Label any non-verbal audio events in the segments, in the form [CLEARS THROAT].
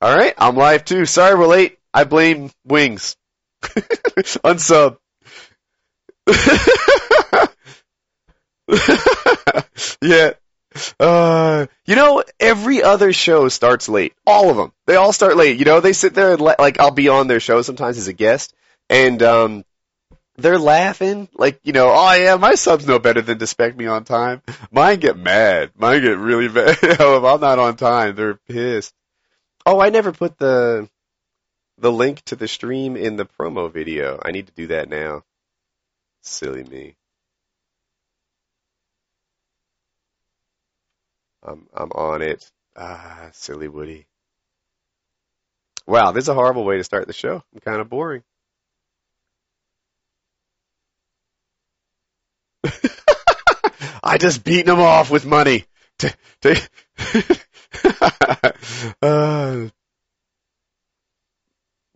All right, I'm live too. Sorry we're late. I blame wings. [LAUGHS] Unsub. [LAUGHS] yeah. Uh, you know, every other show starts late. All of them. They all start late. You know, they sit there and like I'll be on their show sometimes as a guest, and um, they're laughing like you know, oh yeah, my subs know better than to spec me on time. Mine get mad. Mine get really [LAUGHS] mad. if I'm not on time, they're pissed. Oh, I never put the the link to the stream in the promo video. I need to do that now. Silly me. I'm I'm on it. Ah, silly Woody. Wow, this is a horrible way to start the show. I'm kind of boring. [LAUGHS] I just beaten them off with money. [LAUGHS] [LAUGHS] [LAUGHS] uh,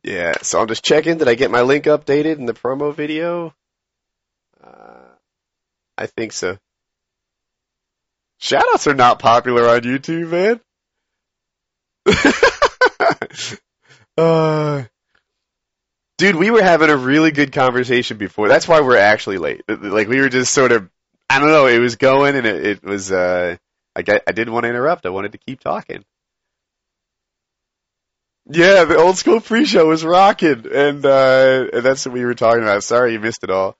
yeah, so I'm just checking. Did I get my link updated in the promo video? Uh, I think so. Shoutouts are not popular on YouTube, man. [LAUGHS] uh, dude, we were having a really good conversation before. That's why we're actually late. Like we were just sort of, I don't know, it was going and it, it was, uh, I, I didn't want to interrupt. I wanted to keep talking. Yeah, the old school pre-show was rocking, and uh, that's what we were talking about. Sorry you missed it all,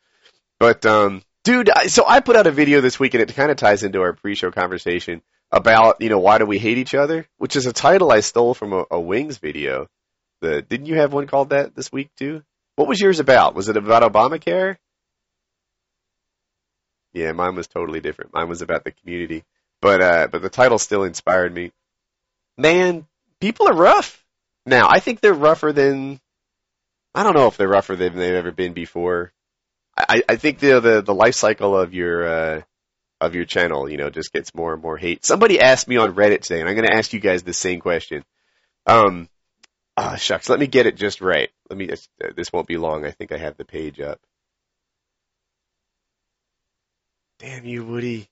but um, dude, I, so I put out a video this week, and it kind of ties into our pre-show conversation about you know why do we hate each other, which is a title I stole from a, a Wings video. The didn't you have one called that this week too? What was yours about? Was it about Obamacare? Yeah, mine was totally different. Mine was about the community, but uh, but the title still inspired me. Man, people are rough now, I think they're rougher than I don't know if they're rougher than they've ever been before. I, I think the, the the life cycle of your uh, of your channel, you know, just gets more and more hate. Somebody asked me on Reddit today, and I'm going to ask you guys the same question. Um, oh, shucks, let me get it just right. Let me. This won't be long. I think I have the page up. Damn you, Woody!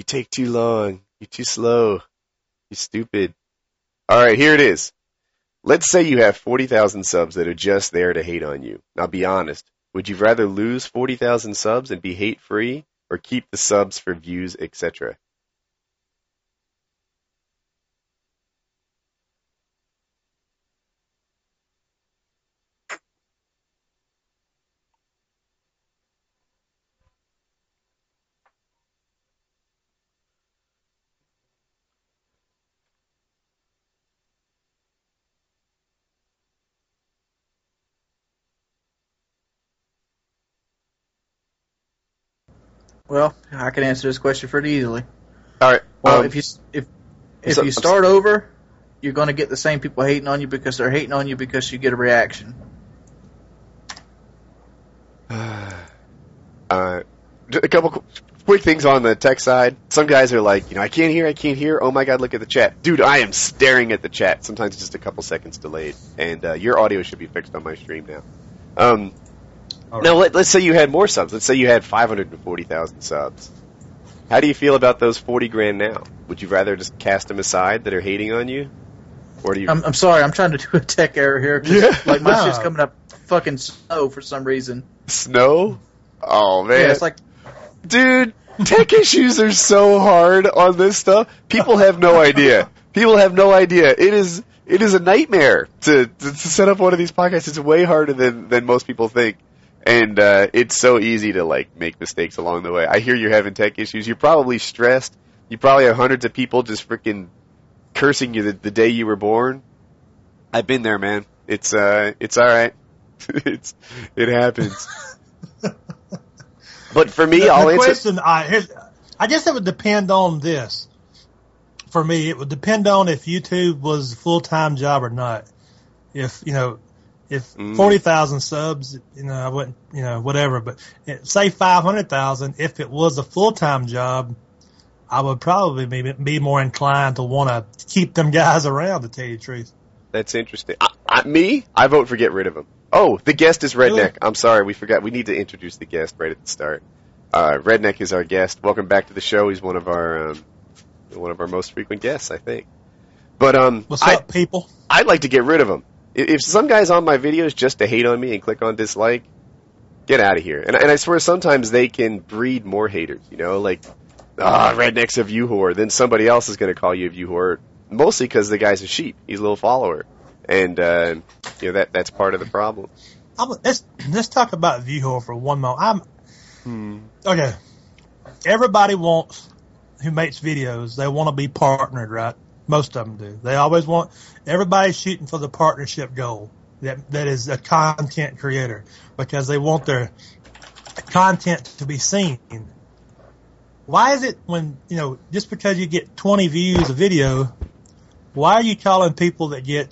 You take too long. You're too slow. You're stupid. All right, here it is. Let's say you have 40,000 subs that are just there to hate on you. Now be honest. Would you rather lose 40,000 subs and be hate free or keep the subs for views, etc.? Well, I can answer this question pretty easily. All right. Well, um, if you if if so- you start over, you're going to get the same people hating on you because they're hating on you because you get a reaction. [SIGHS] Uh, a couple quick things on the tech side. Some guys are like, you know, I can't hear, I can't hear. Oh my god, look at the chat, dude! I am staring at the chat. Sometimes it's just a couple seconds delayed, and uh, your audio should be fixed on my stream now. Um, All now let, let's say you had more subs. Let's say you had five hundred and forty thousand subs. How do you feel about those forty grand now? Would you rather just cast them aside that are hating on you, or do you? I'm, I'm sorry, I'm trying to [LAUGHS] do a tech error here. Yeah. Like my No. shit's [LAUGHS] coming up fucking snow for some reason. Snow? Oh man, Yeah, it's like Dude, tech issues are so hard on this stuff. People have no idea. People have no idea. It is it is a nightmare to to, to set up one of these podcasts. It's way harder than than most people think. And uh, it's so easy to like make mistakes along the way. I hear you're having tech issues. You're probably stressed. You probably have hundreds of people just freaking cursing you the, the day you were born. I've been there, man. It's uh, it's all right. [LAUGHS] it's it happens. [LAUGHS] But for me, the, I'll the answer. question I I guess it would depend on this. For me, it would depend on if YouTube was a full time job or not. If you know, if Mm. forty thousand subs, you know, I wouldn't, you know, whatever. But it, say five hundred thousand, if it was a full time job, I would probably be, be more inclined to want to keep them guys around. To tell you the truth, That's interesting. I, I, me, I vote for get rid of them. Oh, the guest is Redneck. Really? I'm sorry, we forgot. We need to introduce the guest right at the start. Uh, Redneck is our guest. Welcome back to the show. He's one of our um, one of our most frequent guests, I think. But um, What's I, up, people? I'd like to get rid of them. If some guy's on my videos just to hate on me and click on dislike, get out of here. And, and I swear sometimes they can breed more haters. You know, like ah, redneck's a view whore. Then somebody else is going to call you a view whore, mostly because the guy's a sheep. He's a little follower, and uh, you know that that's part of the problem. I'm, let's let's talk about ViewWhore for one moment. I'm okay. Everybody wants who makes videos. They want to be partnered, right? Most of them do. They always want. Everybody's shooting for the partnership goal. That that is a content creator because they want their content to be seen. Why is it when you know just because you get 20 views a video, why are you calling people that get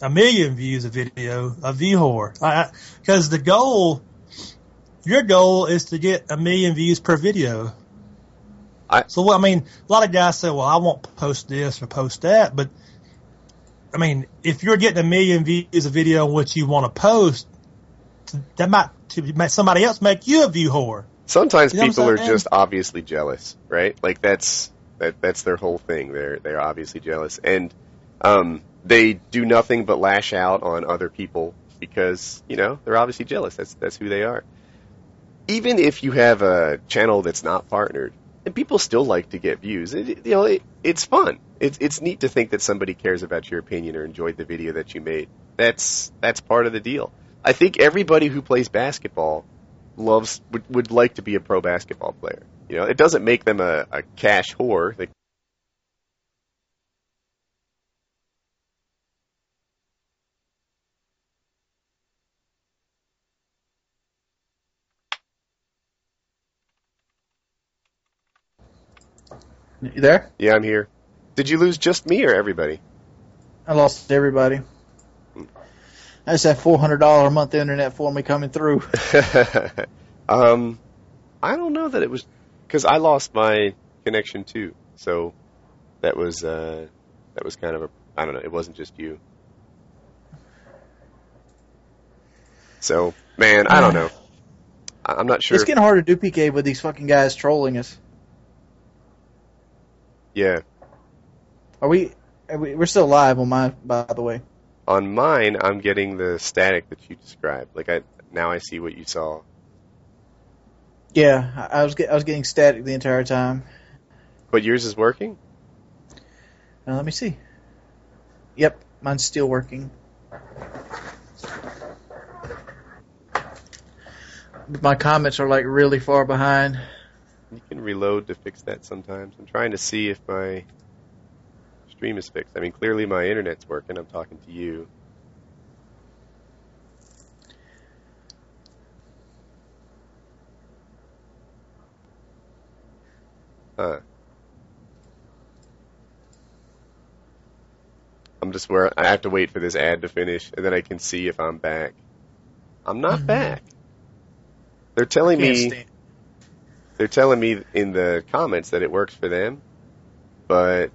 a million views a video a view whore? Because the goal, your goal is to get a million views per video. I- so I mean, a lot of guys say, "Well, I won't post this or post that," but I mean, if you're getting a million views a video on what you want to post, that might to make somebody else make you a view whore. Sometimes You know people are just obviously jealous, right? Like that's that that's their whole thing. They're they're obviously jealous, and um, they do nothing but lash out on other people because you know they're obviously jealous. That's that's who they are. Even if you have a channel that's not partnered, and people still like to get views, it, you know it, it's fun. It's it's neat to think that somebody cares about your opinion or enjoyed the video that you made. That's that's part of the deal. I think everybody who plays basketball loves would, would like to be a pro basketball player. You know, it doesn't make them a, a cash whore. They, You there? yeah, I'm here. Did you lose just me or everybody? I lost everybody. That's that four hundred dollar a month internet for me coming through. [LAUGHS] um, I don't know that it was because I lost my connection too. So that was uh, that was kind of a I don't know. It wasn't just you. So man, I don't [SIGHS] know. I'm not sure. It's getting hard to do PK with these fucking guys trolling us. Yeah, Are we? Are we we're still live on my. By the way. on mine, I'm getting the static that you described. Like I now I see what you saw. Yeah, I I was get, I was getting static the entire time. But yours is working. Uh, let me see. Yep, mine's still working. But my comments are like really far behind. You can reload to fix that sometimes. I'm trying to see if my stream is fixed. I mean, clearly my internet's working. I'm talking to you. Huh. I'm just where I have to wait for this ad to finish, and then I can see if I'm back. I'm not Mhm. back. They're telling me stand- they're telling me in the comments that it works for them, but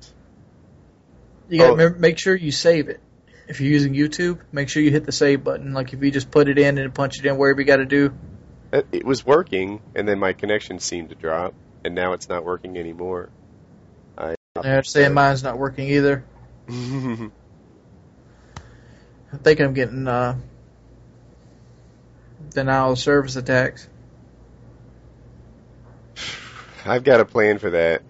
You gotta Oh. remember, make sure you save it. If you're using YouTube, make sure you hit the save button. Like if you just put it in and punch it in wherever you got to do. it was working, and then my connection seemed to drop, and now it's not working anymore. I They're saying mine's not working either. [LAUGHS] I think I'm getting uh, denial of service attacks. I've got a plan for that.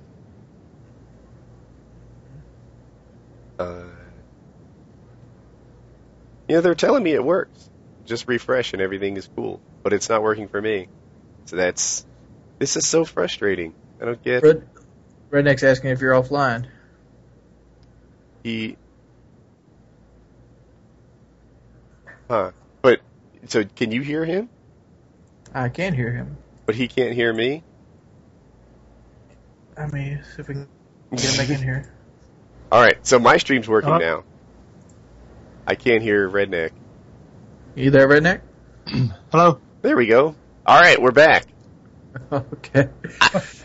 Uh, you know, they're telling me it works. Just refresh and everything is cool, but it's not working for me. So that's this is so frustrating. I don't get Red, Redneck's asking if you're offline. he. Huh? But so can you hear him? I can hear him. But he can't hear me. I mean, see if we can get him back in here. [LAUGHS] All right, so my stream's working Uh, now. I can't hear Redneck. You there, Redneck? [CLEARS THROAT] Hello. There we go. All right, we're back. [LAUGHS] okay.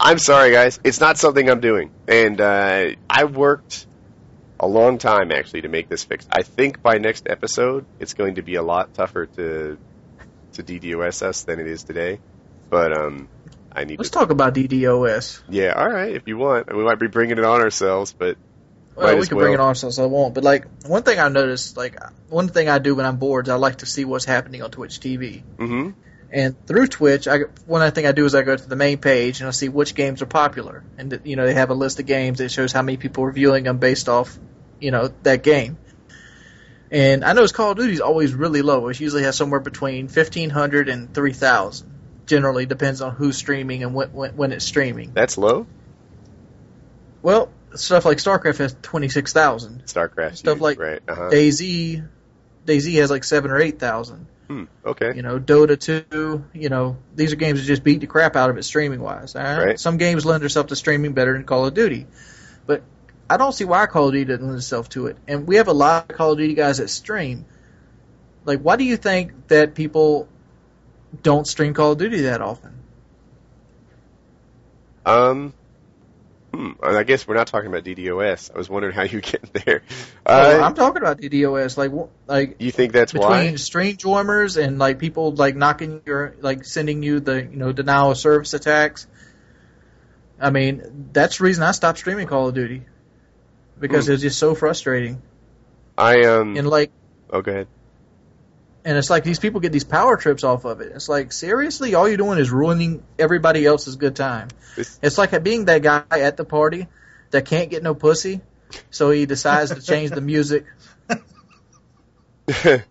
I'm sorry, guys. It's not something I'm doing, and uh, I worked a long time actually to make this fixed. I think by next episode, it's going to be a lot tougher to to DDoS us than it is today. But um, I need Let's to. talk about DDoS. Yeah, all right. If you want, we might be bringing it on ourselves, but Well, we can bring it well. on since I won't. But like one thing I noticed, like one thing I do when I'm bored, is I like to see what's happening on Twitch TV. hmm And through Twitch, I one thing I do is I go to the main page and I see which games are popular, and you know they have a list of games that shows how many people are viewing them based off, you know, that game. And I notice Call of Duty is always really low. It usually has somewhere between fifteen hundred and three thousand. Generally, depends on who's streaming and when, when, when it's streaming. That's low. Well, stuff like StarCraft has twenty six thousand. StarCraft. Stuff like right. Uh-huh. DayZ, DayZ has like seven or eight thousand. Hmm. Okay. You know, Dota 2, you know, these are games that just beat the crap out of it streaming wise. Right. Some games lend themselves to streaming better than Call of Duty. But I don't see why Call of Duty doesn't lend itself to it. And we have a lot of Call of Duty guys that stream. Like, why do you think that people don't stream Call of Duty that often? Um. Hmm. I guess we're not talking about DDoS. I was wondering how you get [LAUGHS] there. Well, Uh, I'm talking about DDoS. Like, like you think that's between why? stream joiners and like people like knocking your like sending you the you know denial of service attacks. I mean, that's the reason I stopped streaming Call of Duty because Hmm. it's just so frustrating. I um. And like, oh, go ahead. And it's like these people get these power trips off of it. It's like seriously, all you're doing is ruining everybody else's good time. It's like being that guy at the party that can't get no pussy, so he decides to change the music. [LAUGHS]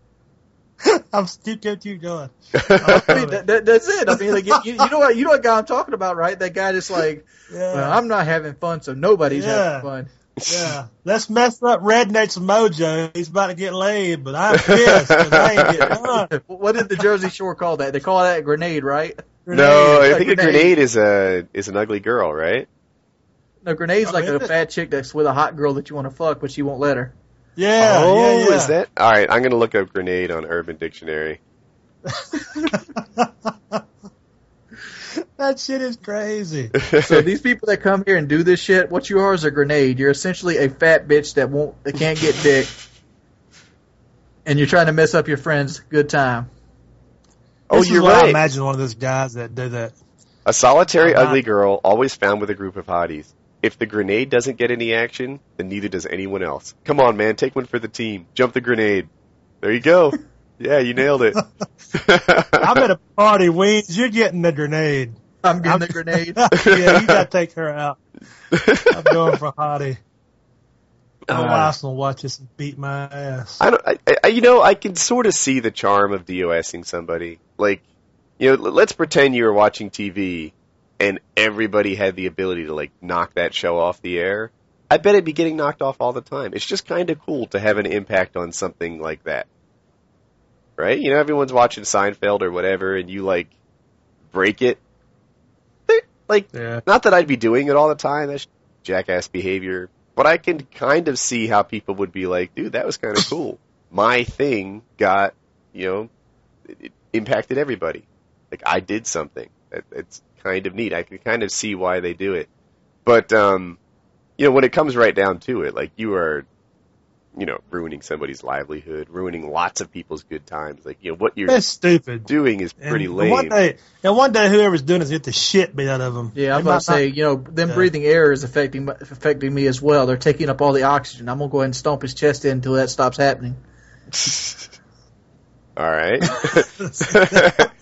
[LAUGHS] I'm keep keep keep going. I mean, that, that, that's it. I mean, like, you, you know what you know what guy I'm talking about, right? That guy that's like, Yeah, well, I'm not having fun, so nobody's Yeah. having fun. Yeah. Let's mess up Redneck's mojo. He's about to get laid, but I'm pissed 'cause I ain't getting [LAUGHS] none. what did the Jersey Shore call that? They call that a grenade, right? no, I think a grenade. grenade is a is an ugly girl, right? No, grenade's Oh, like a it? fat chick that's with a hot girl that you want to fuck, but she won't let her. Yeah, oh, yeah, yeah. is that? All right, I'm gonna look up grenade on Urban Dictionary. [LAUGHS] [LAUGHS] that shit is crazy. [LAUGHS] So these people that come here and do this shit, what you are is a grenade. You're essentially a fat bitch that won't, that can't get dick, and you're trying to mess up your friend's good time. oh, This you're what I right. imagine one of those guys that do that. A solitary I'm not- ugly girl always found with a group of hotties. If the grenade doesn't get any action, then neither does anyone else. Come on, man, take one for the team. Jump the grenade. There you go. [LAUGHS] Yeah, you nailed it. [LAUGHS] I'm at a party, Weens. You're getting the grenade. I'm getting I'm- the [LAUGHS] grenade. yeah, you gotta take her out. I'm going for Hottie. [LAUGHS] My Uh, wife's gonna watch this and beat my ass. I don't. I, I, you know, I can sort of see the charm of DOSing somebody. Like, you know, l- let's pretend you were watching TV and everybody had the ability to like knock that show off the air. I bet it'd be getting knocked off all the time. It's just kind of cool to have an impact on something like that, right? You know, everyone's watching Seinfeld or whatever, and you like break it. They're- Like, Yeah. not that I'd be doing it all the time. That's jackass behavior. But I can kind of see how people would be like, dude, that was kind of cool. [LAUGHS] My thing got, you know, it, it impacted everybody. Like I did something. It, it's kind of neat. I can kind of see why they do it. But, um, you know, when it comes right down to it, like you are, you know, ruining somebody's livelihood, ruining lots of people's good times. Like, you know, what you're That's stupid. doing is pretty and lame. One day, and one day, whoever's doing this get the shit beat out of them. Yeah, I'm about to say, you know, them Yeah. breathing air is affecting affecting me as well. They're taking up all the oxygen. I'm gonna go ahead and stomp his chest in until that stops happening. [LAUGHS] All right. [LAUGHS]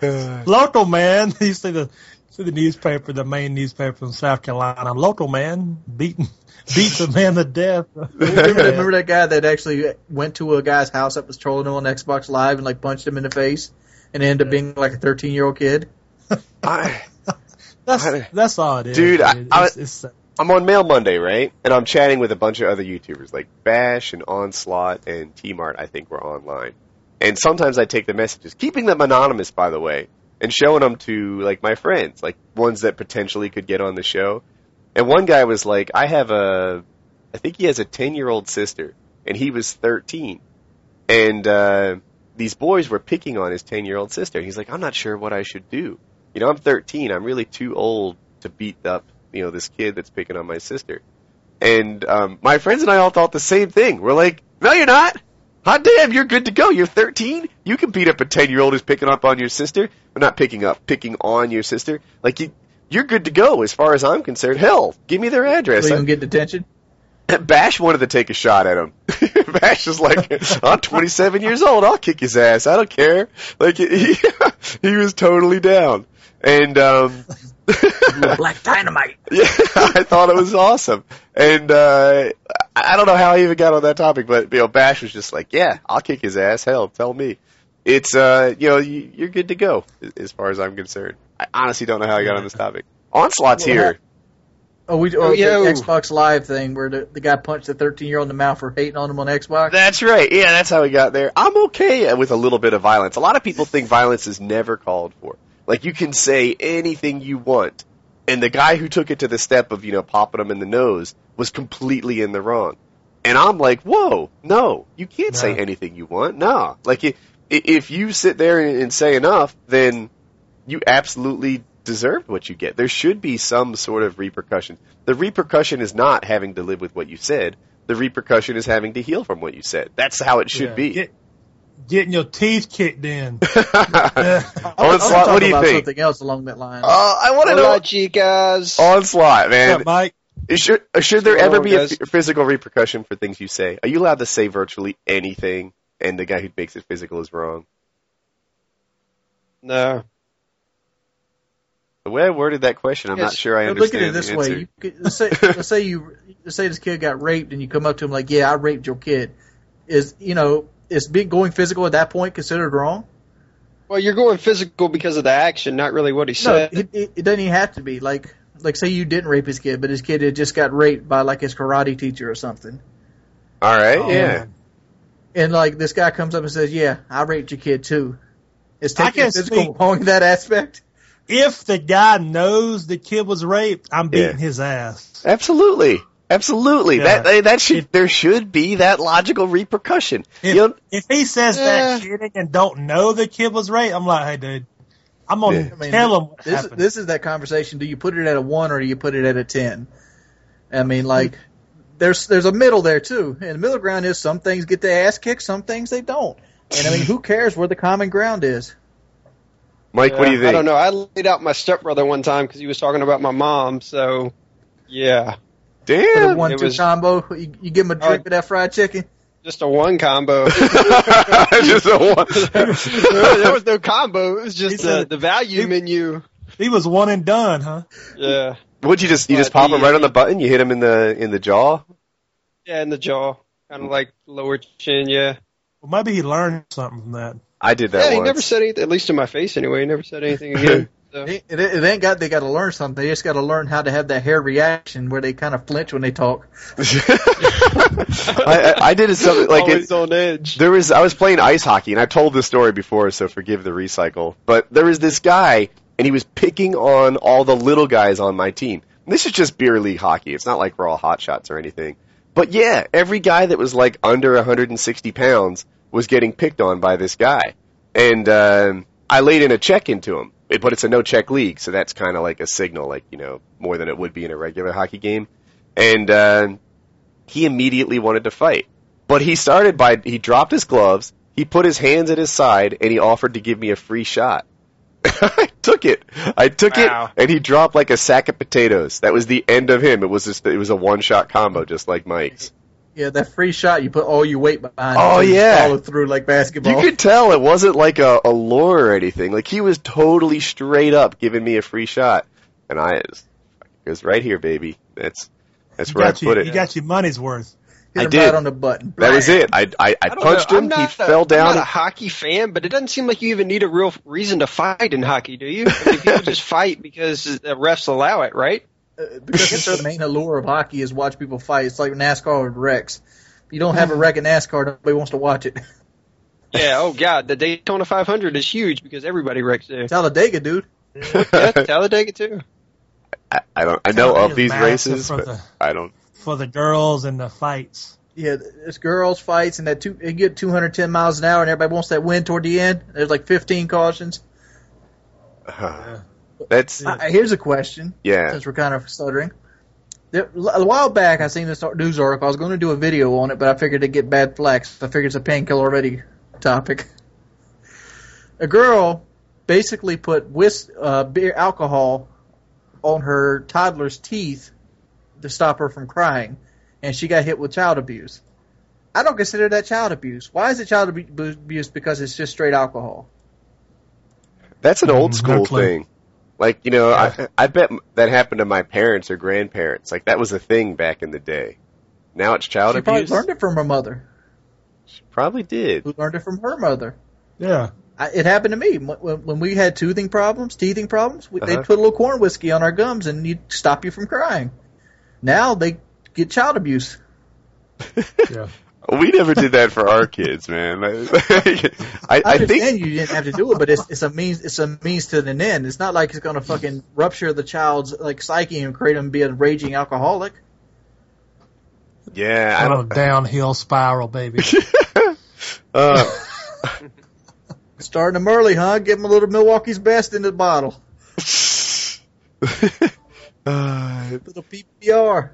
[LAUGHS] local man. You see the see the newspaper, the main newspaper in South Carolina. Local man beating [LAUGHS] beats a man to death. [LAUGHS] remember, remember that guy that actually went to a guy's house that was trolling him on Xbox Live and like punched him in the face and ended up being like a 13 year old kid? [LAUGHS] I, That's I- that's all it is. Dude, I- It's- I- it's- I'm on Mail Monday, right? And I'm chatting with a bunch of other YouTubers like Bash and Onslaught and T-Mart, I think, were online. And sometimes I take the messages, keeping them anonymous, by the way, and showing them to, like, my friends, like, ones that potentially could get on the show. And one guy was like, I have a, I think he has a 10 year old sister, and he was 13. And, uh, these boys were picking on his 10 year old sister. He's like, I'm not sure what I should do. You know, I'm 13. I'm really too old to beat up, you know, this kid that's picking on my sister. And, um, my friends and I all thought the same thing. We're like, no, you're not. Hot damn, you're good to go. You're 13. You can beat up a 10 year old who's picking up on your sister. Well, not picking up, picking on your sister. Like, you, you're good to go as far as I'm concerned. Hell, give me their So address. you I- gonna get detention? [LAUGHS] Bash wanted to take a shot at him. [LAUGHS] Bash was like, "I'm 27 years old. I'll kick his ass. I don't care." Like he, [LAUGHS] he was totally down, and um, Black dynamite. yeah, I thought it was awesome. And uh, I don't know how I even got on that topic, but you know, Bash was just like, "Yeah, I'll kick his ass. Hell, tell me." It's uh, you know, you, you're good to go as far as I'm concerned. I honestly don't know how I got on this topic. Onslaught's Well, here. Oh, we Oh, yo. the Xbox Live thing where the, the guy punched the 13 year old in the mouth for hating on him on Xbox. That's right. Yeah, that's how we got there. I'm okay with a little bit of violence. A lot of people think violence is never called for. Like you can say anything you want, and the guy who took it to the step of you know popping him in the nose was completely in the wrong. And I'm like, whoa, no, you can't say anything you want. No, like if you sit there and, and say enough, then you absolutely deserved what you get. There should be some sort of repercussion. The repercussion is not having to live with what you said. The repercussion is having to heal from what you said. That's how it should Yeah. be. Getting your teeth kicked in. Onslaught, what do you about think? something else along that line. Uh, I want to Hola, know. chicas. Onslaught, man. Yeah, Mike. Should, uh, should there ever be on, a physical repercussion for things you say? Are you allowed to say virtually anything, and the guy who makes it physical is wrong? No. The way I worded that question, I'm Yes. not sure I But look understand at it this the way: you could, let's say, [LAUGHS] let's say you, let's say this kid got raped, and you come up to him like, "Yeah, I raped your kid." Is you know, is being going physical at that point considered wrong? Well, you're going physical because of the action, not really what he No, said. it, it, it doesn't even have to be. Like, like say you didn't rape his kid, but his kid had just got raped by like his karate teacher or something, All right, Oh, yeah. and like this guy comes up and says, "Yeah, I raped your kid too." Is taking physical speak- wrong that aspect? If the guy knows the kid was raped, I'm beating Yeah. his ass. Absolutely. Absolutely. Yeah. That that should If- there should be that logical repercussion. If, You know, if he says Yeah. that kidding and don't know the kid was raped, I'm like, hey, dude, I'm gonna Yeah. I mean, tell him what This happened. this is that conversation. Do you put it at a one or do you put it at a ten? I mean, like there's there's a middle there too, and the middle ground is some things get their ass kicked, some things they don't. And I mean, who cares where the common ground is? Mike, what do you think? I don't know. I laid out my stepbrother one time because he was talking about my mom. So, yeah, For the Damn. one-two was- combo, you, you give him a drink Uh, of that fried chicken. just a one combo. [LAUGHS] [LAUGHS] Just a one. there was no combo. It was just the, said- the value he- menu. he was one and done, huh? Yeah, Would you just you just pop the- him right on the button? You hit him in the in the jaw? yeah, in the jaw, kind of like lower chin. Yeah, Well, maybe he learned something from that. I did that yeah. He never said anything, at least in my face anyway. He never said anything again. [LAUGHS] So. It, it, it ain't got they got to learn something. They just got to learn how to have that hair reaction where they kind of flinch when they talk. [LAUGHS] [LAUGHS] I, I, I did it something like Always it, on edge. there was I was playing ice hockey and I told this story before, so forgive the recycle. But there was this guy and he was picking on all the little guys on my team. And this is just beer league hockey. It's not like we're all hot shots or anything. But yeah, every guy that was like under 160 pounds was getting picked on by this guy. And um, I laid in a check into him, It- but it's a no check league, so that's kind of like a signal, like you know, more than it would be in a regular hockey game. And uh, he immediately wanted to fight. But he started by he dropped his gloves, he put his hands at his side, and he offered to give me a free shot. [LAUGHS] I took it. I took Wow. it, and he dropped like a sack of potatoes. That was the end of him. It was just it was a one shot combo, just like Mike's. Yeah, that free shot, you put all your weight behind. Oh, it, yeah. follow through like basketball. You could tell it wasn't like a, a lure or anything. Like he was totally straight up giving me a free shot, and I it was right here, baby. That's that's You where I you, put it. you got your money's worth. Hit I him did. right on the button. That was it. I I, I, I punched know. him. I'm He a- fell down. I'm not a hockey fan, but it doesn't seem like you even need a real reason to fight in hockey, do you? I mean, people [LAUGHS] just fight because the refs allow it, right? Uh, because it's the main allure of hockey is watch people fight. It's like NASCAR with wrecks. If you don't have a wreck in NASCAR, nobody wants to watch it. [LAUGHS] Yeah. Oh God, the Daytona 500 is huge because everybody wrecks there. Talladega, dude. [LAUGHS] Yeah, Talladega too. I, I don't. I know of these races, for but the- I don't. For the girls and the fights. Yeah, it's girls fights and that two you get 210 miles an hour and everybody wants that win toward the end. There's like 15 cautions. [SIGHS] That's Yeah. I, here's a question. yeah. since we're kind of stuttering. There, a while back, I seen this news article. I was going to do a video on it, but I figured it'd get bad flags. I figured it's a painkiller already topic. A girl basically put whis- uh, beer alcohol on her toddler's teeth to stop her from crying, and she got hit with child abuse. I don't consider that child abuse. Why is it child abu- abuse? Because it's just straight alcohol. That's an old Mm, school no thing. Like, you know, I, I bet that happened to my parents or grandparents. Like, that was a thing back in the day. Now it's child she probably abuse. learned it from her mother, She probably did. who learned it from her mother. Yeah. I, it happened to me when, when we had toothing problems, teething problems. We, They Uh-huh. put a little corn whiskey on our gums and you stop you from crying. Now they get child abuse. [LAUGHS] Yeah. We never did that for our kids, man. [LAUGHS] I, I, I I understand think you didn't have to do it, but it's, it's a means. It's a means to an end. It's not like it's going to fucking rupture the child's like psyche and create him be a raging alcoholic. yeah, I don't. downhill spiral, baby. [LAUGHS] Uh, [LAUGHS] Starting him early, huh? Give him a little Milwaukee's best in the bottle. uh, Little PBR.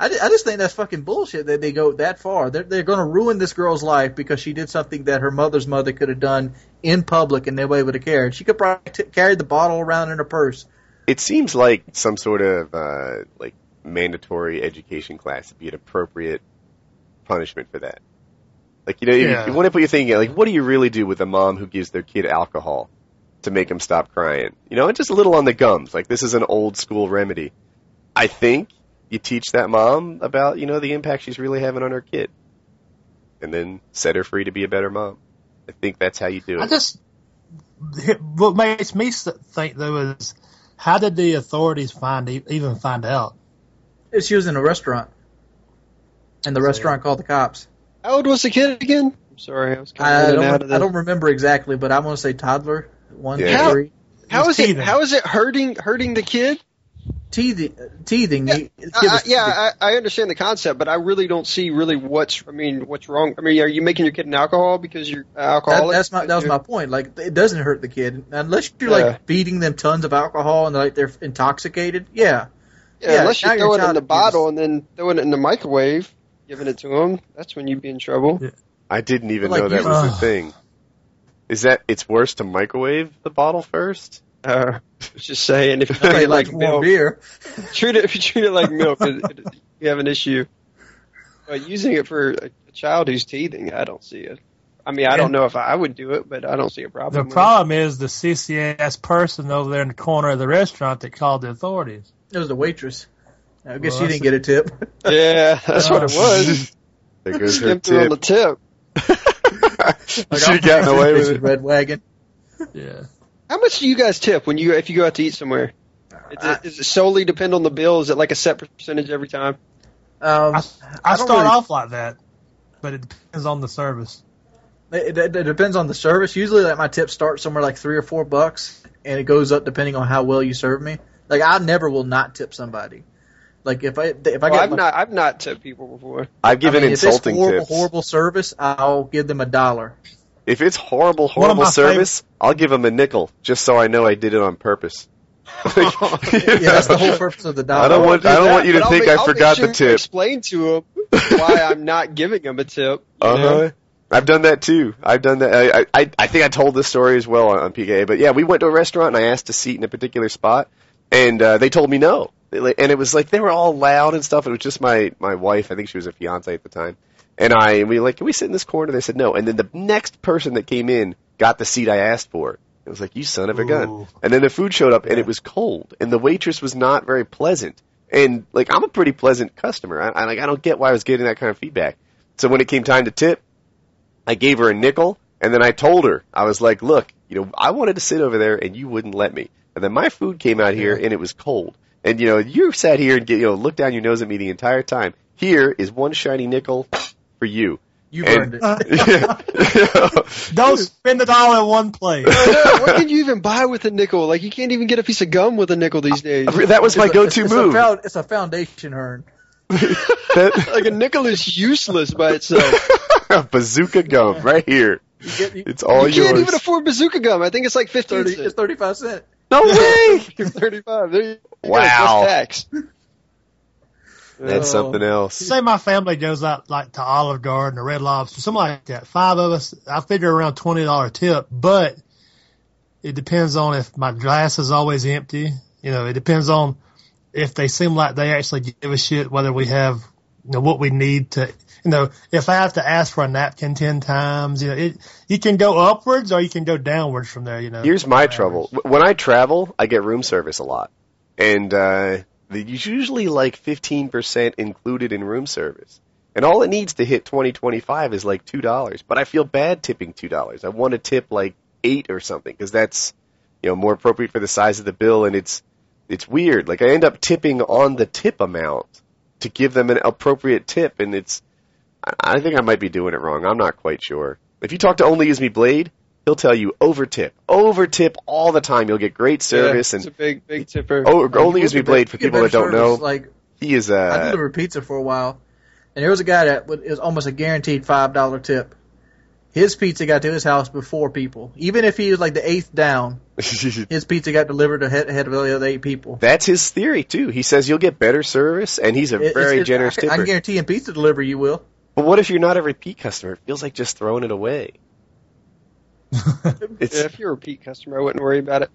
I, I just think that's fucking bullshit that they go that far. They're, they're going to ruin this girl's life because she did something that her mother's mother could have done in public and nobody would have cared. She could probably t- carry the bottle around in her purse. it seems like some sort of uh, like mandatory education class would be an appropriate punishment for that. Like you know, you, Yeah. you want to put your thinking like, what do you really do with a mom who gives their kid alcohol to make them stop crying? You know, and just a little on the gums. Like this is an old school remedy. I think you teach that mom about you know the impact she's really having on her kid, and then set her free to be a better mom. I think that's how you do it. I it. just what makes me think though is how did the authorities find even find out? She was in a restaurant, and the restaurant called the cops. How old was the kid again? I'm sorry, I was kind I of in and out of don't. I don't remember exactly, but I'm going to say toddler, one, Yeah. three. How He's is it? How is it hurting hurting the kid? Teething, teething. Yeah, the kid I, I, yeah, I, I understand the concept, but I really don't see really what's. I mean, what's wrong? I mean, are you making your kid an alcohol because you're That, alcoholic? that's my that was my point. Like it doesn't hurt the kid unless you're Yeah. like feeding them tons of alcohol and like they're intoxicated. Yeah, Yeah, yeah, unless you you're throw it in the abuse. bottle and then throwing it in the microwave, giving it to them. That's when you'd be in trouble. I didn't even Like know that you- was a thing. Is that it's worse to microwave the bottle first? Uh, [LAUGHS] just saying, if you treat it like like milk, beer. [LAUGHS] treat it if you treat it like [LAUGHS] milk, it, it, you have an issue. But using it for a, a child who's teething, I don't see it. I mean, I don't know if I would do it, but I don't see a problem. The with problem is the CPS person over there in the corner of the restaurant that called the authorities. It was the waitress. I guess Well, she didn't get a tip. Yeah, that's what it was. There goes her Skimped on the tip. tip. Should have gotten away with it. Red wagon. Yeah. How much do you guys tip when you if you go out to eat somewhere? Is it, does it solely depend on the bill? Is it like a set percentage every time? Um, I, I, don't start really- off like that, but it depends on the service. It, it, it depends on the service. Usually, like my tips start somewhere like three or four bucks, and it goes up depending on how well you serve me. Like I never will not tip somebody. Like if I if I Well, get I've my- not I've not tipped people before. I've given I mean, if it's insulting horrible, tips. horrible service, I'll give them a dollar. If it's horrible, horrible my service, I'll give them a nickel just so I know I did it on purpose. [LAUGHS] Yeah, that's the whole purpose of the dollar. I don't want- I don't want you to think make- I I'll make forgot the sure to tip. Explain to them [LAUGHS] why I'm not giving them a tip. Uh huh. I've done that too. I've done that. I, I I think I told this story as well on, on PKA. But yeah, we went to a restaurant and I asked to seat in a particular spot, and uh, they told me no. And it was like they were all loud and stuff. It was just my my wife. I think she was a fiance at the time. And I we like, can we sit in this corner? They said no. And then the next person that came in got the seat I asked for. It was like you son of a gun. And then the food showed up and it was cold, and the waitress was not very pleasant. And like I'm a pretty pleasant customer. I, I like I don't get why I was getting that kind of feedback. So when it came time to tip, I gave her a nickel, and then I told her I was like, look, you know, I wanted to sit over there, and you wouldn't let me. And then my food came out here, and it was cold. And you know, you sat here and get, you know looked down your nose at me the entire time. Here is one shiny nickel for you. You And- burned it. Uh, [LAUGHS] yeah. [LAUGHS] Don't [LAUGHS] spend it dollar in one place. No, what can you even buy with a nickel? Like you can't even get a piece of gum with a nickel these uh, days. that was my It's go-to it's move. A found, it's a foundation urn. That- Like a nickel is useless by itself. bazooka gum right here. You get, you, It's all you can't even afford bazooka gum. I think it's like fifteen 30, cents. it's thirty-five cent. no way. Thirty-five. There you go. Wow. Plus tax. That's something else. Say my family goes out like to Olive Garden or Red Lobster, something like that. Five of us, I figure around twenty dollar tip, but it depends on if my glass is always empty. You know, it depends on if they seem like they actually give a shit whether we have you know, what we need to, you know, if I have to ask for a napkin 10 times, you know, it, you can go upwards or you can go downwards from there, you know. Here's my trouble. When I travel, I get room service a lot. And, uh, there's usually like 15% included in room service. And all it needs to hit 2025 is like $2. But I feel bad tipping $2. I want to tip like 8 or something because that's, you know, more appropriate for the size of the bill and it's, it's weird. Like I end up tipping on the tip amount to give them an appropriate tip and it's, I think I might be doing it wrong. I'm not quite sure. If you talk to Only Use Me Blade, he'll tell you over tip, over tip all the time. You'll get great service yeah, it's and a big, big tipper. oh, Like, Only you Use Me look at Blade that- for people that don't know. Like He is I uh delivered pizza for a while, and there was a guy that was almost a guaranteed five dollar tip. His pizza got to his house before people, even if he was like the eighth down. [LAUGHS] His pizza got delivered ahead, ahead of the other eight people. That's his theory too. He says you'll get better service and he's a It- very it's- generous I, can- I tipper. can guarantee in pizza delivery you will. But what if you're not a repeat customer? It feels like just throwing it away. [LAUGHS] It's if you're a repeat customer, I wouldn't worry about it.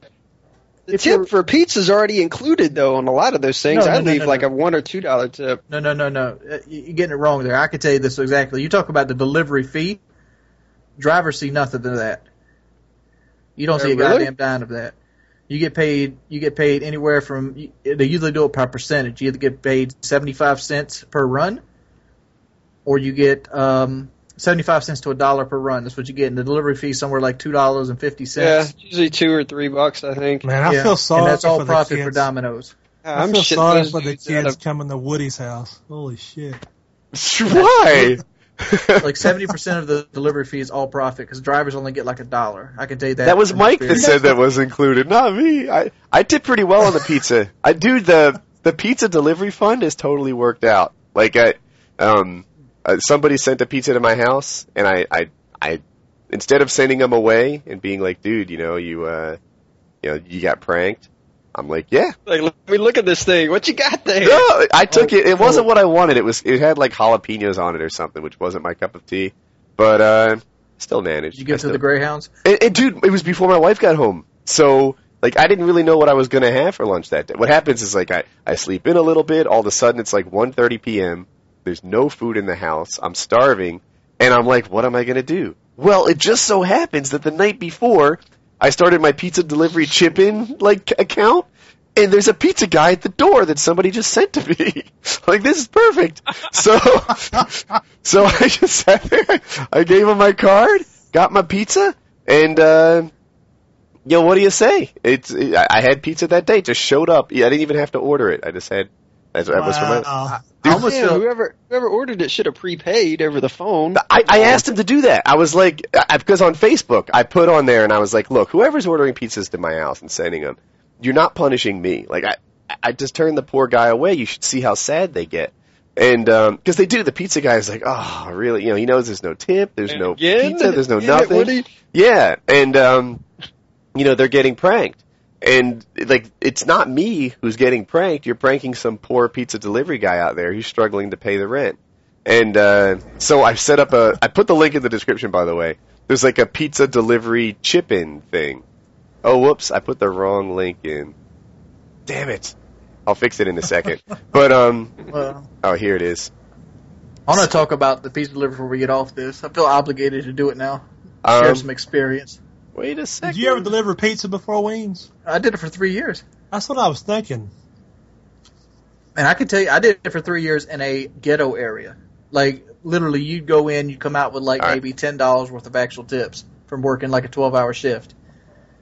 The If you're- tip for pizza's is already included though on a lot of those things. No, no, I'd no, leave no, like no. a one or two dollar tip. No, no, no, no. Uh, you- You're getting it wrong there. I can tell you this exactly. You talk about the delivery fee. Drivers see nothing of that. You don't Uh, see a really? goddamn dime of that. You get paid. You get paid anywhere from. They usually do it by percentage. You either get paid seventy five cents per run, or you get um, seventy five cents to a dollar per run. That's what you get. And the delivery fee somewhere like $2.50. Yeah, usually two or three bucks, I think. Man, I Yeah, feel sorry and that's all for the profit kids. for Domino's. I I'm feel sorry for the kids of- coming to Woody's house. Holy shit. [LAUGHS] why? [LAUGHS] Like seventy percent of the delivery fee is all profit because drivers only get like a dollar. I can tell you that. That was Mike that said that was included, not me. I I did pretty well on the pizza. I do the the pizza delivery fund is totally worked out. Like I um uh, somebody sent a pizza to my house and I I I instead of sending them away and being like, dude, you know, you uh you know, you got pranked. I'm like, yeah. Like, let me look at this thing. What you got there? No, I took Oh, it. It wasn't oh. what I wanted. It was it had like jalapenos on it or something, which wasn't my cup of tea. But uh still managed. Did you I get to still- the Greyhounds? And, and dude, it was before my wife got home. So, like, I didn't really know what I was gonna have for lunch that day. What happens is, like, I, I sleep in a little bit, all of a sudden it's like 1.30 p.m., there's no food in the house, I'm starving, and I'm like, what am I gonna do? Well, it just so happens that the night before, I started my pizza delivery chip-in, like, account, and there's a pizza guy at the door that somebody just sent to me. [LAUGHS] like, this is perfect. So, [LAUGHS] so I just sat there, I gave him my card, got my pizza, and, uh, you know, what do you say? It's, I I had pizza that day, just showed up. Yeah, I didn't even have to order it. I just had, that was for my, Wow. I almost Yeah, feel whoever whoever ordered it should have prepaid over the phone. I, I asked him to do that. I was like, I, because on Facebook, I put on there and I was like, look, whoever's ordering pizzas to my house and sending them, you're not punishing me. Like, I, I just turned the poor guy away. You should see how sad they get. And, um 'cause cause they do, the pizza guy is like, oh, really? You know, he knows there's no tip, there's And no again? pizza, there's no Again, nothing. Yeah, and um, you know they're getting pranked, and like it's not me who's getting pranked. You're pranking some poor pizza delivery guy out there who's struggling to pay the rent. And uh, so I set up a. I put the link in the description, by the way. There's like a pizza delivery chip-in thing. Oh, whoops! I put the wrong link in. Damn it! I'll fix it in a second. [LAUGHS] but um, uh, oh, here it is. I want to talk about the pizza delivery before we get off this. I feel obligated to do it now. Share Um, some experience. Wait a second. Did you ever deliver pizza before Wings? I did it for three years, That's what I was thinking. and I can tell you, I did it for three years in a ghetto area. Like literally, you'd go in, you'd come out with like All right. maybe ten dollars worth of actual tips from working like a twelve-hour shift.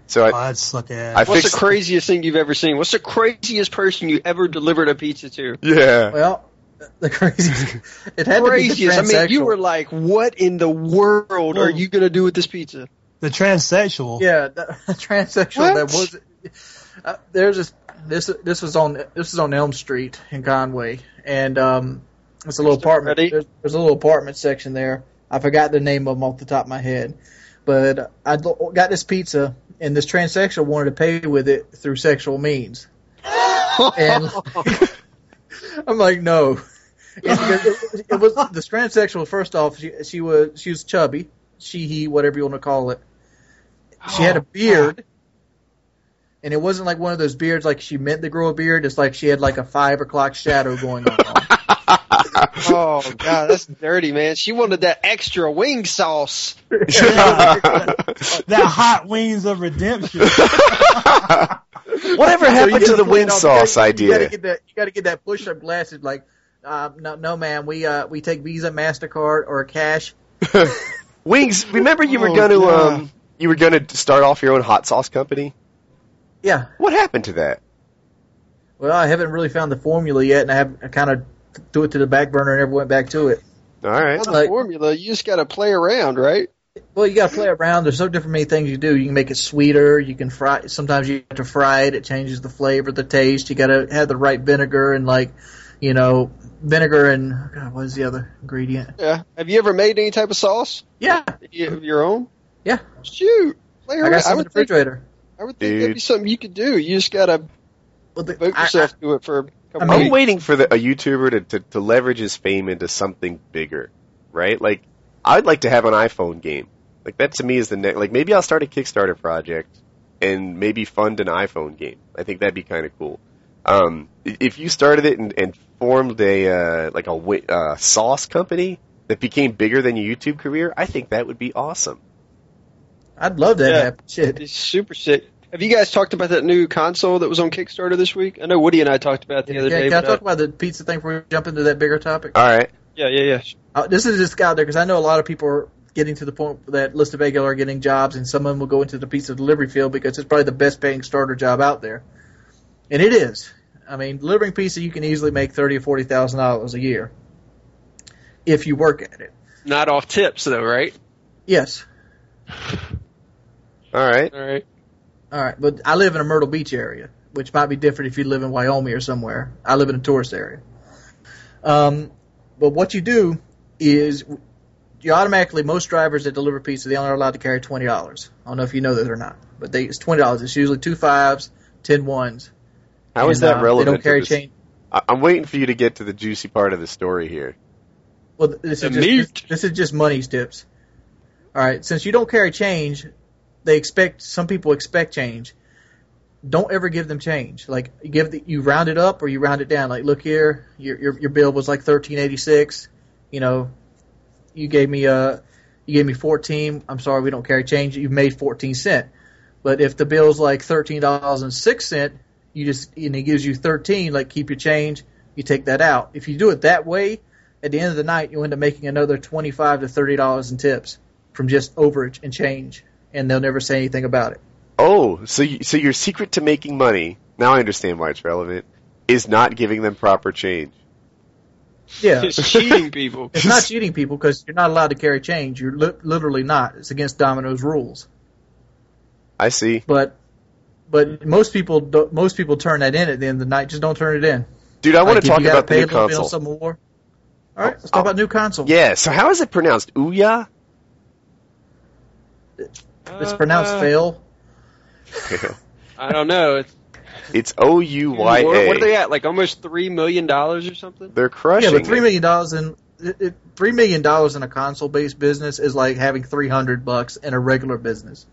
So I, Oh, I'd suck ass. I What's fixed. the craziest thing you've ever seen? What's the craziest person you ever delivered a pizza to? yeah. Well, [LAUGHS] the craziest. It had to be Craziest. the I mean, you were like, "What in the world are you gonna do with this pizza?" The transsexual. Yeah, the, [LAUGHS] the transsexual What? that was. Uh, there's this. This this was on this was on Elm Street in Conway, and um, it's a little apartment. There's, there's a little apartment section there. I forgot the name of them off the top of my head, but I got this pizza, and this transsexual wanted to pay with it through sexual means, [LAUGHS] and [LAUGHS] I'm like, no. It's because it, it was the transsexual. First off, she, she was she was chubby, she he whatever you want to call it. She had a beard, and it wasn't like one of those beards like she meant to grow a beard. It's like she had like a five o'clock shadow going on. [LAUGHS] Oh god, that's dirty, man. She wanted that extra wing sauce. That [LAUGHS] hot wings of redemption. [LAUGHS] Whatever happened to gotta the wing sauce you gotta, You gotta idea? get that. You gotta get that push-up glasses. Like, uh, no, no, man. We uh, we take Visa, Mastercard, or cash. Wings. Remember you were Oh, going to God. um you were going to start off your own hot sauce company. Yeah. What happened to that? Well, I haven't really found the formula yet, and I have I kind of threw it to the back burner and never went back to it. All right. Not the Like- formula. You just got to play around, right? Well, you got to play around. There's so different many things you do. You can make it sweeter. You can fry. Sometimes you have to fry it. It changes the flavor, the taste. You got to have the right vinegar and like, you know, vinegar and God, what is the other ingredient? Yeah. Have you ever made any type of sauce Yeah, You- of your own? yeah. Shoot. Play I got some in would the think, refrigerator. I would think that'd be something you could do. You just got to Well, the, devote I- yourself to it for a couple I mean- I'm weeks. waiting for the, a YouTuber to, to, to leverage his fame into something bigger, right? Like, I'd like to have an iPhone game. Like, that to me is the next, like, maybe I'll start a Kickstarter project and maybe fund an iPhone game. I think that'd be kind of cool. Um, if you started it and, and formed a, uh, like a wi- uh, sauce company that became bigger than your YouTube career, I think that would be awesome. I'd love that Yeah. to happen. Shit. It's super sick. Have you guys talked about that new console that was on Kickstarter this week? I know Woody and I talked about it the Yeah, other day. can I but, talk uh, about the pizza thing before we jump into that bigger topic? All right. yeah, yeah, yeah. Uh, this is just out there because I know a lot of people are getting to the point that List of Bagel are getting jobs, and some of them will go into the pizza delivery field because it's probably the best paying starter job out there, and it is. I mean, delivering pizza you can easily make thirty or forty thousand dollars a year if you work at it. Not off tips though, right? Yes. [LAUGHS] All right. All right. All right, but I live in a Myrtle Beach area, which might be different if you live in Wyoming or somewhere. I live in a tourist area. Um, but what you do is you automatically most drivers that deliver pizza they only are allowed to carry twenty dollars. I don't know if you know that or not, but they it's twenty dollars. It's usually two fives, ten ones. How is and, that uh, relevant? They don't to carry this? change. I- I'm waiting for you to get to the juicy part of the story here. Well, this The is just this, this is just money's tips. All right, since you don't carry change, they expect some people expect change. Don't ever give them change. Like you give the, you round it up or you round it down. Like look here, your your, your bill was like thirteen eighty six. You know, you gave me uh you gave me fourteen. I'm sorry, we don't carry change. You made fourteen cent. But if the bill's like thirteen dollars and six cent, you just and it gives you thirteen. Like keep your change. You take that out. If you do it that way, at the end of the night, you end up making another twenty-five to thirty dollars in tips from just overage and change, and they'll never say anything about it. Oh, so you, so your secret to making money, now I understand why it's relevant, is not giving them proper change. Yeah, It's cheating people. [LAUGHS] it's not cheating people because you're not allowed to carry change. You're li- literally not. It's against Domino's rules. I see. But but most people do, most people turn that in at the end of the night. Just don't turn it in. Dude, I want Like, to talk about the new a little console. some more. All right, let's Oh, talk oh. about new console. Yeah, so how is it pronounced? Ouya? It's pronounced Uh, fail. [LAUGHS] I don't know. It's, it's O U Y what, what are they at? Like almost three million dollars or something? They're crushing Yeah, but three it. million dollars in it, it, three million dollars in a console-based business is like having three hundred bucks in a regular business.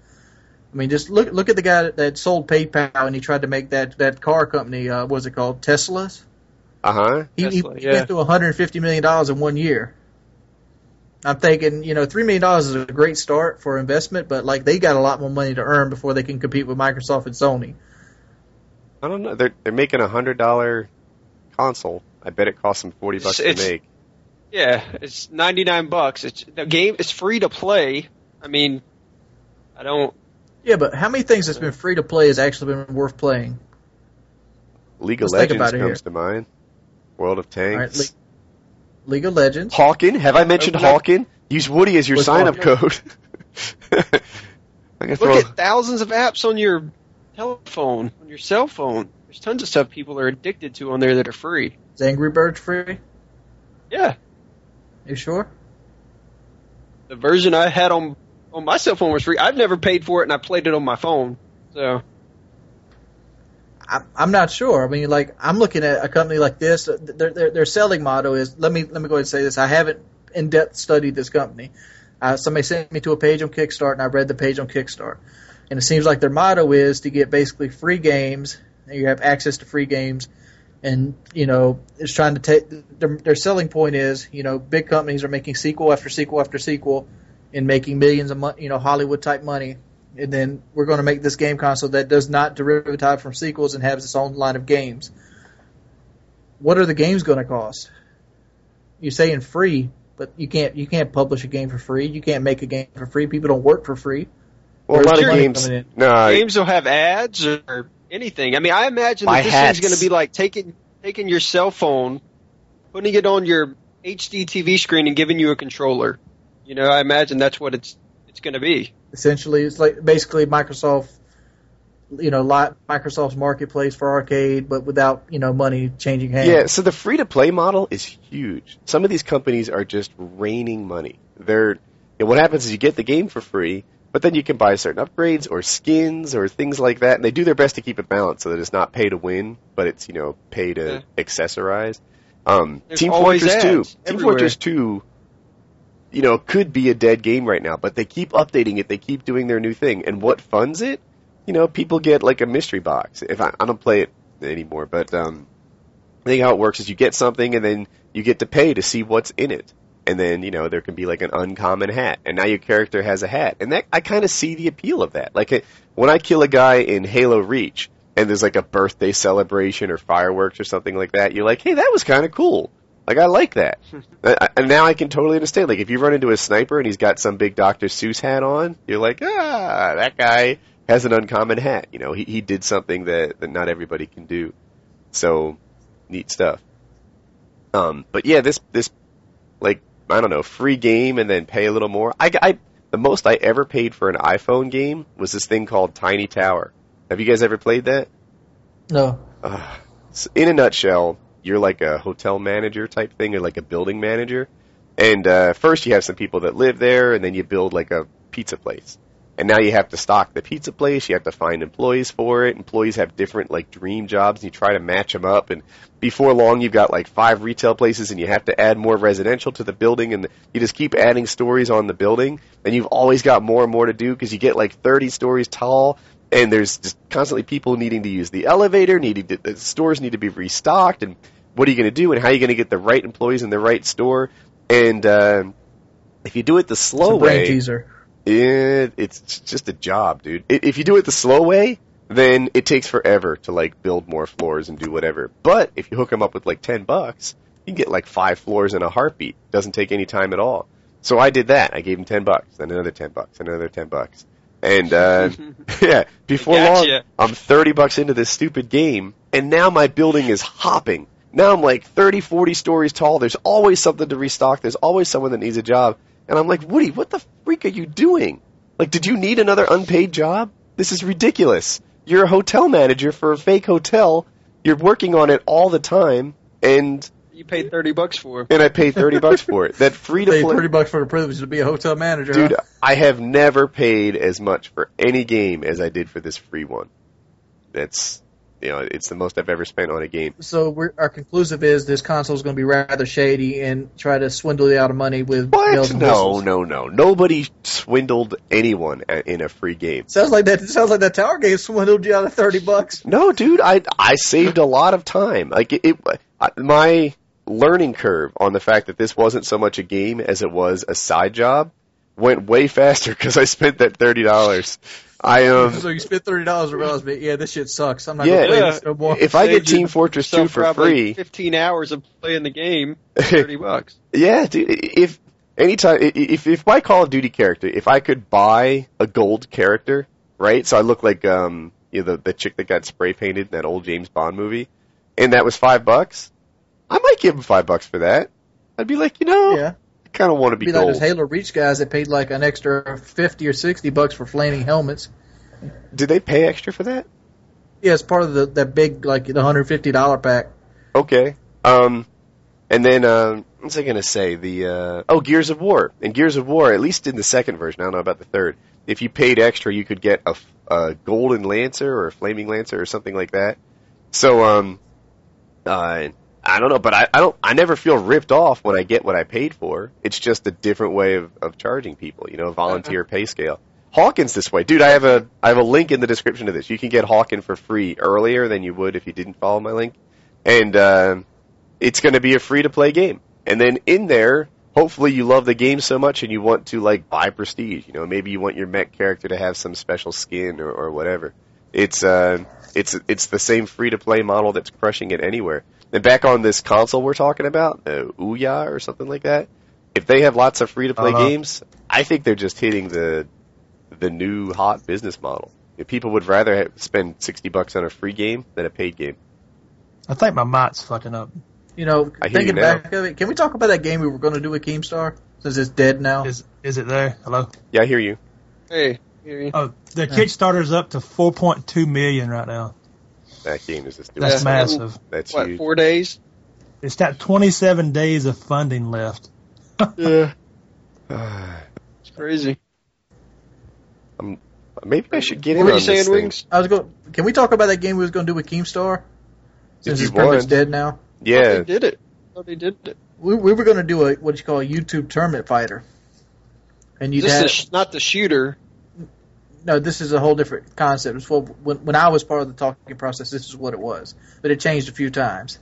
I mean, just look look at the guy that, that sold PayPal and he tried to make that that car company. Uh, what's it called? Tesla's. Uh huh. He, he, Tesla, he yeah. went through one hundred fifty million dollars in one year. I'm thinking, you know, three million dollars is a great start for investment, but like they got a lot more money to earn before they can compete with Microsoft and Sony. I don't know. They're they're making a hundred dollar console. I bet it costs them forty bucks to It's- make. Yeah, it's ninety nine bucks. It's the game is free to play. I mean, I don't. Yeah, but how many things that's been free to play has actually been worth playing? League of Let's think Legends about it comes to mind. World of All right, Tanks. Le- League of Legends. Hawken? Have I mentioned Open up- Hawken? Use Woody as your What's sign up code. [LAUGHS] I'm gonna Look throw. at thousands of apps on your telephone, on your cell phone. There's tons of stuff people are addicted to on there that are free. Is Angry Birds free? Yeah, You sure? the version I had on my cell phone was free. I've never paid for it, and I played it on my phone. So I'm not sure. I mean, like I'm looking at a company like this. Their, their their selling motto is let me let me go ahead and say this. I haven't in depth studied this company. Uh, somebody sent me to a page on Kickstart, and I read the page on Kickstart, and it seems like their motto is to get basically free games. You have access to free games, and you know it's trying to take their, their selling point is you know big companies are making sequel after sequel after sequel and making millions of money, you know Hollywood type money, and then we're going to make this game console that does not derivative from sequels and has its own line of games. What are the games going to cost? You're saying free, but you can't you can't publish a game for free. You can't make a game for free. People don't work for free. Well, a lot of games. No, Games will have ads or anything. I mean, I imagine that this hats. thing's going to be like taking taking your cell phone, putting it on your HD TV screen, and giving you a controller. You know, I imagine that's what it's it's going to be. essentially it's like basically Microsoft you know li- Microsoft's marketplace for arcade but without you know money changing hands Yeah, so the free to play model is huge. Some of these companies are just raining money. They're you know, what happens is you get the game for free, but then you can buy certain upgrades or skins or things like that, and they do their best to keep it balanced so that it's not pay to win, but it's you know pay to accessorize. Um, There's Team always Fortress Two, ads Team. Fortress Two, you know, could be a dead game right now, but they keep updating it. They keep doing their new thing, and what funds it? You know, people get like a mystery box. If I, I don't play it anymore, but um, I think how it works is you get something and then you get to pay to see what's in it. And then, you know, there can be like an uncommon hat. And now your character has a hat. And that, I kind of see the appeal of that. Like, when I kill a guy in Halo Reach and there's like a birthday celebration or fireworks or something like that, you're like, hey, that was kind of cool. Like, I like that. [LAUGHS] I- I- and now I can totally understand. Like, if you run into a sniper and he's got some big Dr. Seuss hat on, you're like, ah, that guy has an uncommon hat. You know, he, he did something that, that not everybody can do. So, neat stuff. Um, but yeah, this this like I don't know, free game and then pay a little more. I, I the most I ever paid for an iPhone game was this thing called Tiny Tower. Have you guys ever played that? no Uh, s- in a nutshell, you're like a hotel manager type thing, or like a building manager. And uh, first, you have some people that live there, and then you build like a pizza place. And now you have to stock the pizza place. You have to find employees for it. Employees have different like dream jobs, and you try to match them up. And before long, you've got like five retail places, and you have to add more residential to the building. And you just keep adding stories on the building, and you've always got more and more to do because you get like 30 stories tall, and there's just constantly people needing to use the elevator, needing to, the stores need to be restocked, and what are you going to do, and how are you going to get the right employees in the right store? And uh, if you do it the it's slow a way, teaser it, it's just a job, dude. If you do it the slow way, then it takes forever to like build more floors and do whatever. But if you hook them up with like ten bucks, you can get like five floors in a heartbeat. Doesn't take any time at all. So I did that. I gave him ten bucks, then another ten bucks, and another ten bucks, and uh, [LAUGHS] [LAUGHS] yeah, before long, I'm thirty bucks into this stupid game, and now my building is hopping. Now I'm like 30, 40 stories tall. There's always something to restock. There's always someone that needs a job. And I'm like, Woody, what the freak are you doing? Like, did you need another unpaid job? This is ridiculous. You're a hotel manager for a fake hotel. You're working on it all the time, and You paid thirty bucks for. It, And I pay thirty bucks for it. That [LAUGHS] free to pay play, thirty bucks for the privilege to be a hotel manager dude. huh? I have never paid as much for any game as I did for this free one. That's you know, it's the most I've ever spent on a game. so we're, our conclusive is this console is going to be rather shady and try to swindle you out of money with What? No, no, no. Nobody swindled anyone in a free game. Sounds like that. Sounds like that tower game swindled you out of thirty bucks. No, dude, I I saved a lot of time. Like it, it my learning curve on the fact that this wasn't so much a game as it was a side job went way [LAUGHS] faster because I spent that thirty dollars. I um So you spent thirty dollars and realized, yeah, this shit sucks. I'm not Yeah. going to play Yeah. this no more. if I get Team Fortress Two for free, Fifteen hours of playing the game, [LAUGHS] thirty bucks. yeah, dude. If anytime, i- if if my Call of Duty character, if I could buy a gold character, right? So I look like um you know the the chick that got spray painted in that old James Bond movie, and that was five bucks. I might give him five bucks for that. I'd be like, you know, yeah, I kind of want to be, be like gold. those Halo Reach guys that paid like an extra fifty or sixty bucks for flaming helmets. Did they pay extra for that? Yeah, it's part of the that big like the hundred fifty dollar pack. Okay. Um, and then um, what was I gonna say? The uh, oh, Gears of War. And Gears of War, at least in the second version, I don't know about the third. If you paid extra, you could get a, a golden lancer or a flaming lancer or something like that. So um, uh, I don't know, but I, I don't. I never feel ripped off when I get what I paid for. It's just a different way of, of charging people. You know, volunteer pay scale. Hawkins this way, dude. I have a I have a link in the description of this. You can get Hawken for free earlier than you would if you didn't follow my link. and uh, it's going to be a free to play game. And then in there, hopefully you love the game so much and you want to like buy prestige. You know, maybe you want your mech character to have some special skin or, or whatever. It's uh, it's it's the same free to play model that's crushing it anywhere. And back on this console we're talking about, uh, Ouya or something like that. If they have lots of free to play Uh-huh. games, I think they're just hitting the the new hot business model. If people would rather have, spend sixty bucks on a free game than a paid game. I think my mic's fucking up. You know, I thinking you back of it, can we talk about that game we were going to do with Keemstar since it's dead now? Is is it there? Hello. Yeah, I hear you. Hey, hear you. Oh, the Kickstarter's up to 4.2 million right now. That game is just That's Yeah. massive. That's what, huge. four days? It's got 27 days of funding left. [LAUGHS] Yeah. It's crazy. I'm, Maybe I should get What in were on you saying, this thing. Wings? I was going. Can we talk about that game we was going to do with Keemstar? Since you it's pretty much dead now. Oh, yeah, They did it. Oh, they did it. We, we were going to do a what you call a YouTube tournament fighter, and you'd This have is sh- not the shooter. No. This is a whole different concept. It's what, when when I was part of the talking process, this is what it was, but it changed a few times.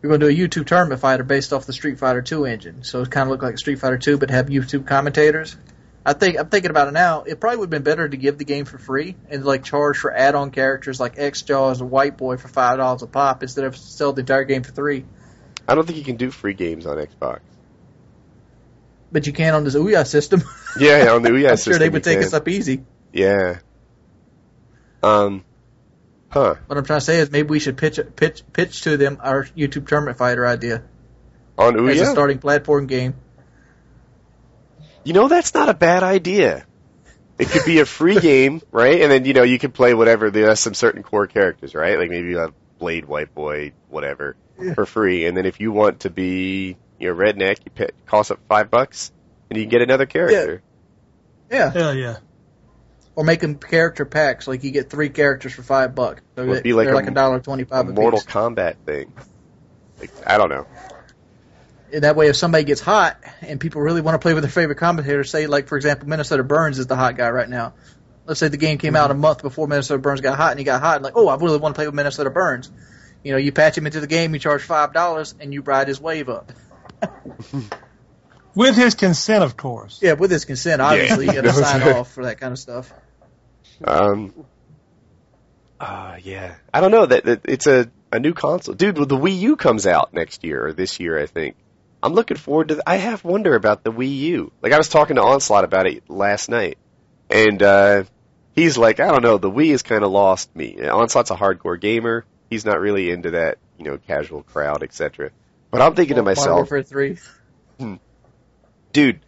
We're going to do a YouTube tournament fighter based off the Street Fighter 2 engine, so it kind of looked like Street Fighter 2, but have YouTube commentators. I think I'm thinking about it now. It probably would have been better to give the game for free and like charge for add-on characters like X Jaws or White Boy for five dollars a pop instead of sell the entire game for three. I don't think you can do free games on Xbox. But you can on this Ouya system. Yeah, on the [LAUGHS] Ouya I'm system. sure they would take can. us up easy. Yeah. Um. Huh. What I'm trying to say is maybe we should pitch pitch pitch to them our YouTube tournament fighter idea On as a starting platform game. you know that's not a bad idea. It could be a free [LAUGHS] game, right? And then you know you could play whatever. There's some certain core characters, right? Like maybe you have Blade, White Boy, whatever, Yeah. for free. And then if you want to be you know redneck, you pay, cost up five bucks, and you can get another character. Yeah, Hell yeah. Or make them character packs. Like you get three characters for five bucks. So Would be like they're a- like a dollar twenty A Mortal piece. Kombat thing. Like, I don't know. And that way, if somebody gets hot and people really want to play with their favorite commentator, say like for example, Minnesota Burns is the hot guy right now. Let's say the game came out a mm-hmm. month before Minnesota Burns got hot, and he got hot, and like, oh, I really want to play with Minnesota Burns. You know, you patch him into the game, you charge five dollars, and you ride his wave up. [LAUGHS] With his consent, of course. Yeah, with his consent, obviously, you got [LAUGHS] to sign off for that kind of stuff. Um. Uh, yeah. I don't know that, that it's a a new console, dude. The Wii U comes out next year or this year, I think. I'm looking forward to. I have wonder about the Wii U. Like I was talking to Onslaught about it last night, and uh he's like, I don't know, the Wii has kind of lost me. Onslaught's a hardcore gamer. He's not really into that, you know, casual crowd, etc. But I'm thinking to myself, Warfare Three. [LAUGHS] dude, uh,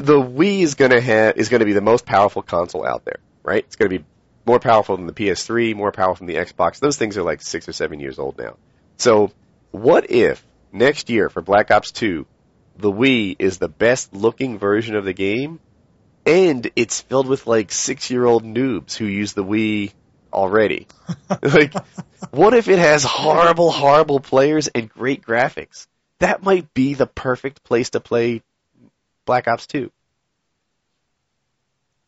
the Wii is gonna have is gonna be the most powerful console out there, right? It's gonna be more powerful than the PS3, more powerful than the Xbox. Those things are like six or seven years old now. So, what if next year for Black Ops 2, the Wii is the best looking version of the game, and it's filled with like six year old noobs who use the Wii already? [LAUGHS] like, what if it has horrible, horrible players and great graphics? That might be the perfect place to play Black Ops 2.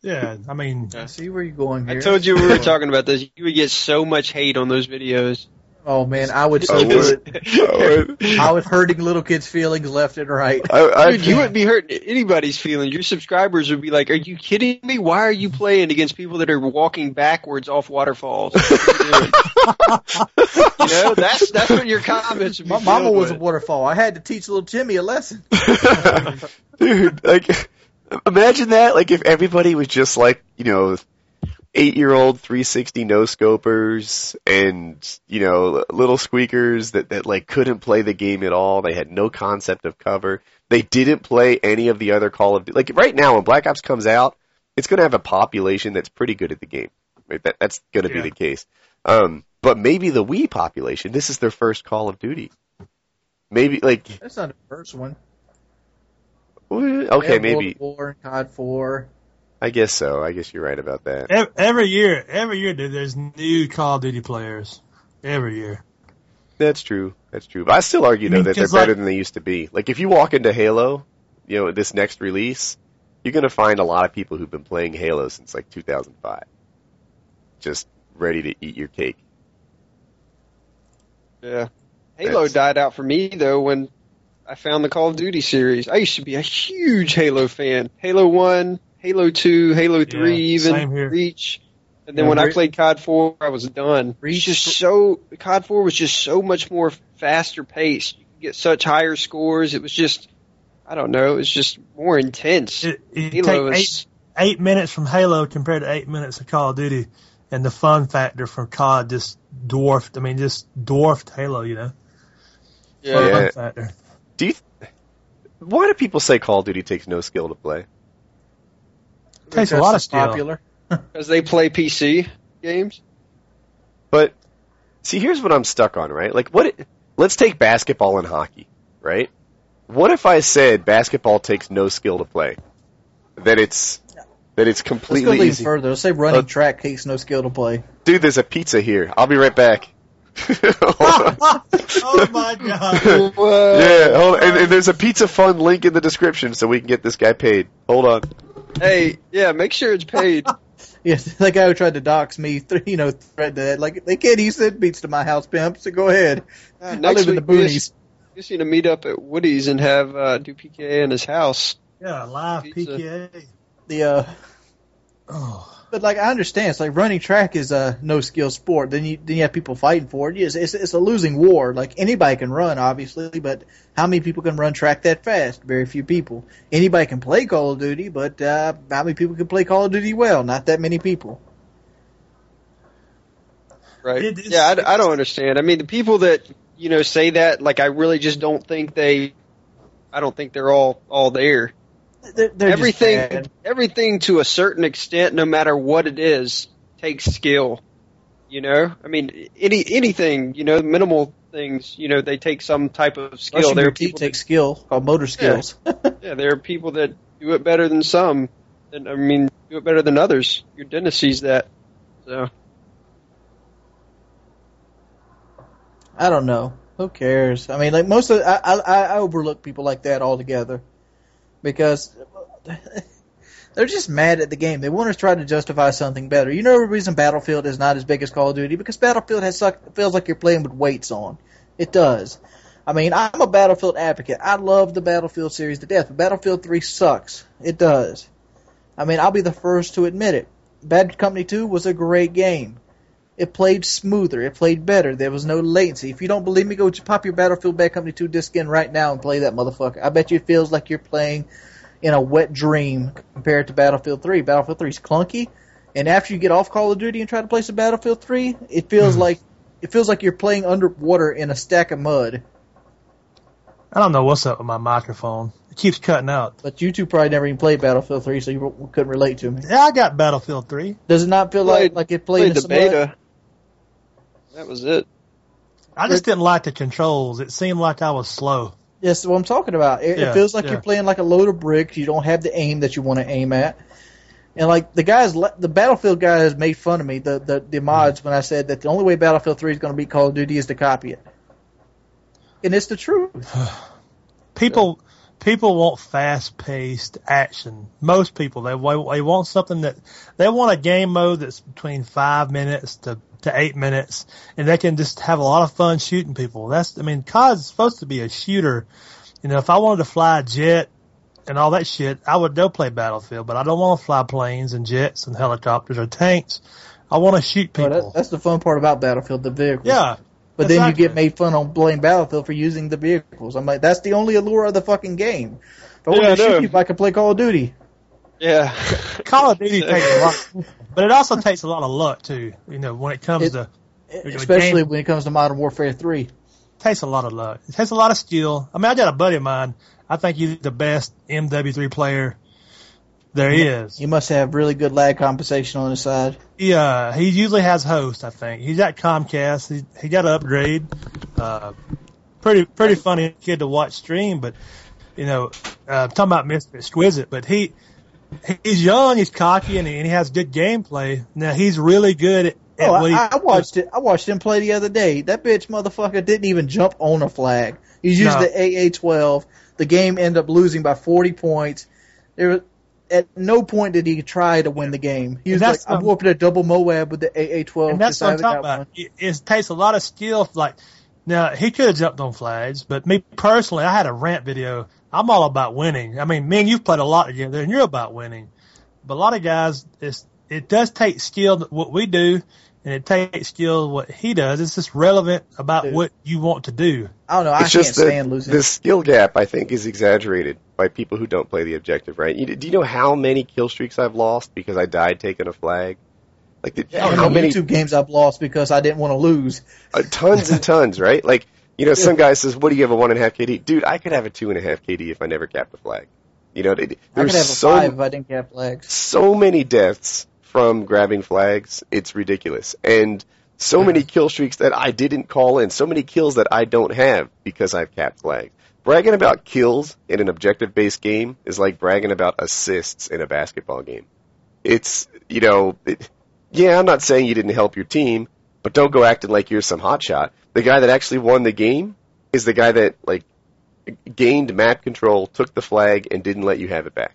Yeah, I mean, I see where you're going I told you we were [LAUGHS] talking about this. You would get so much hate on those videos. Oh man, I would [LAUGHS] so I would. it. I was hurting little kids' feelings left and right. I, I, Dude, you wouldn't be hurting anybody's feelings. Your subscribers would be like, "Are you kidding me? Why are you playing against people that are walking backwards off waterfalls?" [LAUGHS] You know, that's that's what your comments. My mama filled was a waterfall. I had to teach little Jimmy a lesson. Dude, like, imagine that. Like, if everybody was just like, you know, eight-year-old 360 no scopers and you know little squeakers that that like couldn't play the game at all. They had no concept of cover. They didn't play any of the other Call of Duty. like right now when Black Ops comes out, it's going to have a population that's pretty good at the game. Right? That that's going to be the case. Um, but maybe the Wii population, this is their first Call of Duty. Maybe like That's not the first one. Okay, Yeah, maybe World War, COD Four. I guess so. I guess you're right about that. ev- every year, every year, dude, there's new Call of Duty players. Every year. That's true. That's true. But I still argue I though mean, that they're 'cause, better like- than they used to be. Like if you walk into Halo, you know, this next release, you're gonna find a lot of people who've been playing Halo since like 2005, just ready to eat your cake. Yeah. Halo Yes. died out for me though when I found the Call of Duty series. I used to be a huge Halo fan. Halo One, Halo Two, Halo Three, same even. Reach. And then Yeah, when I played COD Four, I was done. Reach- just so COD Four was just so much more faster paced. You could get such higher scores. It was just I don't know. It was just more intense. It, you Halo take is eight, eight minutes from Halo compared to eight minutes of Call of Duty, and the fun factor from COD just dwarfed. I mean, just dwarfed Halo. You know, yeah. fun Yeah. factor. Do you? Why do people say Call of Duty takes no skill to play? Takes a Because lot of skill. Popular. [LAUGHS] because they play PC games. But see, here's what I'm stuck on, right? Like, what? Let's take basketball and hockey, right? What if I said basketball takes no skill to play? That it's that it's completely Let's go completely even easy. further. Let's say running Uh, track takes no skill to play. Dude, there's a pizza here. I'll be right back. [LAUGHS] oh my god! Whoa. Yeah, hold and, and there's a pizza fund link in the description so we can get this guy paid. Hold on. Hey, yeah, make sure it's paid. [LAUGHS] Yeah, that guy who tried to dox me, th- you know, threatened that. Like, they can't, he send beats to my house, pimp, so go ahead. Uh, I next live in the week, we boonies. just, we just need to meet up at Woody's and have uh, do PKA in his house. Yeah, live Pizza. PKA. The, uh, Oh, but like, I understand, it's like running track is a no skill sport. Then you, then you have people fighting for it. Yes, it's, it's a losing war. Like, anybody can run, obviously, but how many people can run track that fast? Very few people. Anybody can play Call of Duty, but, uh, how many people can play Call of Duty well? Not that many people. Right? It is- yeah, I, I don't understand. I mean, the people that you know say that, like, I really just don't think they. I don't think they're all all there. They're, they're everything, everything to a certain extent, no matter what it is, takes skill. You know, I mean, any anything, you know, minimal things, you know, they take some type of skill. Brushing there are people takes skill, called motor skills. [LAUGHS] Yeah, there are people that do it better than some. And I mean, do it better than others. Your dentist sees that. So I don't know. Who cares? I mean, like most of I, I I overlook people like that altogether because they're just mad at the game. They want to try to justify something better. You know the reason Battlefield is not as big as Call of Duty because Battlefield has suck, feels like you're playing with weights on. It does. I mean, I'm a Battlefield advocate. I love the Battlefield series to death, but Battlefield 3 sucks. It does. I mean, I'll be the first to admit it. Bad Company 2 was a great game. It played smoother. It played better. There was no latency. If you don't believe me, go to pop your Battlefield Bad Company 2 disc in right now and play that motherfucker. I bet you it feels like you're playing in a wet dream compared to Battlefield 3. Battlefield 3 is clunky, and after you get off Call of Duty and try to play some Battlefield 3, it feels hmm. like it feels like you're playing underwater in a stack of mud. I don't know what's up with my microphone. It keeps cutting out. But you two probably never even played Battlefield 3, so you couldn't relate to me. Yeah, I got Battlefield 3. Does it not feel like Played- like it played, played in the some mud? beta. That was it. I just didn't like the controls. It seemed like I was slow. Yes, what I'm talking about. It, Yeah, it feels like yeah. you're playing like a load of bricks. You don't have the aim that you want to aim at. And like the guys, the Battlefield guys made fun of me, the the, the mods, when I said that the only way Battlefield 3 is going to beat Call of Duty is to copy it. And it's the truth. [SIGHS] People people want fast paced action. Most people they wa- they want something that they want a game mode that's between five minutes to to eight minutes, and they can just have a lot of fun shooting people. That's I mean, COD's supposed to be a shooter. You know, if I wanted to fly a jet and all that shit, I would go play Battlefield. But I don't want to fly planes and jets and helicopters or tanks. I want to shoot Well, people. that, that's the fun part about Battlefield, the vehicles. yeah, But then you get made fun on playing Battlefield for using the vehicles. I'm like, that's the only allure of the fucking game. If I wanted Yeah, I to shoot know. people, I could play Call of Duty. Yeah. Call of Duty takes a lot, [LAUGHS] but it also takes a lot of luck too. You know, when it comes It- to Especially game- when it comes to Modern Warfare 3. takes a lot of luck. It takes a lot of skill. I mean, I got a buddy of mine. I think he's the best MW3 player there is. You must have really good lag compensation on his side. Yeah, he usually has host. I think he's at Comcast. He he got an upgrade. Uh, pretty pretty funny kid to watch stream, but you know, uh, talking about Mr. Exquisite, but he he's young, he's cocky, and he, and he has good gameplay. Now he's really good at, Oh, what he. I, I watched it. I watched him play the other day. That bitch motherfucker didn't even jump on a flag. He's used No. the AA-12. The game ended up losing by 40 points. There, was- at no point did he try to win the game. He was like, "I'm whooping a double Moab with the AA-12." and that's what I'm talking about. It, it takes a lot of skill. Like Now he could have jumped on flags, but me personally, I had a rant video. I'm all about winning. I mean, me and you've played a lot together, and you're about winning. But a lot of guys, it's it does take skill what we do, and it takes skill what he does. It's just relevant about Dude. what you want to do. I don't know. I it's can't just the, stand losing. the skill gap. I think is exaggerated by people who don't play the objective. Right? You, do you know how many kill streaks I've lost because I died taking a flag? Like the, How how many many? YouTube games I've lost because I didn't want to lose. Uh, tons and tons, right? Like you know, some guy says, "What do you have a one and a half KD?" Dude, I could have a two and a half KD if I never capped a flag. You know, it- I could there's have a so five if I didn't cap legs. so many deaths from grabbing flags. It's ridiculous. And so many kill streaks that I didn't call in. So many kills that I don't have because I've capped flags. Bragging about kills in an objective based game is like bragging about assists in a basketball game. It's, you know, it, yeah, I'm not saying you didn't help your team, but don't go acting like you're some hotshot. The guy that actually won the game is the guy that, like, gained map control, took the flag, and didn't let you have it back.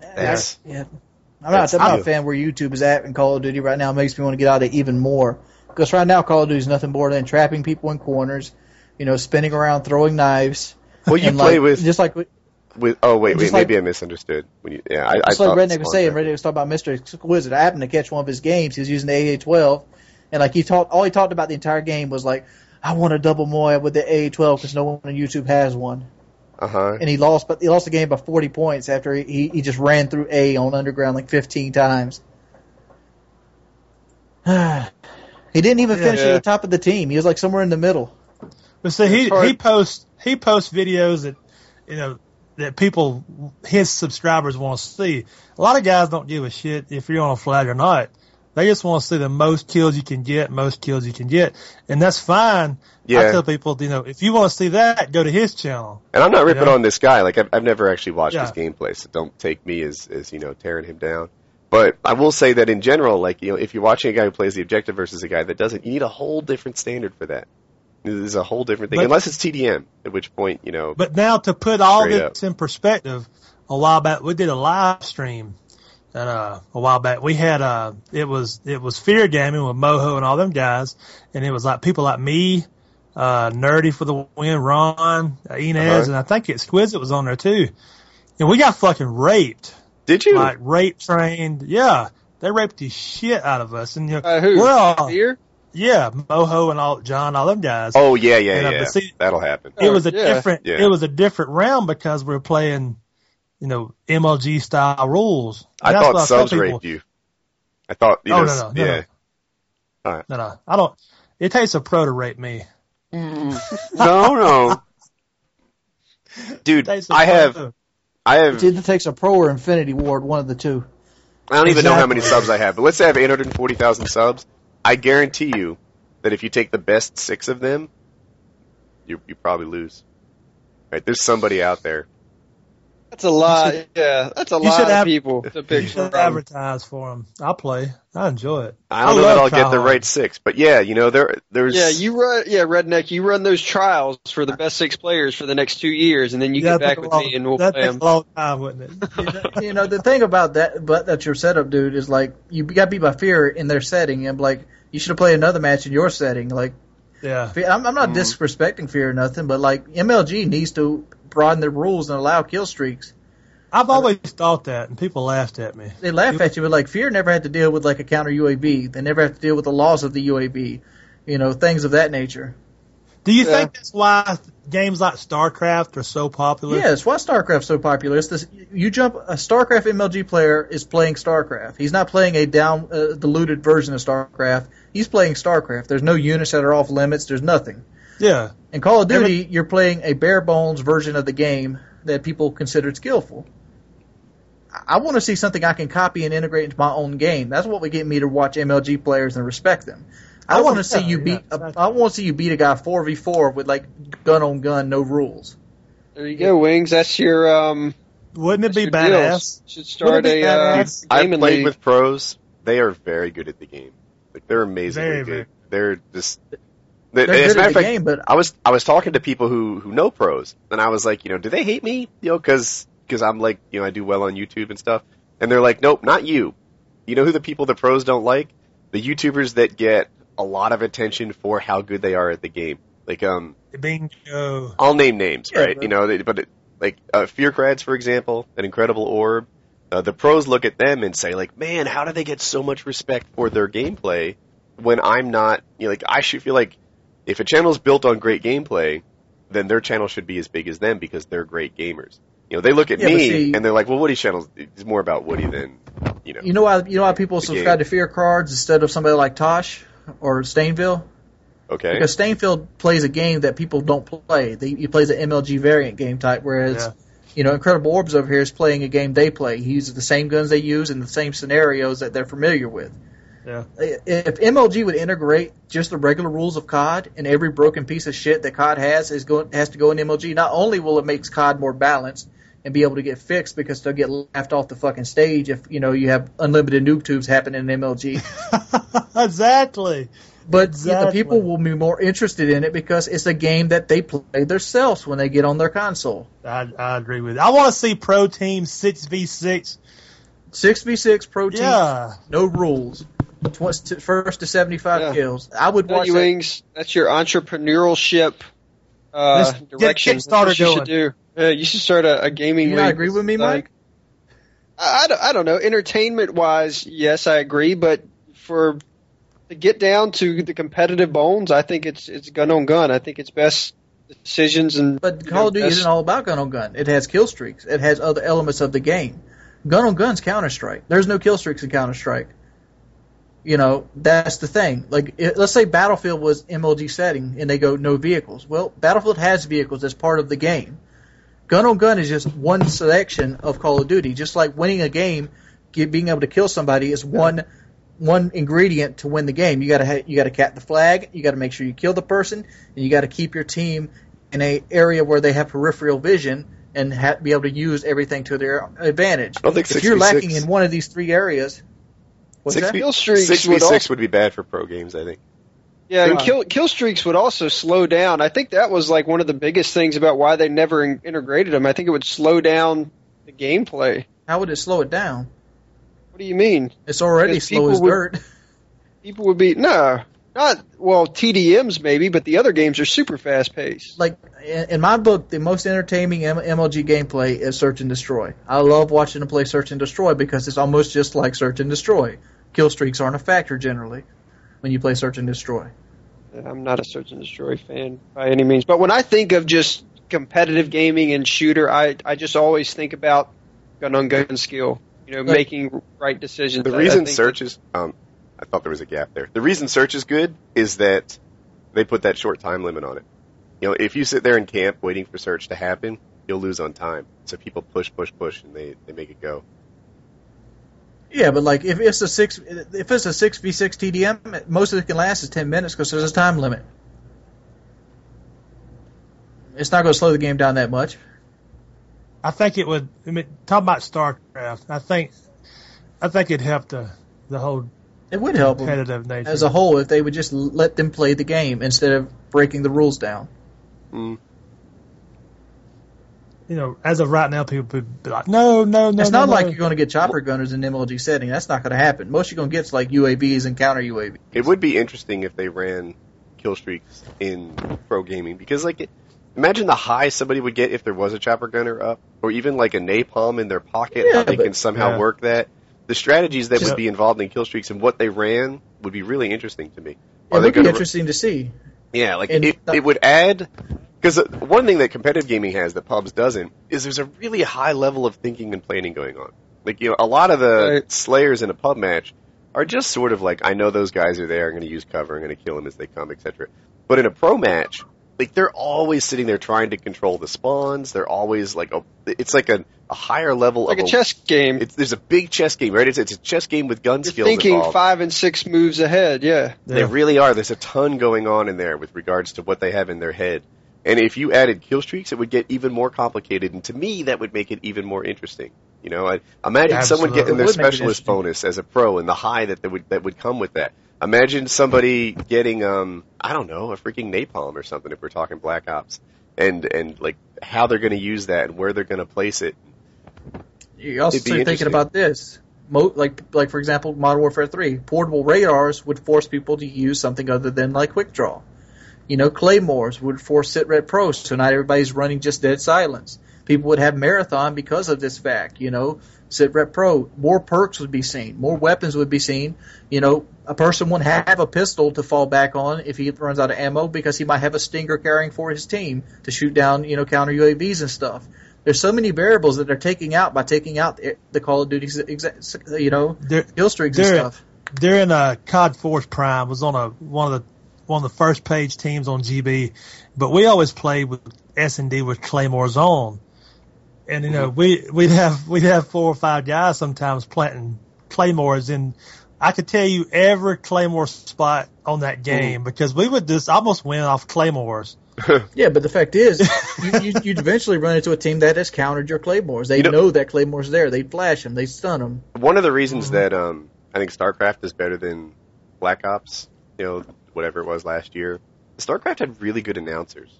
That's, Yeah. I'm not, I'm not a fan where YouTube is at in Call of Duty right now. It makes me want to get out of it even more. Because right now, Call of Duty is nothing more than trapping people in corners, you know, spinning around, throwing knives. well, you play like, with just like With oh wait wait like- maybe I misunderstood when you yeah I, I just like Redneck was saying. Redneck was talking about Mr. Exquisite. I happened to catch one of his games. He was using the AA-12, and like he talked, all he talked about the entire game was like, I want a double moy with the A12 because no one on YouTube has one. uh-huh And he lost, but he lost the game by 40 points after he, he, he just ran through A on underground like 15 times. [SIGHS] he didn't even Yeah. finish Yeah. at the top of the team. He was like somewhere in the middle. But see, he he posts he posts videos that you know that people his subscribers want to see. A lot of guys don't give a shit if you're on a flag or not. They just want to see the most kills you can get, most kills you can get, and that's fine. I yeah tell people, you know, if you want to see that, go to his channel. and I'm not ripping know? on this guy like I've, I've never actually watched Yeah. his gameplay so don't take me as as you know tearing him down but I will say that in general like you know if you're watching a guy who plays the objective versus a guy that doesn't you need a whole different standard for that there's a whole different thing But- unless it's TDM at which point you know But now to put all this in perspective, a while back we did a live stream, and uh, a while back we had uh, it was it was fear gaming with Moho and all them guys, and it was like people like me, uh, nerdy for the win, Ron, uh, Inez, Uh-huh. and I think Exquisite was on there too, and we got fucking raped, did you like rape trained, yeah. They raped the shit out of us, and you know, Uh, who? we're all, Here? yeah, Moho and all, John, all them guys. oh yeah yeah And, uh, yeah see- that'll happen it was a yeah. different Yeah. it was a different round because we were playing you know MLG style rules. I that's thought subs people. raped you I thought you Oh, know no, no, no, yeah No, no, I don't. It takes a pro to rape me. Mm. no no [LAUGHS] dude I takes a I pro have I have dude It either takes a Pro or Infinity Ward, one of the two. I don't even know how many subs I have, but let's say I have 840,000 subs. I guarantee you that if you take the best six of them, you you probably lose. Right? There's somebody out there. That's a lot. Yeah, that's a lot should of have- people to pick You should from. advertise for them. I'll play. I enjoy it. I don't know that I'll get the right six, but yeah, you know there there's Yeah, you run. Yeah, redneck. You run those trials for the best six players for the next two years, and then you That'd get back with long- me, and we'll that'd play take them. a long time, wouldn't it? [LAUGHS] you know the thing about that, but that's your setup, dude, is like you got beat by fear in their setting, and like you should have played another match in your setting. Like yeah. Fe- I'm, I'm not Mhm. disrespecting fear or nothing, but like MLG needs to broaden the rules and allow kill streaks. I've always thought that, and people laughed at me. They laugh at you, but like fear never had to deal with like a counter UAV. They never have to deal with the laws of the UAV. You know things of that nature. Do you Yeah. think that's why games like StarCraft are so popular? Yeah, it's why StarCraft's so popular. It's this you jump a StarCraft MLG player is playing StarCraft. He's not playing a down uh, diluted version of StarCraft. He's playing StarCraft. There's no units that are off limits. There's nothing. Yeah. In Call of Duty, you're playing a bare bones version of the game that people considered skillful. I- I want to see something I can copy and integrate into my own game. That's what would get me to watch MLG players and respect them. I I wanna- see yeah, you yeah, beat. exactly. I want to see you beat a guy four v four with like gun on gun, no rules. There you go, wings. That's your um. Wouldn't it be badass? deal. Should start Wouldn't it be a uh, badass? I've gaming played league. with pros. They are very good at the game. Like they're amazingly Very, good. very. They're just They're as a good matter at of the fact, game, but I was I was talking to people who who know pros, and I was like, you know, do they hate me? You know, because because I'm like, you know, I do well on YouTube and stuff, and they're like, nope, not you. You know who the people the pros don't like? The YouTubers that get a lot of attention for how good they are at the game. Like um, Bingo. I'll name names, Yeah, right? but- You know, they, but it, like uh, Fear Cards, for example, an incredible orb. Uh, the pros look at them and say, like, man, how do they get so much respect for their gameplay when I'm not? You know, like, I should feel like if a channel is built on great gameplay, then their channel should be as big as them because they're great gamers. You know, they look at Yeah, me see- and they're like, well, Woody's channel is more about Woody than you know. You know why? You know why people The subscribe to Fear Cards instead of somebody like Tosh or Stainville? Okay, Because Stainville plays a game that people don't play. They, he plays an MLG variant game type, whereas Yeah. you know Incredible Orbs over here is playing a game they play. He uses the same guns they use and the same scenarios that they're familiar with. Yeah. If MLG would integrate just the regular rules of COD and every broken piece of shit that COD has is going has to go in MLG, not only will it make COD more balanced and be able to get fixed because they'll get laughed off the fucking stage if you know you have unlimited noob tubes happening in MLG. [LAUGHS] exactly. But Exactly. people will be more interested in it because it's a game that they play themselves when they get on their console. I, I agree with you. I want to see pro team six v six. Six v six pro team, Yeah. no rules. Tw- to- First to seventy five Yeah. kills. I would watch you, that. Wings, that's your entrepreneurship uh, Let's direction. That's Kickstarter what you going. should do. Yeah, you should start a, a gaming. You not league. agree with me, Like, Mike? I, I don't, I don't know. Entertainment wise, yes, I agree. But for to get down to the competitive bones, I think it's it's gun on gun. I think it's best decisions and. But Call know, of Duty best- isn't all about gun on gun. It has kill streaks. It has other elements of the game. Gun on gun's Counter Strike. There's no kill streaks in Counter Strike. You know that's the thing. Like, it, let's say Battlefield was MLG setting and they go no vehicles. Well, Battlefield has vehicles as part of the game. Gun on gun is just one selection of Call of Duty. Just like winning a game, get, being able to kill somebody is one one ingredient to win the game. You got to ha- you got to cap the flag. You got to make sure you kill the person, and you got to keep your team in a area where they have peripheral vision and ha- be able to use everything to their advantage. I don't think if you're lacking in one of these three areas, what's Six that? Kill streaks six v would six would be bad for pro games, I think. Yeah, and kill kill streaks would also slow down. I think that was like one of the biggest things about why they never in- integrated them. I think it would slow down the gameplay. How would it slow it down? What do you mean? It's already Because slow as people would- dirt. [LAUGHS] People would be no, not well TDMs maybe, but the other games are super fast paced. like in in my book, the most entertaining MLG gameplay is Search and Destroy. I love watching them play Search and Destroy because it's almost just like Search and Destroy. Kill streaks aren't a factor generally when you play Search and Destroy. I'm not a search and destroy fan by any means, but when I think of just competitive gaming and shooter, I I just always think about gun on gun skill. You know, Like- making right decisions. The I- I reason think search is, um, I thought there was a gap there. The reason search is good is that they put that short time limit on it. You know, if you sit there in camp waiting for search to happen, you'll lose on time. So people push, push, push, and they, they make it go. Yeah, but like if it's a six, if it's a six v six TDM, most of it can last is ten minutes because there's a time limit. It's not going to slow the game down that much. I think it would. I mean, talk about StarCraft. I think, I think it'd help the the whole It would help 'em competitive nature. as a whole if they would just let them play the game instead of breaking the rules down. Mm. You know, as of right now, people would be like, no, no, no. it's no, not no. like you're going to get chopper gunners in MLG setting. That's not going to happen. Most you're going to get is like UAVs and counter UAVs. It would be interesting if they ran kill streaks in pro gaming because, like, it, imagine the high somebody would get if there was a chopper gunner up, or even like a napalm in their pocket. Yeah, how they but- can somehow Yeah. work that. The strategies that Just- would be involved in kill streaks and what they ran would be really interesting to me. It Are they would be gonna- interesting to see. Yeah, like And it, the- it would add because one thing that competitive gaming has that pubs doesn't is there's a really high level of thinking and planning going on. Like you know, a lot of the Right. slayers in a pub match are just sort of like I know those guys are there. I'm going to use cover. I'm going to kill them as they come, etc. But in a pro match, like they're always sitting there trying to control the spawns. They're always like a, it's like a, a higher level like of a chess game. It's, there's a big chess game, right? It's, it's a chess game with gun You're skills thinking involved. five and six moves ahead. Yeah. They really are. There's a ton going on in there with regards to what they have in their head. And if you added kill streaks, it would get even more complicated. And to me, that would make it even more interesting. You know, I imagine someone getting their It would make it specialist bonus as a pro and the high that they would that would come with that. Imagine somebody getting um I don't know a freaking napalm or something if we're talking Black Ops, and and like how they're going to use that and where they're going to place it. You also It'd start thinking about this. mo- like like for example, Modern Warfare Three, portable radars would force people to use something other than like quick draw. You know, claymores would force sit rep pros, so not everybody's running just dead silence. People would have marathon because of this fact. You know, sit rep pro, more perks would be seen, more weapons would be seen. You know, a person would have a pistol to fall back on if he runs out of ammo because he might have a stinger carrying for his team to shoot down, you know, counter UAVs and stuff. There's so many variables that they're taking out by taking out the- Call of Duty, you know, There, kill streaks and stuff. during uh, COD Force Prime was on a one of the one of the first page teams on GB, but we always played with S and D with Claymore's on, and you know mm-hmm. we we'd have we'd have four or five guys sometimes planting claymores in. I could tell you every claymore spot on that mm-hmm. game because we would just almost win off claymores. [LAUGHS] Yeah, but the fact is, [LAUGHS] you, you, you'd eventually run into a team that has countered your claymores. They You know- know, that claymore's there. They flash them. They stun them. One of the reasons mm-hmm. that um, I think StarCraft is better than Black Ops, you know, whatever it was last year, StarCraft had really good announcers.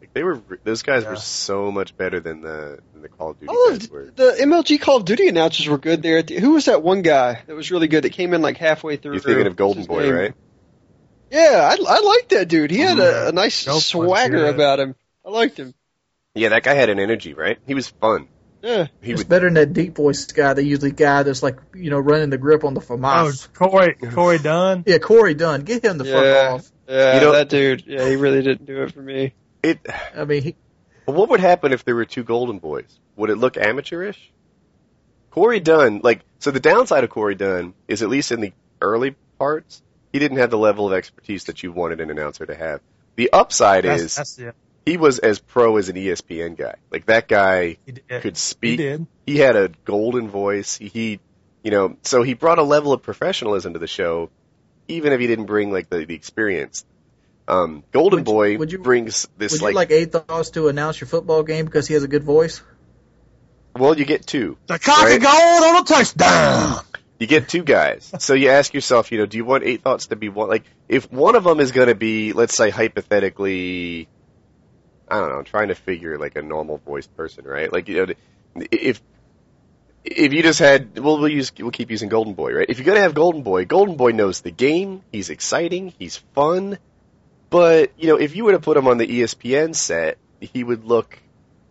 Like they were, those guys Yeah. were so much better than the than the Call of Duty All guys were. the MLG Call of Duty announcers were good there. The, who was that one guy that was really good that came in like halfway through? You're thinking of Golden Boy, name? right? Yeah, I, I liked that dude. He had a, mm-hmm. a nice Golden swagger about him. I liked him. Yeah, that guy had an energy, right? He was fun. Yeah. He It's would. better than that deep voice guy. They usually guy that's like you know running the grip on the Oh, FAMAS. Corey Corey Dunn. Yeah, Corey Dunn. Get him the Yeah. fuck off. Yeah, You know- that dude. Yeah, he really didn't do it for me. It. I mean, he, What would happen if there were two Golden Boys? Would it look amateurish? Corey Dunn, like, so the downside of Corey Dunn is at least in the early parts, he didn't have the level of expertise that you wanted an announcer to have. The upside That's, is that's it. He was as pro as an ESPN guy. Like that guy He did. could He speak. did. He had a golden voice. He, he, you know, so he brought a level of professionalism to the show, even if he didn't bring like the, the experience. Um, Golden Would you- Boy would you- brings this would like, you like eight thoughts to announce your football game because he has a good voice? well, you get two. The cock Right. and gold on a touchdown. You get two guys. [LAUGHS] So you ask yourself, you know, do you want eight thoughts to be one? Like, if one of them is going to be, let's say, hypothetically, I don't know, trying to figure like a normal voiced person, right? Like, you know, if if you just had, well, we'll use, we'll keep using Golden Boy, right? If you're to have Golden Boy, Golden Boy knows the game. He's exciting. He's fun. But you know, if you were to put him on the ESPN set, he would look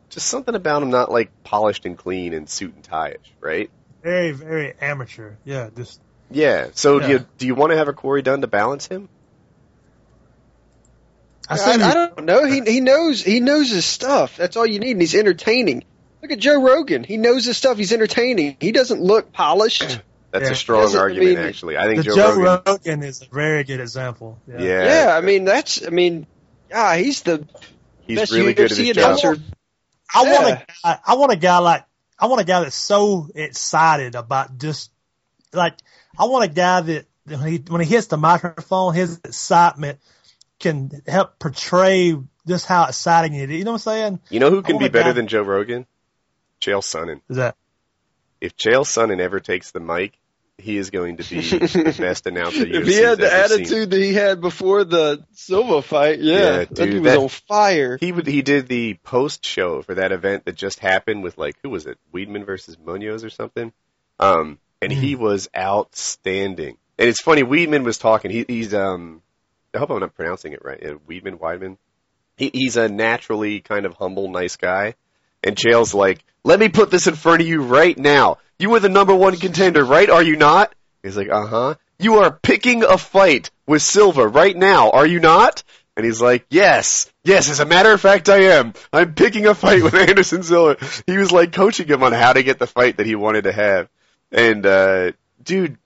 just something about him not like polished and clean and suit and tie-ish, right? Very very amateur. Yeah, just Yeah. So do you do you want to have a Corey Dunn to balance him? I I, said I don't know. He he knows he knows his stuff. That's all you need, and he's entertaining. Look at Joe Rogan. He knows his stuff. He's entertaining. He doesn't look polished. [CLEARS THROAT] That's Yeah. a strong Doesn't argument, mean- actually. I think Joe, Joe, Rogan. Rogan. is a very good example. Yeah. Yeah, Yeah, I mean that's. I mean, yeah, he's the he's best really good at UFC his job. announcer. I want Yeah. a guy, I want a guy like I want a guy that's so excited about just like I want a guy that when he when he hits the microphone, his excitement can help portray just how exciting it is. You know what I'm saying? You know who can be better guy- than Joe Rogan? Chael Sonnen. Is that If Chael Sonnen ever takes the mic, he is going to be [LAUGHS] the best announcer If he had the ever seen. attitude that he had before the Silva fight, yeah, Yeah, that dude, dude was that- on fire. He would he did the post show for that event that just happened with like who was it? Weedman versus Munoz or something. Um and he was outstanding. And it's funny, Weedman was talking. He, he's um I hope I'm not pronouncing it right. Uh, Weedman, Weidman. He, he's a naturally kind of humble, nice guy. And Chael's like, "Let me put this in front of you right now. You were the number one contender, right? Are you not?" He's like, "Uh huh." You are picking a fight with Silva right now, are you not? And he's like, yes, yes, as a matter of fact, I am. I'm picking a fight with [LAUGHS] Anderson Silva. He was like coaching him on how to get the fight that he wanted to have. And, uh, dude,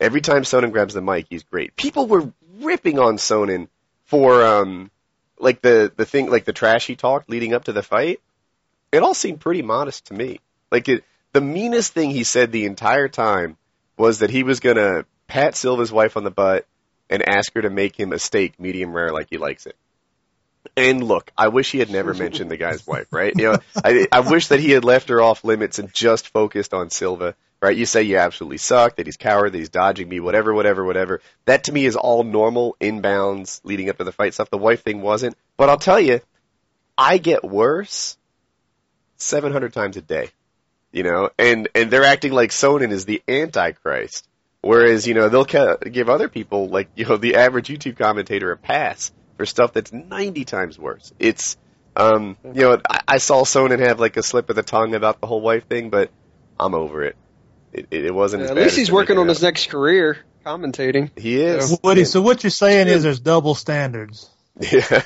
every time Sonnen grabs the mic, he's great. People were ripping on Sonnen for, um, like the, the thing, like the trash he talked leading up to the fight. It all seemed pretty modest to me. Like it, the meanest thing he said the entire time was that he was gonna pat Silva's wife on the butt and ask her to make him a steak medium rare like he likes it. And look, I wish he had never mentioned the guy's wife, right? You know, I, I wish that he had left her off limits and just focused on Silva, right? You say you absolutely suck, that he's coward, that he's dodging me, whatever, whatever, whatever. That to me is all normal inbounds leading up to the fight stuff. The wife thing wasn't. But I'll tell you, I get worse 700 times a day. you know, and and they're acting like Sonnen is the Antichrist, whereas you know they'll give other people like [LAUGHS] you know the average YouTube commentator a pass for stuff that's ninety times worse. It's um, you know, I, I saw Sonnen have like a slip of the tongue about the whole wife thing, but I'm over it. It, it, it wasn't. Yeah, as at bad least he's working on it his next career, commentating. He is. Woody, so what you're saying is there's double standards. [LAUGHS] Yeah,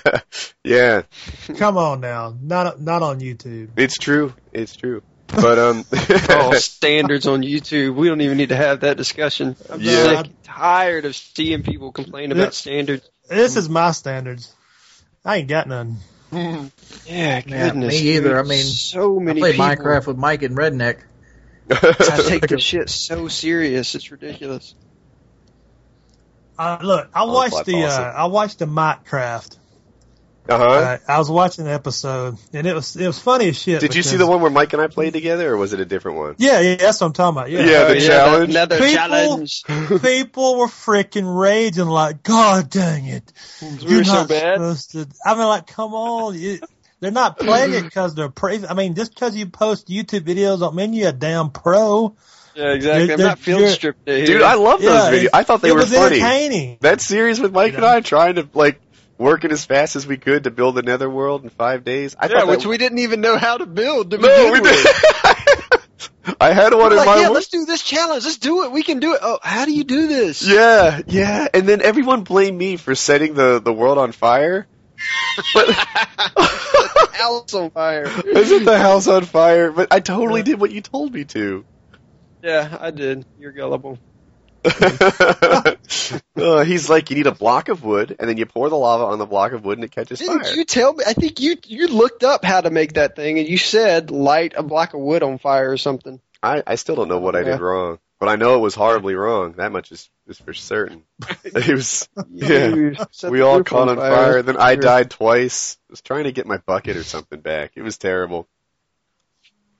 yeah. [LAUGHS] Come on now, not not on YouTube. It's true. It's true. But um, [LAUGHS] oh, standards on YouTube. We don't even need to have that discussion. I'm Yeah. sick, tired of seeing people complain about standards. This is my standards. I ain't got none. Yeah, Yeah, goodness. me either. I mean, so I many played people. Minecraft with Mike and Redneck. [LAUGHS] I take this shit so serious. It's ridiculous. Uh, look, I watched the uh, I watched the Minecraft. uh huh. Uh, I was watching the episode, and it was it was funny as shit. Did you see the one where Mike and I played together, or was it a different one? Yeah, yeah, that's what I'm talking about. Yeah, Yeah, the challenge. Another People- challenge. [LAUGHS] people were freaking raging like, God dang it! We were so not bad. supposed to. I mean, like, come on, you, they're not playing it because they're praising. I mean, just because you post YouTube videos don't mean you're a damn pro. Yeah, exactly. They're- I'm not they're- field stripped. Dude, I love those Yeah, videos. I thought they it were was funny. entertaining. That series with Mike You and? I trying to like working as fast as we could to build the Netherworld in five days. I yeah, thought which that, we didn't even know how to build. To no, begin we did. [LAUGHS] I had one We're in like, my yeah, wo- let's do this challenge. Let's do it. We can do it. Oh, how do you do this? Yeah, yeah, and then everyone blamed me for setting the the world on fire. But [LAUGHS] [LAUGHS] House on fire. [LAUGHS] I set the house on fire, but I totally did what you told me to. Yeah, I did. You're gullible. [LAUGHS] uh, he's like, you need a block of wood, and then you pour the lava on the block of wood, and it catches Didn't fire. you tell me? I think you you looked up how to make that thing, and you said light a block of wood on fire or something. I, I still don't know what I Yeah. did wrong, but I know it was horribly wrong. That much is, is for certain. [LAUGHS] It was, yeah. We all caught on fire. fire. Then I died twice. I was trying to get my bucket or something back. It was terrible.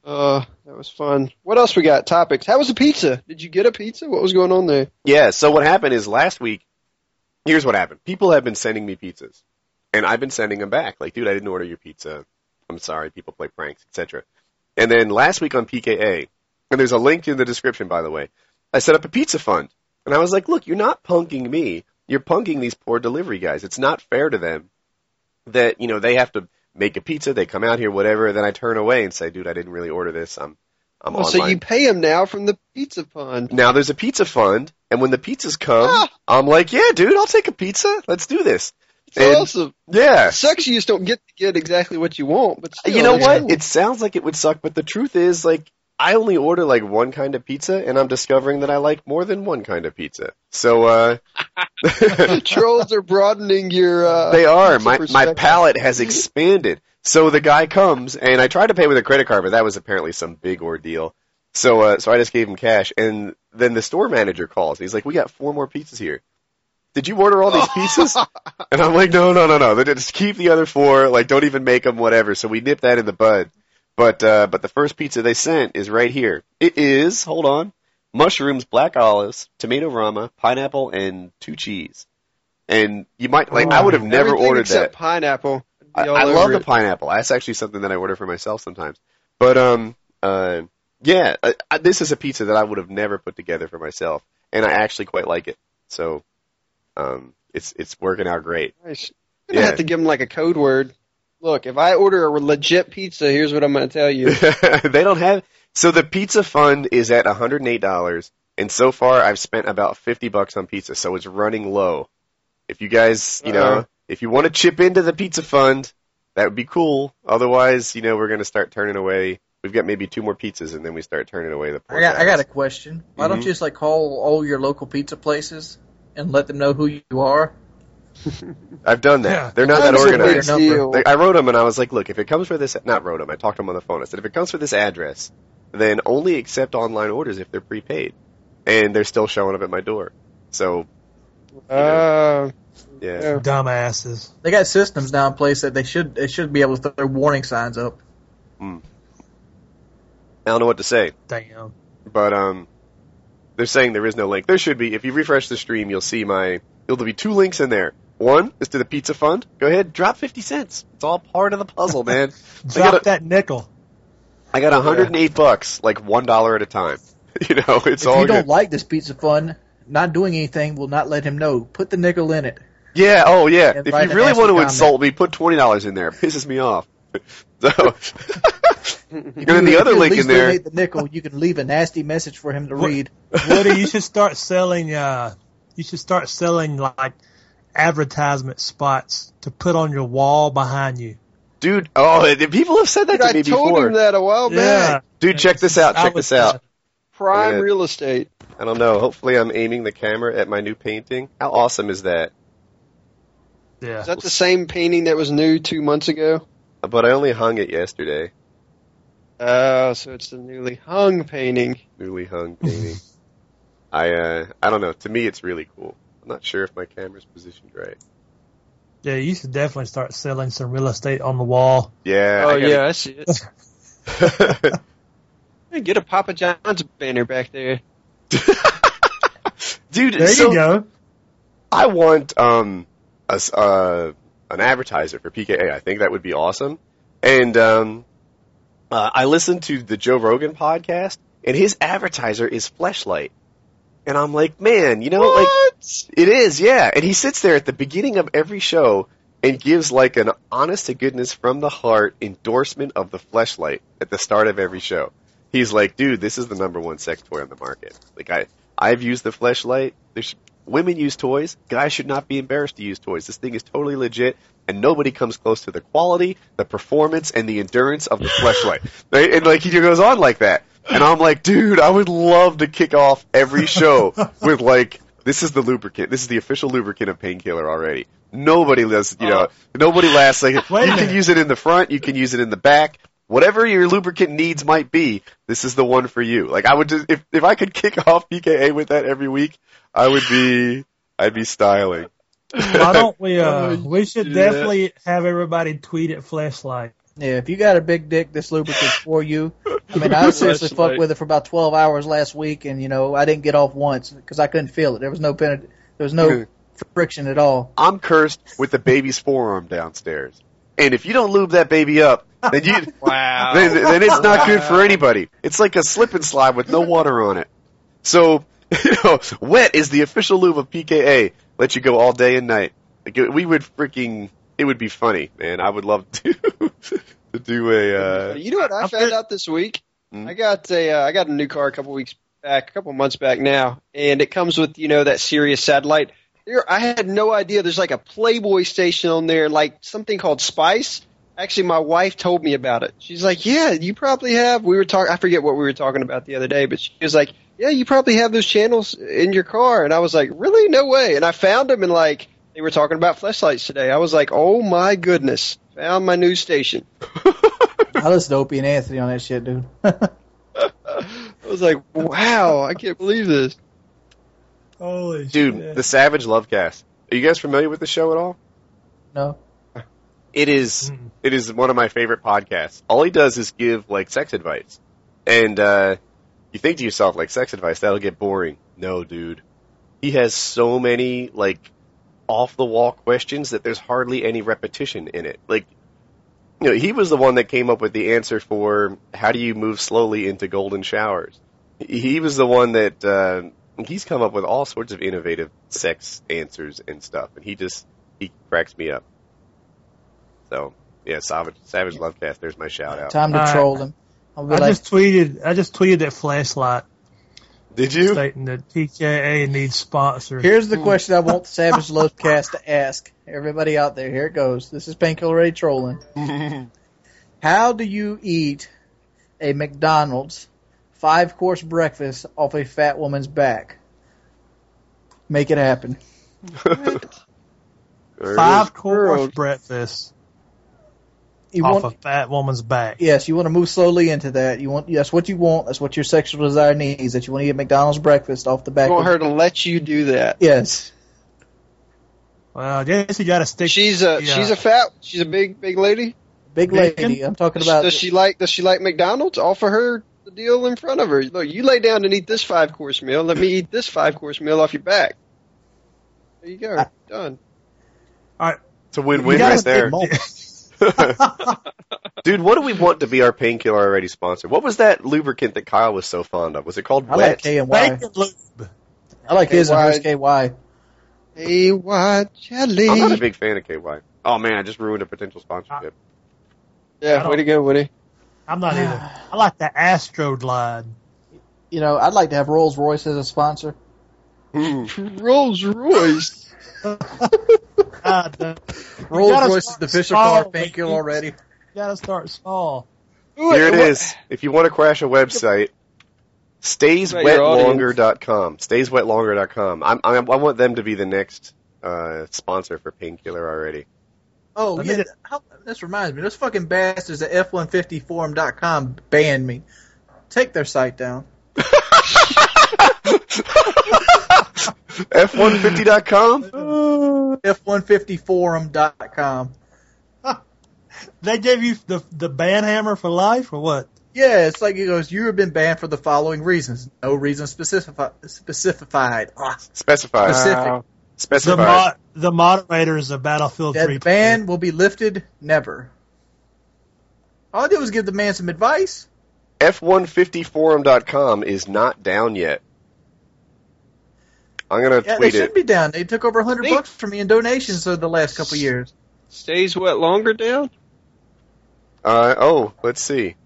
Uh, that was fun. What else we got? Topics. How was the pizza? Did you get a pizza? What was going on there? Yeah, so what happened is last week, here's what happened. People have been sending me pizzas, and I've been sending them back. Like, dude, I didn't order your pizza. I'm sorry, people play pranks, etc. And then last week on PKA, and there's a link in the description, by the way, I set up a pizza fund. And I was like, look, you're not punking me. You're punking these poor delivery guys. It's not fair to them that, you know, they have to make a pizza, they come out here, whatever, then I turn away and say, dude, I didn't really order this. I'm, I'm Oh, online. so you pay them now from the pizza fund. Now there's a pizza fund, and when the pizzas come, Ah. I'm like, yeah, dude, I'll take a pizza. Let's do this. It's awesome. Yeah. It sucks you just don't get to get exactly what you want, but still, you know what? cool. It sounds like it would suck, but the truth is, like, I only order like one kind of pizza, and I'm discovering that I like more than one kind of pizza. So, uh, [LAUGHS] trolls are broadening your. Uh, they are. My my palate has expanded. So the guy comes, and I tried to pay with a credit card, but that was apparently some big ordeal. So, uh, so I just gave him cash, and then the store manager calls. He's like, "We got four more pizzas here. Did you order all these pizzas?" [LAUGHS] And I'm like, no, no, no, no. They Just keep the other four. Like, don't even make them. Whatever. So we nip that in the bud. But uh, but the first pizza they sent is right here. It is. Hold on. Mushrooms, black olives, tomato rama, pineapple, and two cheese. And you might like. I would have never ordered that. pineapple. I, I love the pineapple. That's actually something that I order for myself sometimes. But um uh yeah, uh, uh, this is a pizza that I would have never put together for myself, and I actually quite like it. So um it's it's working out great. Nice. Yeah. have to give them like a code word. Look, if I order a legit pizza, here's what I'm gonna tell you. [LAUGHS] they don't have so the pizza fund is at $108 and so far I've spent about 50 bucks on pizza so it's running low. If you guys, you know, Uh-oh. if you want to chip into the pizza fund, that would be cool. Otherwise, you know, we're going to start turning away. We've got maybe two more pizzas and then we start turning away the poor I got I got a question. Why don't Mhm. you just like call all your local pizza places and let them know who you are? [LAUGHS] I've done that. Yeah. They're not that That's a big organized. Like, I wrote them and I was like, look, if it comes for this, not wrote them, I talked to them on the phone. I said, if it comes for this address, then only accept online orders if they're prepaid. And they're still showing up at my door. So, Uh, yeah. Yeah. Oh. Dumbasses. They got systems now in place that they should they should be able to throw their warning signs up. I don't know what to say. Damn. But, um, they're saying there is no link. There should be. If you refresh the stream, you'll see my, there'll be two links in there. One is to the pizza fund. Go ahead, drop 50 cents. It's all part of the puzzle, man. [LAUGHS] Drop gotta- that nickel. I got 108 bucks, like one dollar at a time. [LAUGHS] You know, it's if all you don't like this pizza fun, not doing anything will not let him know. Put the nickel in it. Yeah, oh yeah. And If you really want to comment. insult me, put twenty dollars in there. It pisses me off. [LAUGHS] So, If and then the other you at link in least there. donate the nickel, you can leave a nasty message for him to read. Woody, you should start selling. Uh, you should start selling like advertisement spots to put on your wall behind you. Dude, oh, people have said that Dude, to me I told before. him that a while back. Dude, check this out. Check this out. Prime Yeah. real estate. I don't know. Hopefully, I'm aiming the camera at my new painting. How awesome is that? Yeah. Is that the same painting that was new two months ago? But I only hung it yesterday. Oh, so it's the newly hung painting. Newly hung painting. [LAUGHS] I uh, I don't know. To me, it's really cool. I'm not sure if my camera's positioned right. Yeah, you should definitely start selling some real estate on the wall. Yeah. oh I gotta- yeah, I see it. [LAUGHS] Get a Papa John's banner back there. [LAUGHS] Dude, There so you go. I want um a s uh, an advertiser for PKA. I think that would be awesome. And um, uh, I listened to the Joe Rogan podcast, and his advertiser is Fleshlight. And I'm like, man, you know, like it is, yeah. And he sits there at the beginning of every show and gives like an honest to goodness from the heart endorsement of the Fleshlight at the start of every show. He's like, dude, this is the number one sex toy on the market. Like I, I've used the Fleshlight. There's women use toys. Guys should not be embarrassed to use toys. This thing is totally legit, and nobody comes close to the quality, the performance, and the endurance of the Fleshlight. [LAUGHS] Right? And like he goes on like that, and I'm like, dude, I would love to kick off every show [LAUGHS] with like, this is the lubricant. This is the official lubricant of painkiller already. Nobody does, you know, nobody lasts like Wait a you can use it in the front, you can use it in the back. Whatever your lubricant needs might be, this is the one for you. Like I would just, if if I could [LAUGHS] kick off PKA with that every week, I would be I'd be styling. Why don't we? [LAUGHS] Uh, we should do that. definitely have everybody tweet at Fleshlight. Yeah, if you got a big dick, this lubricant's for you. I mean, I [LAUGHS] seriously Fleshlight. fucked with it for about 12 hours last week, and you know, I didn't get off once because I couldn't feel it. There was no pen, there was no friction at all. I'm cursed with the baby's forearm downstairs. And if you don't lube that baby up, then you [LAUGHS] Wow. [LAUGHS] then, then it's not good for anybody. It's like a slip and slide with no water on it. So, you know, wet is the official lube of PKA. Let you go all day and night. Like, we would freaking, it would be funny, man. I would love [LAUGHS] to, to do a, uh, You know what I I'm found good. out this week? Hmm? I got a uh, I got a new car a couple weeks back, a couple months back now, and it comes with you know that Sirius satellite. There, I had no idea. There's like a Playboy station on there, like something called Spice. Actually, my wife told me about it. She's like, "Yeah, you probably have." We were talking. I forget what we were talking about the other day, but she was like, "Yeah, you probably have those channels in your car." And I was like, "Really? No way!" And I found them, and like they were talking about Fleshlights today. I was like, "Oh my goodness!" Found my new station. [LAUGHS] I listened to Opie and Anthony on that shit, dude. [LAUGHS] I was like, wow, I can't believe this. Holy dude, shit. the Savage Lovecast. Are you guys familiar with the show at all? no, It is it is one of my favorite podcasts. All he does is give like sex advice. And uh you think to yourself like sex advice that'll get boring. No, dude. He has so many like off the wall questions that there's hardly any repetition in it. Like you know, he was the one that came up with the answer for how do you move slowly into golden showers. He he was the one that uh he's come up with all sorts of innovative sex answers and stuff and he just he cracks me up. So yeah, Savage Savage Lovecast. There's my shout out. time to All right. troll them. I'll be I like, just tweeted. I just tweeted that Fleshlight Did you? stating that PKA needs sponsors. here's the question I [LAUGHS] want the Savage Love Cast to ask everybody out there. Here it goes. This is Painkiller Ready trolling. [LAUGHS] How do you eat a McDonald's five course breakfast off a fat woman's back? Make it happen. [LAUGHS] Five course breakfast You off want, a fat woman's back. yes, you want to move slowly into that. You want, that's what you want. That's what your sexual desire needs. That you want to eat McDonald's breakfast off the back. I want of- her to let you do that. Yes. Well, I guess you got to stick. She's a Yeah. she's a fat she's a big big lady. Big Bacon? lady. I'm talking Does, about. does she like does she like McDonald's? Offer her the deal in front of her. Look, you lay down and eat this five course meal. Let me eat this five course meal off your back. There you go. I- Done. All right. It's a win-win right there. [LAUGHS] Big [LAUGHS] moment. Dude, what do we want to be our painkiller already sponsor? What was that lubricant that Kyle was so fond of? Was it called I Wet? like K and Y. Lube. I like his and hers KY. KY. Jelly? I'm not a big fan of KY. Oh man, I just ruined a potential sponsorship. I Yeah, don't- way to go, Woody. I'm not either. [SIGHS] I like the Astroglide. You know, I'd like to have Rolls Royce as a sponsor. Rolls Royce. Uh, [LAUGHS] the- Rolls gotta Royce is the official small, car painkiller baby. already. gotta start small. Here it is. If you want to crash a website, stayswetlonger.com. Stayswetlonger.com. I'm, I'm, I want them to be the next uh, sponsor for Painkiller already. Oh, Let yeah. me- How, this reminds me. Those fucking bastards at F150forum.com banned me. Take their site down. [LAUGHS] [LAUGHS] [LAUGHS] F150.com? [LAUGHS] F150forum.com. [LAUGHS] They gave you the the ban hammer for life or what? Yeah, it's like it goes, you have been banned for the following reasons. No reason specifi- specified. Ah, Specified. Specific. Wow. The Specified. mo- the moderators of Battlefield that 3. ban will be lifted never. All I did was give the man some advice. F150forum.com is not down yet. I'm gonna Yeah, they should it. be down. They took over a hundred They- bucks from me in donations over the last couple of years. Stays wet longer down? Uh, oh, let's see.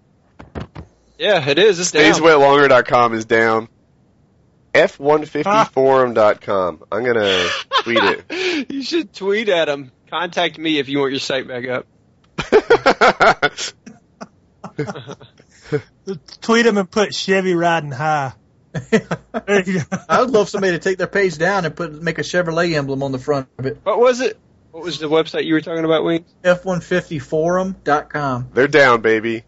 Yeah, it is. It's down. Stayswetlonger.com is down. F150forum.com. I'm gonna tweet it. [LAUGHS] you should tweet at him. Contact me if you want your site back up. [LAUGHS] [LAUGHS] Tweet them and put Chevy riding high. There you go. [LAUGHS] I would love somebody to take their page down and put make a Chevrolet emblem on the front of it. What was it? What was the website you were talking about, Wings? F150forum.com. They're down, baby.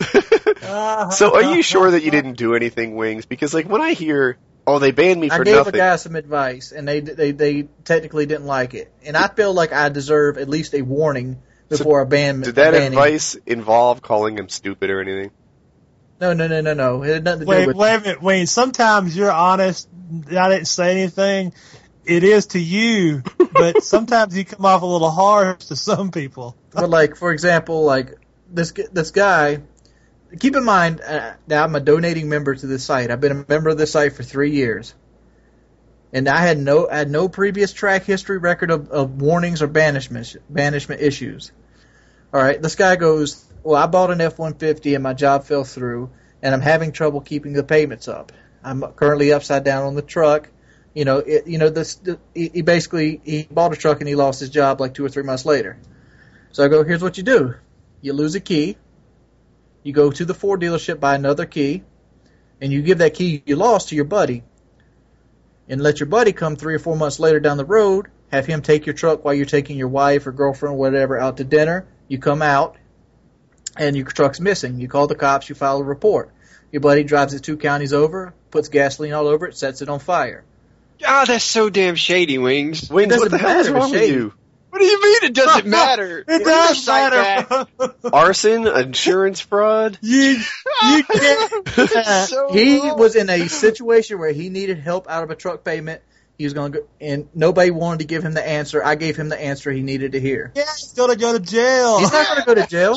Uh-huh. [LAUGHS] so, are you sure that you didn't do anything, Wings? Because, like, when I hear, oh, they banned me for nothing. I gave nothing. a guy some advice, and they they they technically didn't like it, and I feel like I deserve at least a warning before a ban. Did that banning. advice involve calling him stupid or anything? No, no, no, no, no. It had nothing to do Wait, with. wait a minute, Wayne. Sometimes you're honest. I didn't say anything. It is to you, but [LAUGHS] sometimes you come off a little harsh to some people. But like, for example, like this this guy. Keep in mind, uh, now I'm a donating member to this site. I've been a member of this site for three years, and I had no I had no previous track history record of, of warnings or banishment banishment issues. All right, this guy goes, well, I bought an F-150 and my job fell through, and I'm having trouble keeping the payments up. I'm currently upside down on the truck. You know, it, you know this. He, he basically he bought a truck and he lost his job like two or three months later. So I go, here's what you do. You lose a key. You go to the Ford dealership, buy another key, and you give that key you lost to your buddy. And let your buddy come three or four months later down the road, have him take your truck while you're taking your wife or girlfriend or whatever out to dinner. You come out, and your truck's missing. You call the cops, you file a report. Your buddy drives it two counties over, puts gasoline all over it, sets it on fire. Ah, that's so damn shady, Wings. Wings, what the hell is matter, wrong with shady. you? What do you mean it doesn't [LAUGHS] matter? It does your site matter. [LAUGHS] Arson, insurance fraud. [LAUGHS] you you can't. So He wrong. was in a situation where he needed help out of a truck payment. He was going to go, and nobody wanted to give him the answer. I gave him the answer he needed to hear. Yeah, he's gonna go to jail. He's not going to go to jail.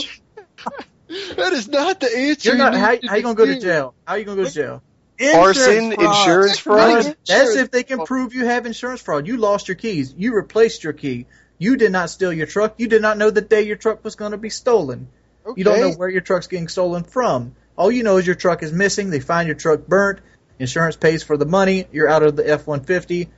That is not the answer. You're not. you How, need how you going to go to jail? How you going to go to jail? Arson, insurance fraud. Right. That's if they can prove you have insurance fraud. You lost your keys. You replaced your key. You did not steal your truck. You did not know the day your truck was going to be stolen. Okay. You don't know where your truck's getting stolen from. All you know is your truck is missing. They find your truck burnt. Insurance pays for the money. You're out of the F one fifty.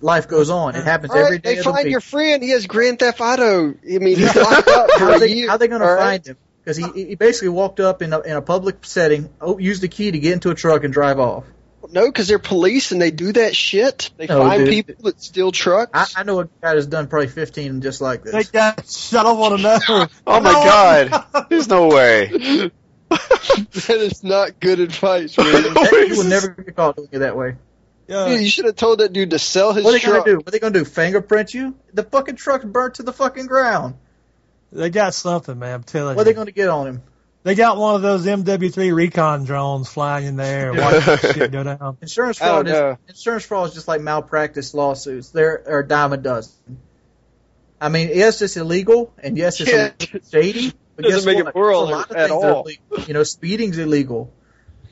Life goes on. It happens All right, day they of the find week. your friend. He has Grand Theft Auto. I mean, [LAUGHS] he's locked up for how a are they, year. how they going to All right? find him? Because he he basically walked up in a, in a public setting, oh, used the key to get into a truck and drive off. No, because they're police and they do that shit. They No, find dude. people that steal trucks. I, I know a guy that's done probably fifteen just like They this. got. I don't want to know. Oh my god. There's no way. [LAUGHS] that is not good advice, man. That- [LAUGHS] you will never get caught doing it that way. Yeah. Dude, you should have told that dude to sell his What are they truck. gonna do? What are they gonna do? Fingerprint you? The fucking truck's burnt to the fucking ground. They got something, man. I'm telling What are they gonna get on him? They got one of those MW3 recon drones flying in there and watching that shit go down. [LAUGHS] Insurance oh, fraud is know. insurance fraud is just like malpractice lawsuits. There are a dime a dozen. I mean, yes, it's illegal, and yes, it's Yeah. shady. But Doesn't guess make it what? moral A lot of at things are all. illegal. You know, speeding's illegal.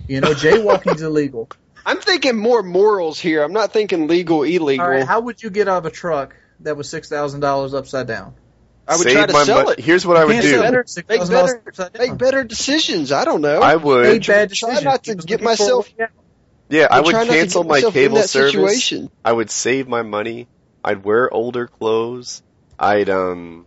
You know, jaywalking's [LAUGHS] illegal. I'm thinking more morals here. I'm not thinking legal, illegal. All right, how would you get out of a truck that was six thousand dollars upside down? I would Save try to my sell mon- it. Here's what I would do. Better- make better- Make better decisions. I don't know. I Made would. bad Try not to get looking for a myself- Yeah, I would trying not to cancel my cable service. Situation. I would save my money. I'd wear older clothes. I'd um.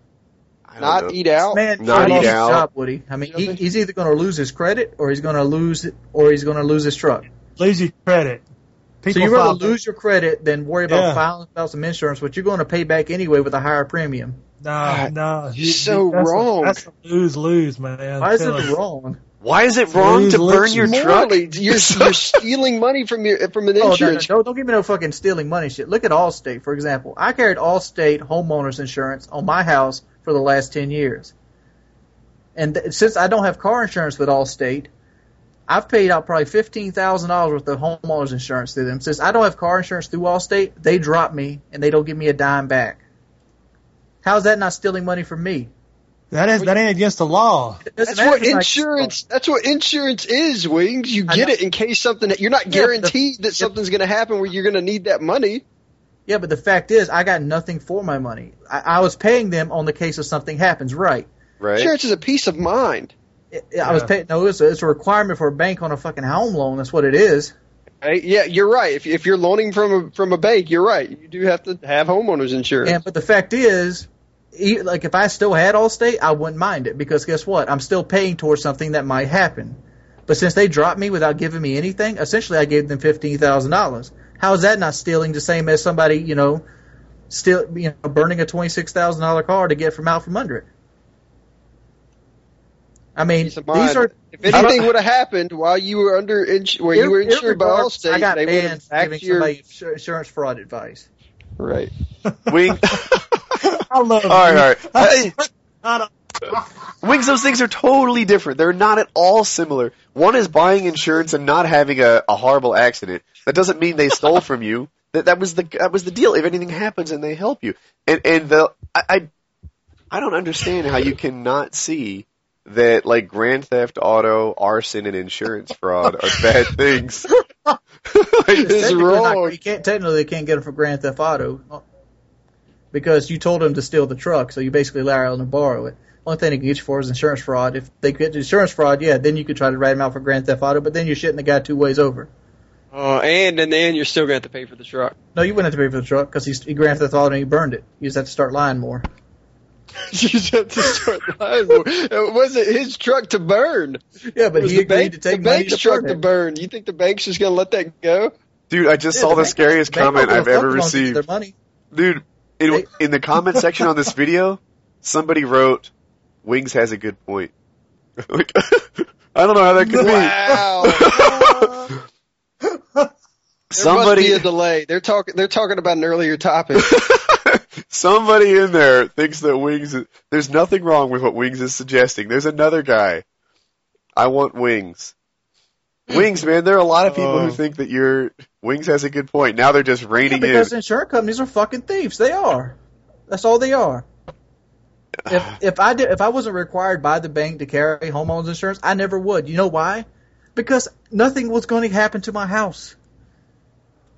I don't know. eat out. Man, Not eat out. job, Woody. I mean, You he, he's either going to lose his credit or he's going to lose it, or he's going to lose his truck. Lose your credit. People so you rather file- lose your credit than worry about Yeah. filing about some insurance, which you're going to pay back anyway with a higher premium. No, God, no. you're so that's wrong. A, that's a lose lose, man. Why is it you. wrong? Why is it wrong to burn lose your truck? Morally, you're, [LAUGHS] you're stealing money from your from an Oh, no, no, insurance. no, don't give me no fucking stealing money shit. Look at Allstate, for example. I carried Allstate homeowners insurance on my house for the last 10 years. And th- since I don't have car insurance with Allstate, I've paid out probably $15,000 worth of homeowners insurance to them. Since I don't have car insurance through Allstate, they drop me and they don't give me a dime back. How's that not stealing money from me? That is that ain't against the law. That's what if it's insurance. That's what insurance is, Wings. You get it in case something. You're not Yeah, the- guaranteed that something's going to happen where you're going to need that money. Yeah, but the fact is, I got nothing for my money. I, I was paying them on the case of something happens, right? Right? Insurance is a peace of mind. I- I was paying. No, it's a, it's a requirement for a bank on a fucking home loan. That's what it is. Right? Yeah, you're right. If if you're loaning from a from a bank, you're right. You do have to have homeowners insurance. And but the fact is, like if I still had Allstate, I wouldn't mind it because guess what? I'm still paying towards something that might happen. But since they dropped me without giving me anything, essentially I gave them fifteen thousand dollars. How is that not stealing? The same as somebody, you know, still you know burning a twenty six thousand dollar car to get from out from under it. I mean, these are if anything would have happened while you were under ins- where you were insured by irregardless, Allstate, I got they banned giving your somebody insurance fraud advice. right. Wing. [LAUGHS] I love all right, all right. I, uh, Hey, [LAUGHS] Wings, those things are totally different. They're not at all similar. One is buying insurance and not having a, a horrible accident. That doesn't mean they stole from you. That that was the that was the deal. If anything happens and they help you, and and the I I, I don't understand how you cannot see that like grand theft auto, arson, and insurance fraud are bad things. [LAUGHS] like, It's Technically not- wrong. you can't technically can't get them for Grand Theft Auto because you told them to steal the truck, so you basically allowed them to borrow it. Only thing they can get you for is insurance fraud. If they get insurance fraud, yeah, then you could try to write them out for Grand Theft Auto, but then you're shitting the guy two ways over. Uh, and in the end, you're still going to have to pay for the truck. No, you wouldn't have to pay for the truck because he Grand Theft Auto and he burned it. You just have to start lying more. [LAUGHS] you just have to start lying more. It wasn't his truck to burn. Yeah, but was he the agreed bank, to take the money bank's to truck burn to burn. You think the bank's just going to let that go? dude, I just Yeah, saw the the bank- scariest bank comment I've ever fuck as long as received. Their money. Dude, in, in the comment section on this [LAUGHS] video, somebody wrote, "Wings has a good point." [LAUGHS] like, [LAUGHS] I don't know how that could Wow. be. There somebody, must be a delay. They're talking. They're talking about an earlier topic. somebody in there thinks that Wings. Is, there's nothing wrong with what Wings is suggesting. There's another guy. I want Wings. Wings, man. There are a lot of people Oh. who think that your Wings has a good point. Now they're just Yeah, reining because in. insurance companies are fucking thieves. They are. That's all they are. If [SIGHS] if I did if I wasn't required by the bank to carry homeowners insurance, I never would. You know why? Because nothing was going to happen to my house.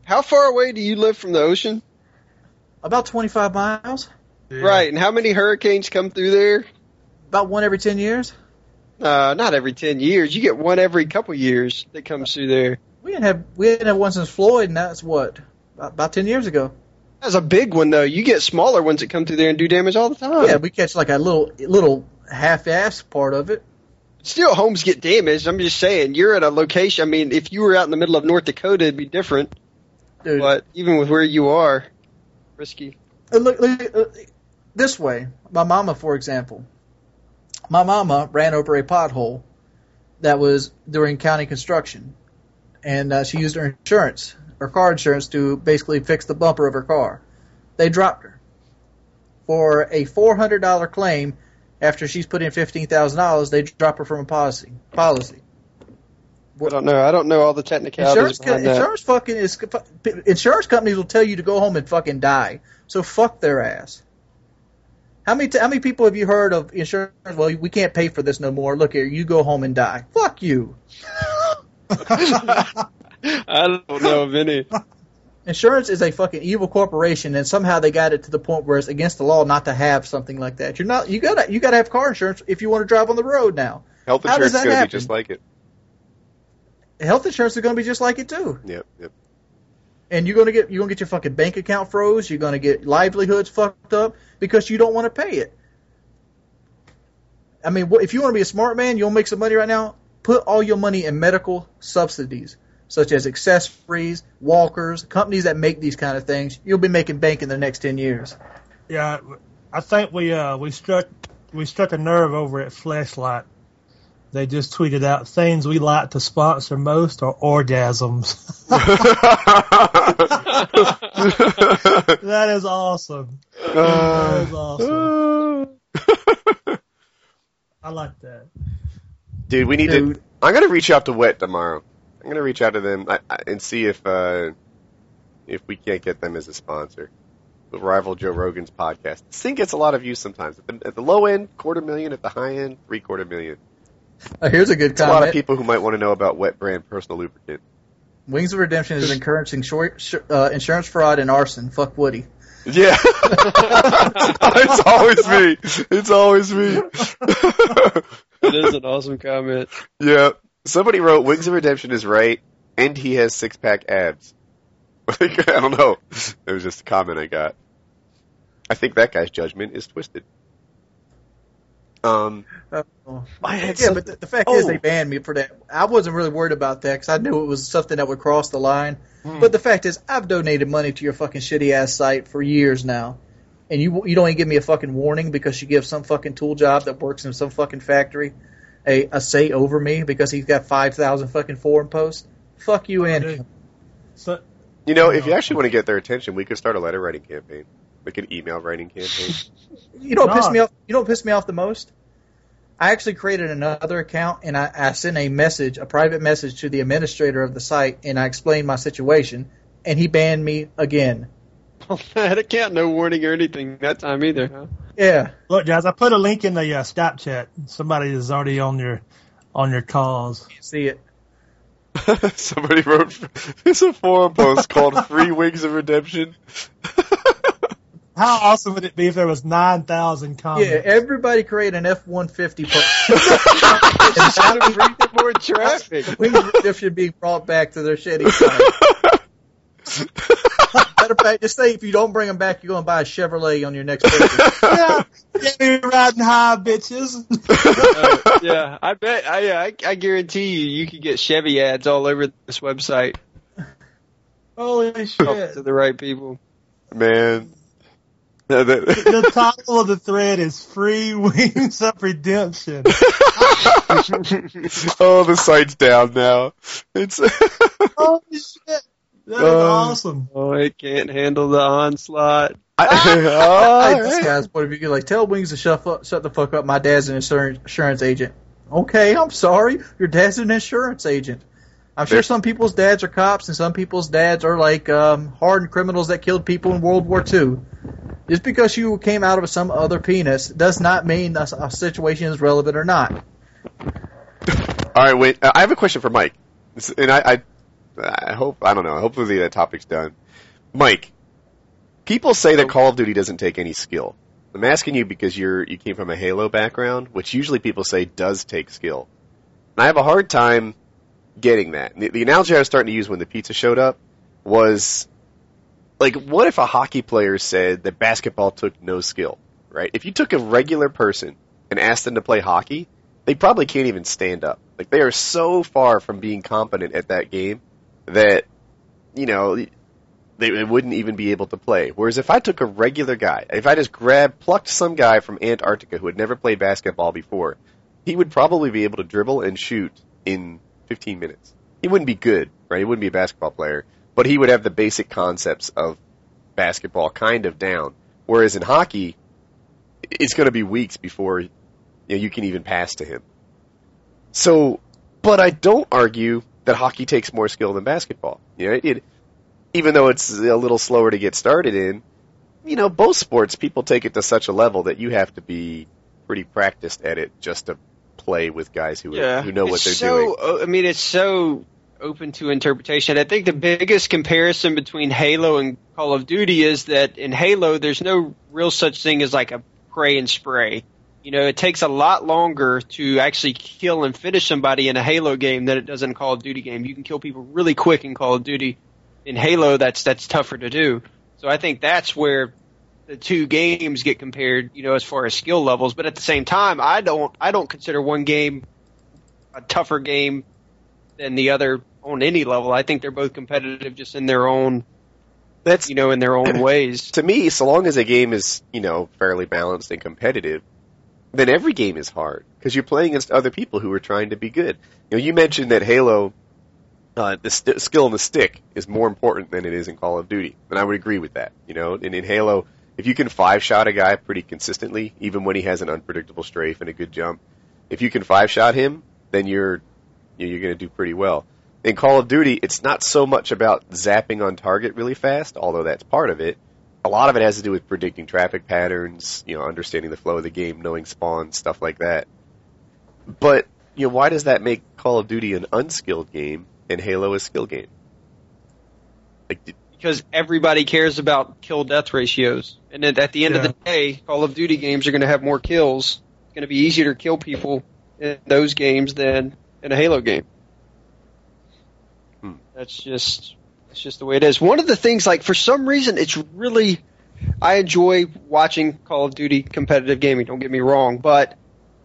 How far away do you live from the ocean? About 25 miles. Right. And how many hurricanes come through there? About one every 10 years. Uh, not every ten years. You get one every couple years that comes through there. We didn't have we didn't have one since Floyd, and that's what about, about 10 years ago. That's a big one though. You get smaller ones that come through there and do damage all the time. Yeah, we catch like a little little half-ass part of it. Still, homes get damaged. I'm just saying, you're at a location. I mean, if you were out in the middle of North Dakota, it'd be different. Dude, But even with where you are, risky. Look, look, uh, this way. My mama, for example, my mama ran over a pothole that was during county construction, and uh, she used her insurance, her car insurance, to basically fix the bumper of her car. They dropped her for a four hundred dollar claim. After she's put in fifteen thousand dollars, they drop her from a policy. Policy. I don't know. I don't know all the technicalities Insurance, co- insurance fucking is insurance companies will tell you to go home and fucking die. So fuck their ass. How many t- how many people have you heard of insurance? Well, we can't pay for this no more. Look here, you go home and die. Fuck you. [LAUGHS] I don't know of any. Insurance is a fucking evil corporation, and somehow they got it to the point where it's against the law not to have something like that. You're not. You gotta. You gotta have car insurance if you want to drive on the road now. Health insurance is going to be just like it. Health insurance is going to be just like it too, Yep, yep. And you're to get you're to get your fucking bank account froze. You're to get livelihoods fucked up because you don't want to pay it. I mean, if you want to be a smart man, you'll make some money right now. Put all your money in medical subsidies, such as accessories, walkers, companies that make these kind of things. You'll be making bank in the next ten years. Yeah, I think we uh we struck we struck a nerve over at Fleshlight. They just tweeted out things we like to sponsor most are orgasms. [LAUGHS] that is awesome. That is awesome. I like that. Dude, we need Dude. to. I'm gonna reach out to Wet tomorrow. I'm gonna reach out to them I, I, and see if uh, if we can't get them as a sponsor. The rival Joe Rogan's podcast. This thing gets a lot of views sometimes. At the, at the low end, quarter million. At the high end, three quarter million. Uh, here's a good It's a lot of people who might want to know about Wet Brand personal lubricant. Wings of Redemption is encouraging short, uh, insurance fraud and arson. Fuck Woody. Yeah, [LAUGHS] it's always me. It's always me. it is an awesome comment. Yeah. Somebody wrote Wings of Redemption is right, and he has six pack abs. [LAUGHS] Like, I don't know. It was just a comment I got. I think that guy's judgment is twisted. Um, Oh. I had Yeah, some- but the, the fact is Oh. they banned me for that. I wasn't really worried about that because I knew it was something that would cross the line. Hmm. But the fact is, I've donated money to your fucking shitty ass site for years now, and you you don't even give me a fucking warning because you give some fucking tool job that works in some fucking factory a, a say over me because he's got five thousand fucking forum posts. Fuck you and Dude. So you know, if you actually want to get their attention, we could start a letter writing campaign, like an email writing campaign. [LAUGHS] You know what pissed God. me off? You know what pissed me off the most? I actually created another account and I, I sent a message, a private message to the administrator of the site, and I explained my situation, and he banned me again. [LAUGHS] that account, no warning or anything that time either. Huh? Yeah, look, guys, I put a link in the uh, Skype chat. Somebody is already on your on your cause. see it. [LAUGHS] Somebody wrote, it's a forum post called Free Wings of Redemption. How awesome would it be if there was nine thousand comments? Yeah, everybody create an F one fifty [LAUGHS] post. It's trying to bring more traffic. Wings of Redemption being brought back to their shitty site. Matter of fact, just say if you don't bring them back, you're going to buy a Chevrolet on your next [LAUGHS] purchase. yeah, get me riding high, bitches. Uh, yeah, I bet. I, yeah, I, I guarantee you, you could get Chevy ads all over this website Holy shit. to the right people. Man. Yeah, that- the title of the thread is "Free Wings of Redemption." [LAUGHS] oh, the site's down now. It's Holy [LAUGHS] shit! That is Uh, awesome. Oh, it can't handle the onslaught. I, [LAUGHS] Hey, all this right. guy's point of view, like, tell Wings to shut, fu- shut the fuck up. My dad's an insurance, insurance agent. Okay, I'm sorry. Your dad's an insurance agent. I'm sure some people's dads are cops and some people's dads are like um, hardened criminals that killed people in World War II. Just because you came out of some other penis does not mean a, a situation is relevant or not. All right, wait. I have a question for Mike, and I, I, I hope I don't know. Hopefully that topic's done. Mike, people say that Call of Duty doesn't take any skill. I'm asking you because you're you came from a Halo background, which usually people say does take skill. And I have a hard time getting that. The, the analogy I was starting to use when the pizza showed up was like, what if a hockey player said that basketball took no skill, right? If you took a regular person and asked them to play hockey, they probably can't even stand up. Like they are so far from being competent at that game that you know they, they wouldn't even be able to play. Whereas if I took a regular guy, if I just grabbed plucked some guy from Antarctica who had never played basketball before, he would probably be able to dribble and shoot in 15 minutes. He wouldn't be good, right? He wouldn't be a basketball player, but he would have the basic concepts of basketball kind of down. Whereas in hockey, it's going to be weeks before you, know, you can even pass to him. So, but I don't argue that hockey takes more skill than basketball. You know, it, even though it's a little slower to get started in, you know, both sports, people take it to such a level that you have to be pretty practiced at it just to play with guys who Yeah, who know what they're so, doing. uh, I mean, it's so open to interpretation. I think the biggest comparison between Halo and Call of Duty is that in Halo, there's no real such thing as like a pray and spray. You know, it takes a lot longer to actually kill and finish somebody in a Halo game than it does in a Call of Duty game. You can kill people really quick in Call of Duty. In Halo, that's that's tougher to do. So I think that's where the two games get compared, you know, as far as skill levels. But at the same time, I don't I don't consider one game a tougher game than the other on any level. I think they're both competitive, just in their own, That's you know, in their own [CLEARS THROAT] ways. to me, so long as a game is, you know, fairly balanced and competitive, then every game is hard because you're playing against other people who are trying to be good. You know, you mentioned that Halo, uh, the st- skill in the stick is more important than it is in Call of Duty, and I would agree with that. You know, and in Halo, if you can five shot a guy pretty consistently, even when he has an unpredictable strafe and a good jump, if you can five shot him, then you're you're going to do pretty well. In Call of Duty, it's not so much about zapping on target really fast, although that's part of it. A lot of it has to do with predicting traffic patterns, you know, understanding the flow of the game, knowing spawns, stuff like that. But, you know, why does that make Call of Duty an unskilled game and Halo a skill game? Like, d- because everybody cares about kill death ratios. And at, at the end Yeah. of the day, Call of Duty games are going to have more kills. It's going to be easier to kill people in those games than in a Halo game. That's just that's just the way it is. One of the things, like for some reason, it's really I enjoy watching Call of Duty competitive gaming. Don't get me wrong, but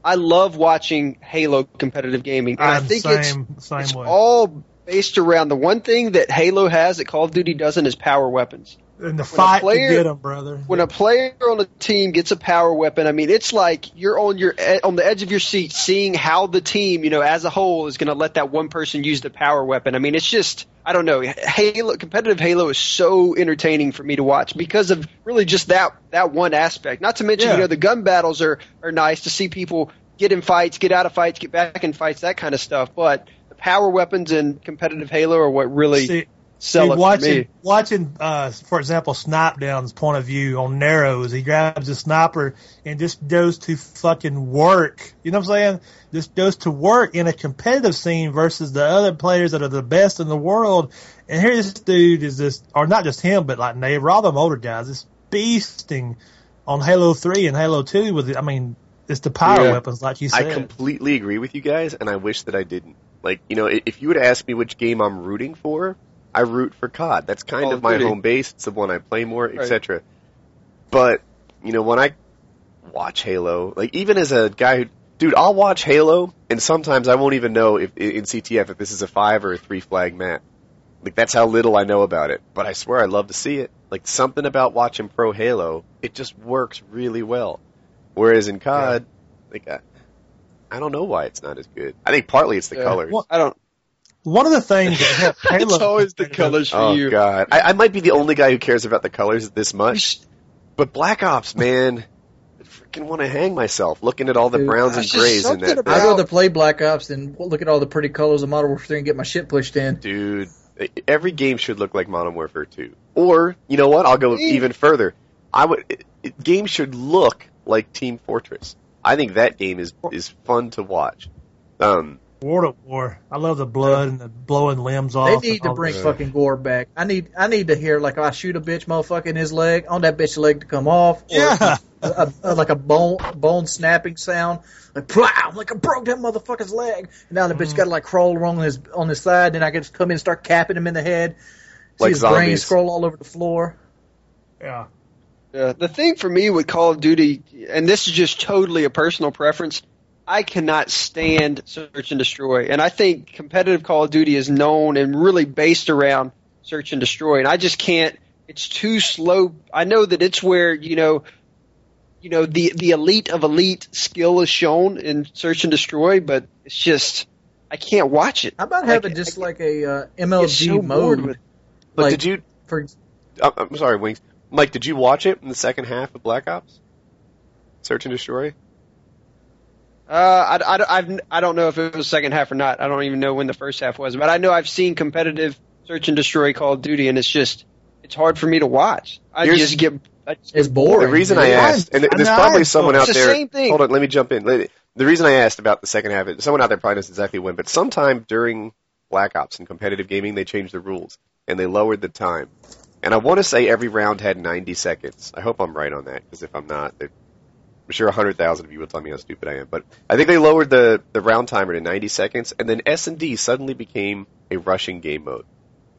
I love watching Halo competitive gaming, and I think it's same same it's way. all based around the one thing that Halo has that Call of Duty doesn't is power weapons. And the fight player- to get them, brother. When a player on a team gets a power weapon, I mean, it's like you're on your on the edge of your seat, seeing how the team, you know, as a whole, is going to let that one person use the power weapon. I mean, it's just I don't know. Halo competitive Halo is so entertaining for me to watch because of really just that that one aspect. Not to mention, Yeah. you know, the gun battles are are nice to see people get in fights, get out of fights, get back in fights, that kind of stuff. But the power weapons in competitive Halo are what really See, sell see, it for watching me. watching uh, for example, Snipedown's point of view on Narrows, he grabs a sniper and just goes to fucking work. You know what I'm saying? Just goes to work in a competitive scene versus the other players that are the best in the world. And here this dude is just, or not just him, but like neighbor, all them older guys, just beasting on Halo 3 and Halo 2 with, it. I mean, it's the power Yeah. weapons, like you said. I completely agree with you guys, and I wish that I didn't. Like, you know, if you would ask me which game I'm rooting for, I root for COD. That's kind Call of of my Duty. home base. It's the one I play more, Right. etc. But, you know, when I watch Halo, like even as a guy who, dude, I'll watch Halo, and sometimes I won't even know if in CTF if this is a five or a three flag map. Like that's how little I know about it. But I swear I'd love to see it. Like something about watching Pro Halo, it just works really well. Whereas in COD, like I, I don't know why it's not as good. I think partly it's the Yeah. colors. Well, I don't. One of the things that [LAUGHS] helped Halo. It's always the colors for oh you. god, I, I might be the only guy who cares about the colors this much. But Black Ops, man, I freaking want to hang myself looking at all the Dude, browns and grays in that. about- I'd rather play Black Ops than look at all the pretty colors of Modern Warfare 3 and get my shit pushed in. Dude, every game should look like Modern Warfare 2. Or, you know what? I'll go Hey. even further. I would it, it, games should look like Team Fortress. I think that game is is fun to watch. Um, War at War. I love the blood and the blowing limbs off. They need to bring that. fucking gore back. I need I need to hear like I shoot a bitch motherfucker in his leg, on that bitch leg to come off. Or Yeah. a, a, like a bone bone snapping sound, like plow, like I broke that motherfucker's leg. And now the Mm-hmm. bitch got to like crawl along his on his side. Then I can just come in and start capping him in the head. See Like his brain scroll all over the floor. Yeah. Yeah, the thing for me with Call of Duty, and this is just totally a personal preference, I cannot stand search and destroy. And I think competitive Call of Duty is known and really based around search and destroy. And I just can't. It's too slow. I know that it's where you know, you know the the elite of elite skill is shown in search and destroy, but it's just I can't watch it. How about Like, having just I like a uh, get MLG so bored mode? with- but like, did you? for Uh, I'm sorry, Wings. Mike, did you watch it in the second half of Black Ops? Search and Destroy. Uh, I, I, I've, I don't know if it was second half or not. I don't even know when the first half was, but I know I've seen competitive search and destroy Call of Duty, and it's just it's hard for me to watch. I Here's- just get That's- It's boring. The reason I asked, and I there's probably I- someone out the there. same thing. Hold on, let me jump in. The reason I asked about the second half, is someone out there probably knows exactly when, but sometime during Black Ops and competitive gaming, they changed the rules and they lowered the time. And I want to say every round had 90 seconds. I hope I'm right on that, because if I'm not, they- I'm sure 100,000 of you will tell me how stupid I am. But I think they lowered the, the round timer to 90 seconds, and then S&D suddenly became a rushing game mode.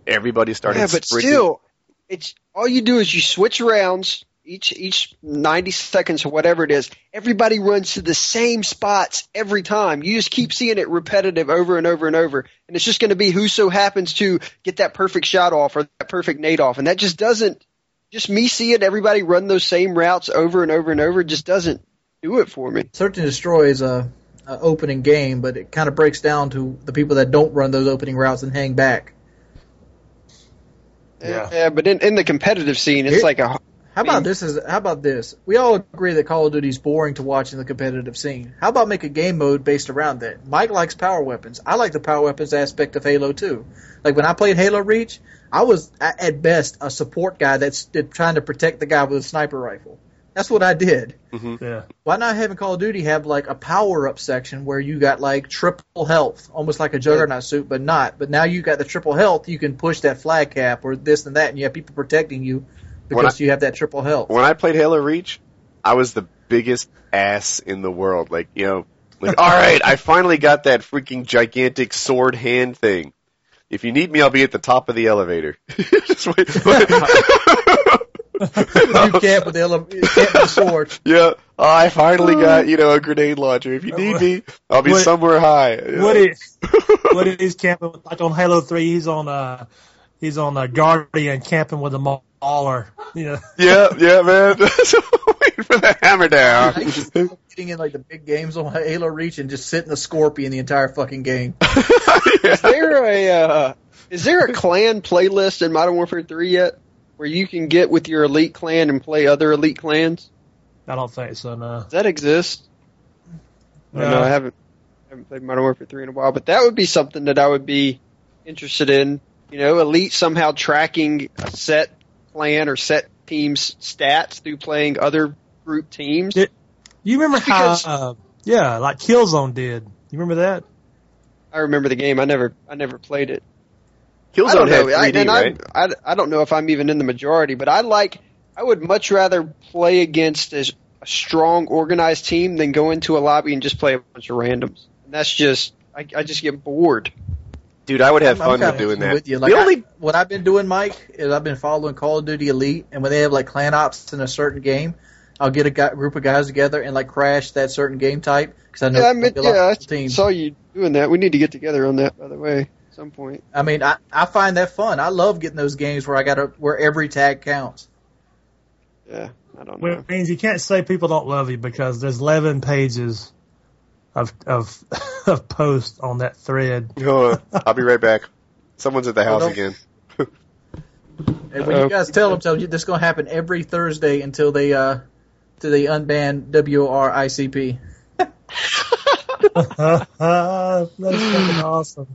Everybody started yeah, but sprinting. still, it's all you do is you switch rounds each each ninety seconds or whatever it is. Everybody runs to the same spots every time. You just keep seeing it repetitive over and over and over, and it's just going to be who so happens to get that perfect shot off or that perfect nade off, and that just doesn't. Just me seeing everybody run those same routes over and over and over just doesn't do it for me. Search and Destroy is a, a opening game, but it kind of breaks down to the people that don't run those opening routes and hang back. Yeah. Yeah, but in, in the competitive scene, it's Here- like a How I mean- about this? Is how about this? We all agree that Call of Duty is boring to watch in the competitive scene. How about make a game mode based around that? Mike likes power weapons. I like the power weapons aspect of Halo too. Like when I played Halo Reach, I was at best a support guy that's trying to protect the guy with a sniper rifle. That's what I did. Mm-hmm. Yeah. Why not have in Call of Duty have like a power up section where you got like triple health, almost like a juggernaut suit, but not. But now you got the triple health, you can push that flag cap or this and that, and you have people protecting you When because you have that triple health. when I played Halo Reach, I was the biggest ass in the world. Like, you know, like, [LAUGHS] all right, I finally got that freaking gigantic sword hand thing. If you need me, I'll be at the top of the elevator. [LAUGHS] Just wait. [LAUGHS] you can't with the, ele- you can't with the sword. yeah, I finally got you know a grenade launcher. If you need me, I'll be What- somewhere high. What is what is camping like on Halo Three? He's on uh he's on a Guardian camping with a mauler. You know, yeah, yeah, [LAUGHS] man. Waiting for the hammer down. I getting in like the big games on Halo Reach and just sitting the scorpion the entire fucking game. Is there a uh, is there a clan playlist in Modern Warfare 3 yet, where you can get with your elite clan and play other elite clans? I don't think so. No. Does that exist? I No. know. I haven't I haven't played Modern Warfare 3 in a while, but that would be something that I would be interested in. You know, elite somehow tracking a set clan or set team's stats through playing other group teams. You remember Just how? because- Uh, yeah, like Killzone did. You remember that? I remember the game. I never I never played it. I Killzone don't had. I, 3D, right? I, I, I don't know if I'm even in the majority, but I like. I would much rather play against a, a strong, organized team than go into a lobby and just play a bunch of randoms. And that's just. I, I just get bored. Dude, I would have I'm fun kinda with doing that. With you. Like the only I, what I've been doing, Mike, is I've been following Call of Duty Elite, and when they have like clan ops in a certain game, I'll get a guy, group of guys together and like crash that certain game type because I know Yeah, I mean, be a lot yeah, I teams. saw you doing that. We need to get together on that, by the way, at some point. I mean, I, I find that fun. I love getting those games where I got to where every tag counts. Yeah, I don't know. Which means you can't say people don't love you because there's 11 pages of of [LAUGHS] of posts on that thread. [LAUGHS] Oh, I'll be right back. Someone's at the house don't- again. [LAUGHS] And when you guys tell them, tell you this is going to happen every Thursday until they uh, till they unban WRICP. That's fucking awesome.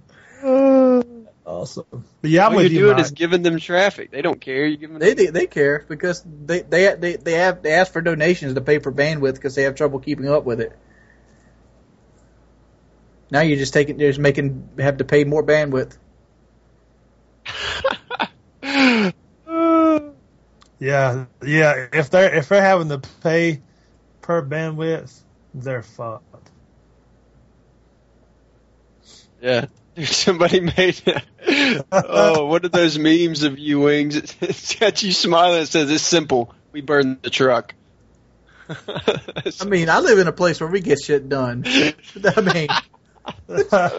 Awesome. But yeah, I'm All with you're you, doing Mike. is giving them traffic. They don't care. You give them. They, they they care because they they they they have they ask for donations to pay for bandwidth because they have trouble keeping up with it. Now you're just taking you're just making have to pay more bandwidth. [LAUGHS] Yeah, yeah. If they're if they're having to pay per bandwidth, they're fucked. Yeah. Somebody [LAUGHS] made oh, what are those memes of you wings? It's [LAUGHS] got you smiling. It says it's simple. We burn the truck. I mean, I live in a place where we get shit done. [LAUGHS] I mean, like, uh,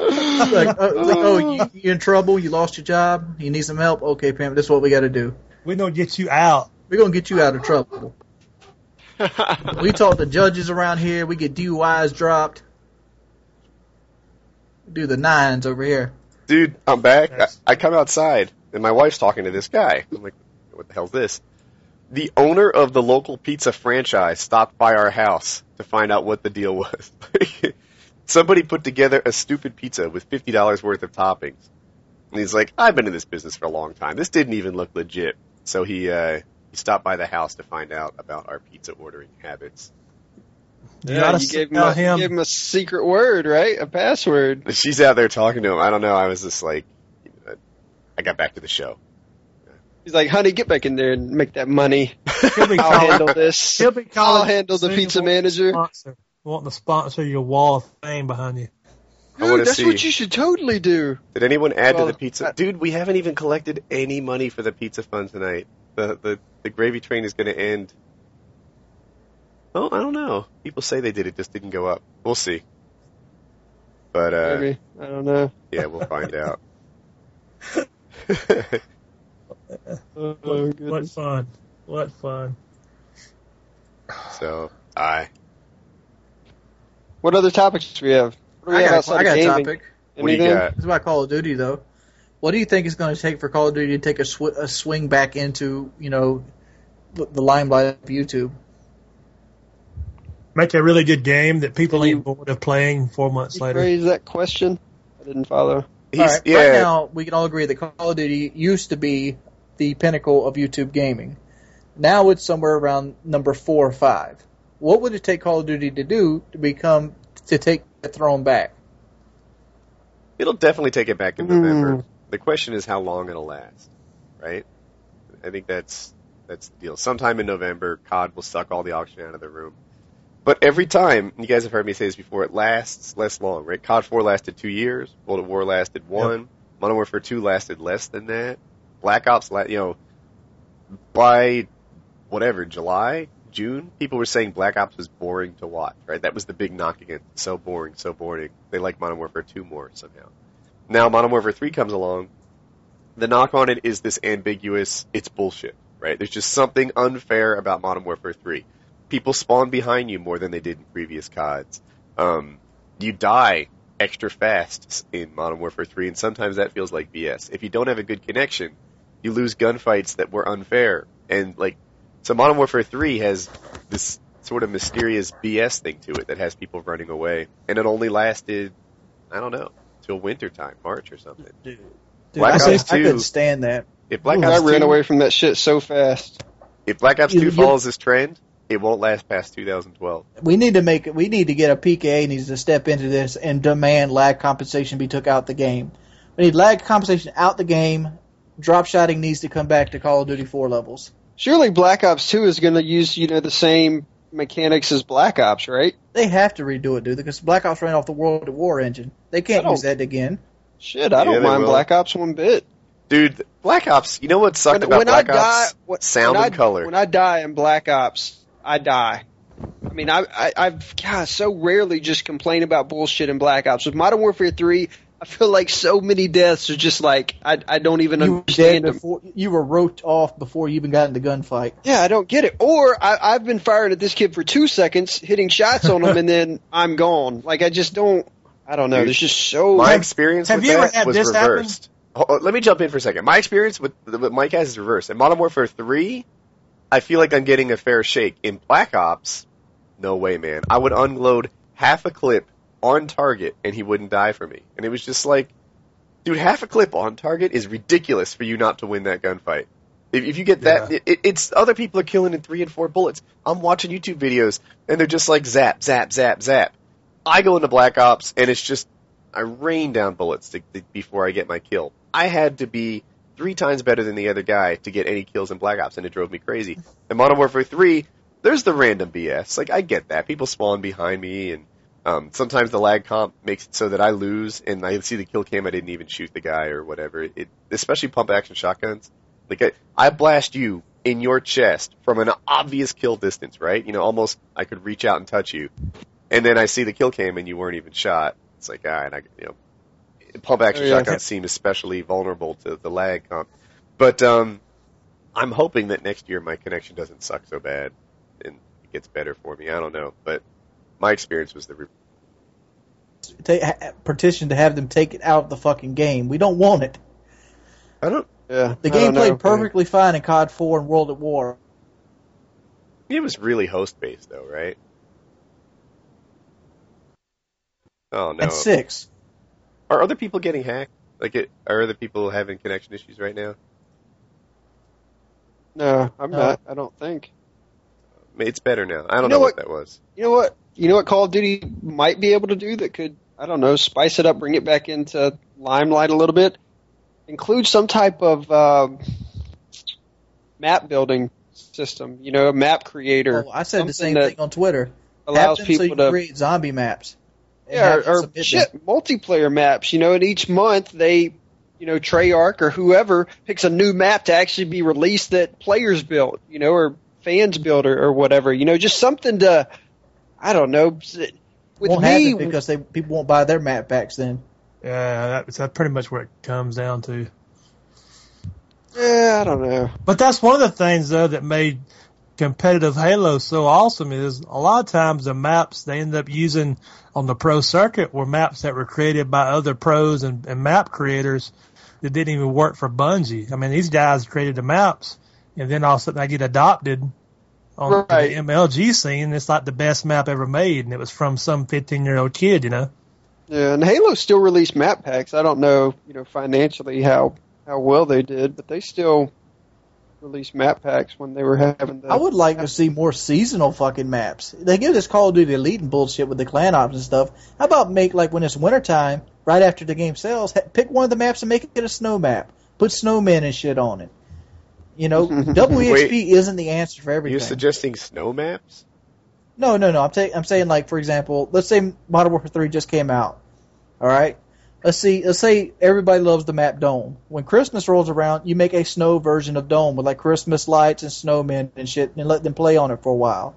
like oh, you, you in trouble? You lost your job? You need some help? Okay, Pam, this is what we got to do. We're gonna get you out. We're gonna get you out of trouble. [LAUGHS] We talk to judges around here. We get DUIs dropped. Do the nines over here. Dude, I'm back. I, I come outside, and my wife's talking to this guy. I'm like, what the hell's this? The owner of the local pizza franchise stopped by our house to find out what the deal was. [LAUGHS] Somebody put together a stupid pizza with $50 worth of toppings. And he's like, I've been in this business for a long time. This didn't even look legit. So he, uh, he stopped by the house to find out about our pizza ordering habits. You yeah, gotta you gave him, tell a, you him. gave him a secret word, right? A password. [LAUGHS] She's out there talking to him. I don't know. I was just like, I got back to the show. He's like, honey, get back in there and make that money. He'll be [LAUGHS] I'll calling- handle this. He'll be calling I'll handle the pizza manager. Sponsor, wanting to sponsor your wall of fame behind you. Dude, that's see. what you should totally do. Did anyone add Well, to the pizza? I- Dude, we haven't even collected any money for the pizza fund tonight. The the the gravy train is going to end. Oh, I don't know. People say they did. It just didn't go up. We'll see. But uh, Maybe. I don't know. yeah, we'll find out. [LAUGHS] [LAUGHS] Oh, What, what fun. What fun. so I. What other topics do we have? What do we I have got, outside I got of a gaming? topic. What do you Anything? got? It's about Call of Duty though. What do you think it's going to take for Call of Duty to take a, sw- a swing back into you know the the limelight of YouTube? Make a really good game that people Can you- ain't bored of playing four months later. Raise that question. I didn't follow. He's, All right, yeah, right now we can all agree that Call of Duty used to be the pinnacle of YouTube gaming. Now it's somewhere around number four or five. What would it take Call of Duty to do to become to take the throne back? it'll definitely take it back in. November. Hmm. The question is how long it'll last, right? I think that's that's the deal. Sometime in November, COD will suck all the oxygen out of the room. But every time, you guys have heard me say this before, it lasts less long, right? COD 4 lasted two years. World at War lasted one. Modern Warfare 2 lasted less than that. Black Ops, la- you know, by whatever, July, June, people were saying Black Ops was boring to watch, right? That was the big knock against it. So boring, so boring. They like Modern Warfare 2 more somehow. Now Modern Warfare 3 comes along. The knock on it is this ambiguous, it's bullshit, right? There's just something unfair about Modern Warfare 3. People spawn behind you more than they did in previous CODs. Um, you die extra fast in Modern Warfare 3, and sometimes that feels like BS. If you don't have a good connection, you lose gunfights that were unfair. And like, so Modern Warfare 3 has this sort of mysterious BS thing to it that has people running away. And it only lasted, I don't know, till winter time, March or something. Dude, Black I, Ops couldn't- I couldn't stand that. If Black Ooh, Ops I ran 2 away from that shit so fast. if Black Ops You- 2 you- follows this trend, it won't last past 2012. We need to make we need to get a PKA needs to step into this and demand lag compensation be took out the game. We need lag compensation out the game. Drop shotting needs to come back to Call of Duty 4 levels. Surely Black Ops 2 is going to use, you know, the same mechanics as Black Ops, right? They have to redo it, dude, because Black Ops ran off the World at War engine. They can't use that again. Shit, I Yeah, don't they mind will. Black Ops one bit. Dude, Black Ops, you know what sucked When, about when I Black die, Ops? when, Sound when and I, color. When I die in Black Ops, I die. I mean, I, I, I've God so rarely just complain about bullshit in Black Ops. With Modern Warfare 3, I feel like so many deaths are just like I, I don't even You understand them. before you were roped off before you even got in the gunfight. Yeah, I don't get it. Or I, I've been firing at this kid for two seconds, hitting shots on him, [LAUGHS] and then I'm gone. Like I just don't. I don't know. Dude, There's just so. My experience have with you ever had this happen? reversed. Oh, let me jump in for a second. My experience with what Mike has is reversed. In Modern Warfare 3, I feel like I'm getting a fair shake. In Black Ops, no way, man. I would unload half a clip on target and he wouldn't die for me. And it was just like, dude, half a clip on target is ridiculous for you not to win that gunfight. If, if you get that, Yeah. it, it's other people are killing in three and four bullets. I'm watching YouTube videos and they're just like zap, zap, zap, zap. I go into Black Ops and it's just I rain down bullets to, to, before I get my kill. I had to be three times better than the other guy to get any kills in Black Ops, and it drove me crazy. In Modern Warfare 3, there's the random BS. Like, I get that. People spawn behind me, and um, sometimes the lag comp makes it so that I lose, and I see the kill cam, I didn't even shoot the guy or whatever. It, especially pump action shotguns. Like, I, I blast you in your chest from an obvious kill distance, right? You know, almost I could reach out and touch you. And then I see the kill cam and you weren't even shot. It's like, alright, I, you know, pump action Oh, yeah. shotguns seem especially vulnerable to the lag comp. But, um, I'm hoping that next year my connection doesn't suck so bad and it gets better for me. I don't know, but my experience was the Ta- petition to have them take it out of the fucking game. We don't want it. I don't. Yeah, The I game don't know. played perfectly fine in COD 4 and World at War. It was really host based though, right? Oh no! And 6. Are other people getting hacked? Like, it, are other people having connection issues right now? No, I'm No. not. I don't think. It's better now. I don't You know, know what what? that was. You know what? You know what Call of Duty might be able to do that could I don't know spice it up, bring it back into limelight a little bit. Include some type of um, map building system. You know, a map creator. Oh, I said the same thing on Twitter. Allows Have them so you people can to create zombie maps. Yeah, or, or submit them. shit, multiplayer maps. You know, and each month they, you know, Treyarch or whoever picks a new map to actually be released that players built. You know, or fans built or, or whatever. You know, just something to, I don't know. With won't me, happen because they people won't buy their map packs then. Yeah, that's, that's pretty much where it comes down to. yeah, I don't know. But that's one of the things though that made competitive Halo so awesome is a lot of times the maps they end up using on the pro circuit were maps that were created by other pros and, and map creators that didn't even work for Bungie. I mean, these guys created the maps and then all of a sudden they get adopted on Right. the MLG scene. And it's like the best map ever made and it was from some 15 year old kid, you know? Yeah, and Halo still released map packs. I don't know, you know, financially how how well they did, but they still released map packs when they were having the. I would like to see more seasonal fucking maps. They give this Call of Duty Elite and bullshit with the clan ops and stuff. How about make like when it's wintertime, right after the game sells, pick one of the maps and make it a snow map. Put snowmen and shit on it. You know, [LAUGHS] double Wait. EXP isn't the answer for everything. You're suggesting snow maps? No, no, no. I'm, ta- I'm saying like for example, let's say Modern Warfare 3 just came out. All right. Let's see. Let's say everybody loves the map Dome. When Christmas rolls around, you make a snow version of Dome with like Christmas lights and snowmen and shit, and let them play on it for a while.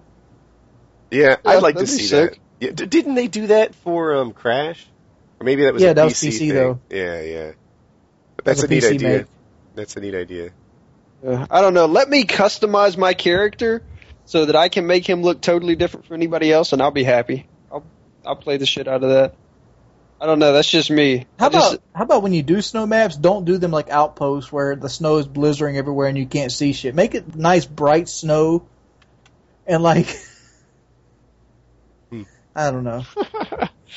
Yeah, Yeah, I'd like to see sick. that. Yeah, d- didn't they do that for um, Crash? Or maybe that was Yeah, a that was PC, PC thing. though. Yeah, yeah. But that's That a was neat PC idea. make. That's a neat idea. Uh, I don't know. Let me customize my character so that I can make him look totally different from anybody else, and I'll be happy. I'll I'll play the shit out of that. I don't know. That's just me. How I just, about how about when you do snow maps, don't do them like outposts where the snow is blizzarding everywhere and you can't see shit. Make it nice bright snow and like Hmm. I don't know.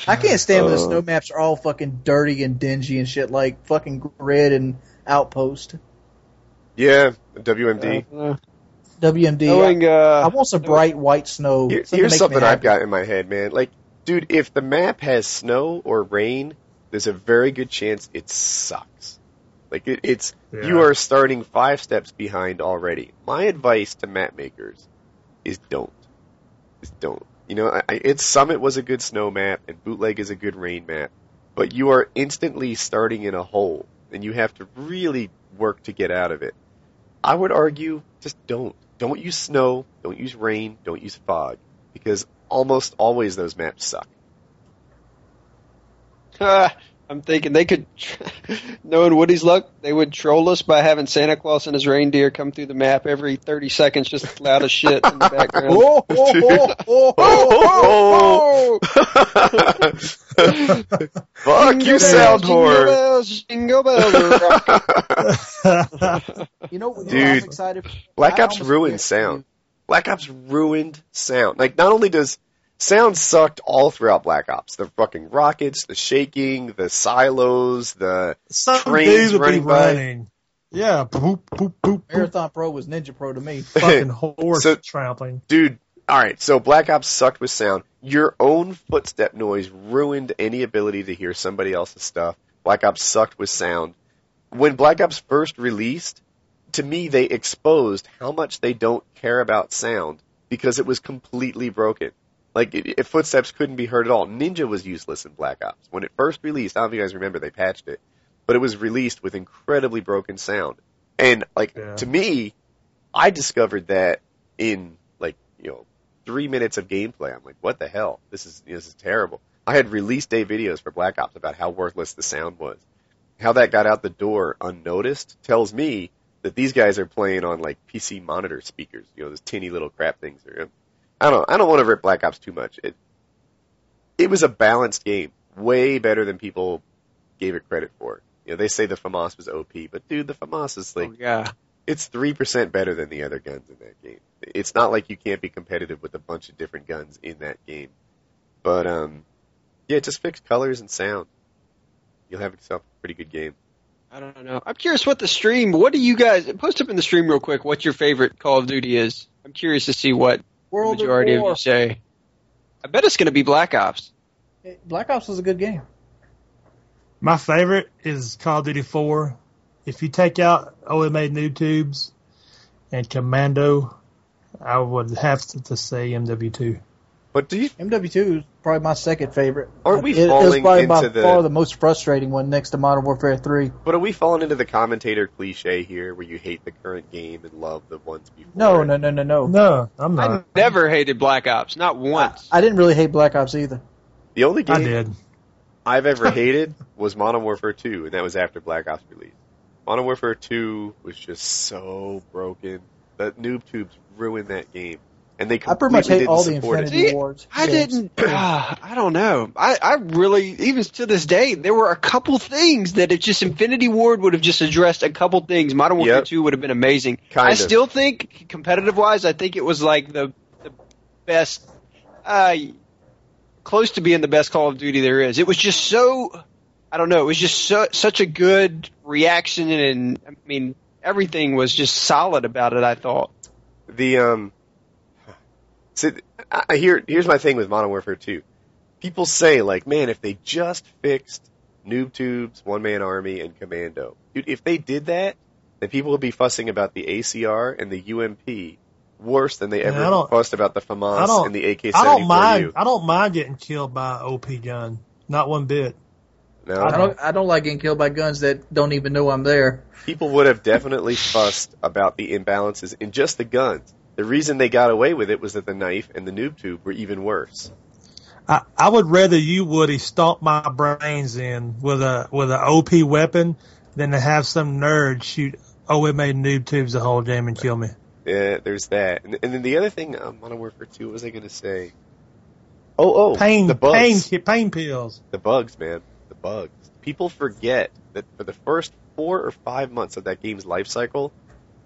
I can't stand when the [LAUGHS] Uh. snow maps are all fucking dirty and dingy and shit like fucking grid and outpost. Yeah, WMD. don't. WMD. Knowing, I uh, want some bright white snow. Here- something here's something I've got in my head, man. Like, dude, if the map has snow or rain, there's a very good chance it sucks. Like, it, it's you are starting five steps behind already. My advice to map makers is don't, just don't. You know, I, I, its Summit was a good snow map, and Bootleg is a good rain map, but you are instantly starting in a hole, and you have to really work to get out of it. I would argue just don't. Don't use snow, don't use rain, don't use fog, because almost always those maps suck. [LAUGHS] Ah, I'm thinking they could, [LAUGHS] knowing Woody's luck, they would troll us by having Santa Claus and his reindeer come through the map every 30 seconds, just loud as shit in the background. Oh, [LAUGHS] oh, oh, oh, oh, oh, oh. oh [LAUGHS] Fuck you, Jingle bells, sound jingle bells, jingle bells. You know, what Dude, I'm excited. Black Ops ruined sound. Black Ops ruined sound. Like, not only does sound sucked all throughout Black Ops, the fucking rockets, the shaking, the silos, the Some Trains dude would be running by. running. Yeah, boop, boop, boop, boop. Marathon Pro was Ninja Pro to me. [LAUGHS] Fucking horse So- trampling. dude. All right, so Black Ops sucked with sound. Your own footstep noise ruined any ability to hear somebody else's stuff. Black Ops sucked with sound. When Black Ops first released, to me they exposed how much they don't care about sound because it was completely broken. Like it, if footsteps couldn't be heard at all. Ninja was useless in Black Ops when it first released. I don't know if you guys remember they patched it, but it was released with incredibly broken sound. And like Yeah. to me, I discovered that in like you know three minutes of gameplay. I'm like, what the hell? This is this is terrible. I had release day videos for Black Ops about how worthless the sound was. How that got out the door unnoticed tells me that these guys are playing on like PC monitor speakers. You know, those tinny little crap things. I don't. I don't want to rip Black Ops too much. It it was a balanced game, way better than people gave it credit for. You know, they say the FAMAS was OP, but dude, the FAMAS is like Oh, yeah. it's three percent better than the other guns in that game. It's not like you can't be competitive with a bunch of different guns in that game. But um, yeah, just fix colors and sound. You'll have yourself a pretty good game. I don't know. I'm curious what the stream. What do you guys post up in the stream real quick? What your favorite Call of Duty is? I'm curious to see what World majority of of you say. I bet it's going to be Black Ops. Black Ops was a good game. My favorite is Call of Duty 4. If you take out OMA noob tubes and Commando, I would have to, to say MW2. But do you MW2 is probably my second favorite. Aren't we it, it was falling probably by into the- far the most frustrating one next to Modern Warfare 3. but are we falling into the commentator cliche here where you hate the current game and love the ones before? No, it? no, no, no, no. No, I'm not. I not. never hated Black Ops, not once. I didn't really hate Black Ops either. The only game I did. I've ever hated was Modern Warfare 2, and that was after Black Ops release. Modern Warfare 2 was just so broken. The noob tubes ruined that game, and they I pretty much hate all the didn't support it. Infinity See, Wars. I games. didn't. Uh, [CLEARS THROAT] I don't know. I, I really, even to this day, there were a couple things that if just Infinity Ward would have just addressed a couple things, Modern Warfare Yep. 2 would have been amazing. Kind I of. still think, competitive wise, I think it was like the the best, uh, close to being the best Call of Duty there is. It was just so, I don't know, it was just so, such a good reaction, and I mean, everything was just solid about it. I thought. The um, see, I, I hear here's my thing with Modern Warfare 2. People say like, man, if they just fixed noob tubes, one man army, and commando, dude, if they did that, then people would be fussing about the ACR and the UMP worse than they ever I don't- fussed about the I FAMAS don't- and the AK-74U. I don't mind. I don't mind getting killed by an OP gun. Not one bit. No, I don't. I don't like getting killed by guns that don't even know I'm there. people would have definitely fussed about the imbalances in just the guns. The reason they got away with it was that the knife and the noob tube were even worse. I, I would rather you Woody stomp my brains in with a with an OP weapon than to have some nerd shoot OMA noob tubes the whole game and kill me. Yeah, there's that. And, and then the other thing, um, Modern Warfare 2, what was I going to say? Oh, oh, Pain, the bugs. pain, pain pills. The bugs, man. The bugs. People forget that for the first four or five months of that game's life cycle,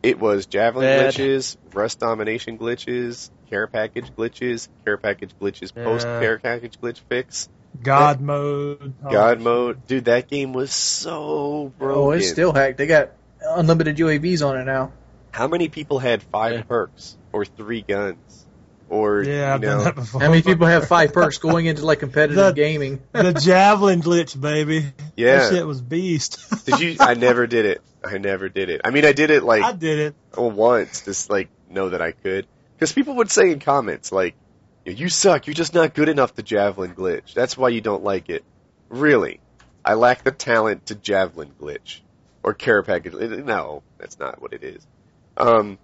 it was Javelin Bad. glitches, Rust Domination glitches, care package glitches, care package glitches, Yeah. post care package glitch fix, God mode. all God that mode. Dude, that game was so broken. Oh, it's still hacked. They got unlimited UAVs on it now. How many people had five Yeah. perks or three guns? Or, shit. Yeah, I've you done that before. How many people have [LAUGHS] five perks going into like competitive The- gaming? the javelin glitch, baby. Yeah. That shit was beast. Did you? I never did it. I never did it. I mean, I did it like I did it. once, just like know that I could. Because people would say in comments like, "You suck. You're just not good enough to javelin glitch. That's why you don't like it." Really, I lack the talent to javelin glitch or care package. No, that's not what it is. Um,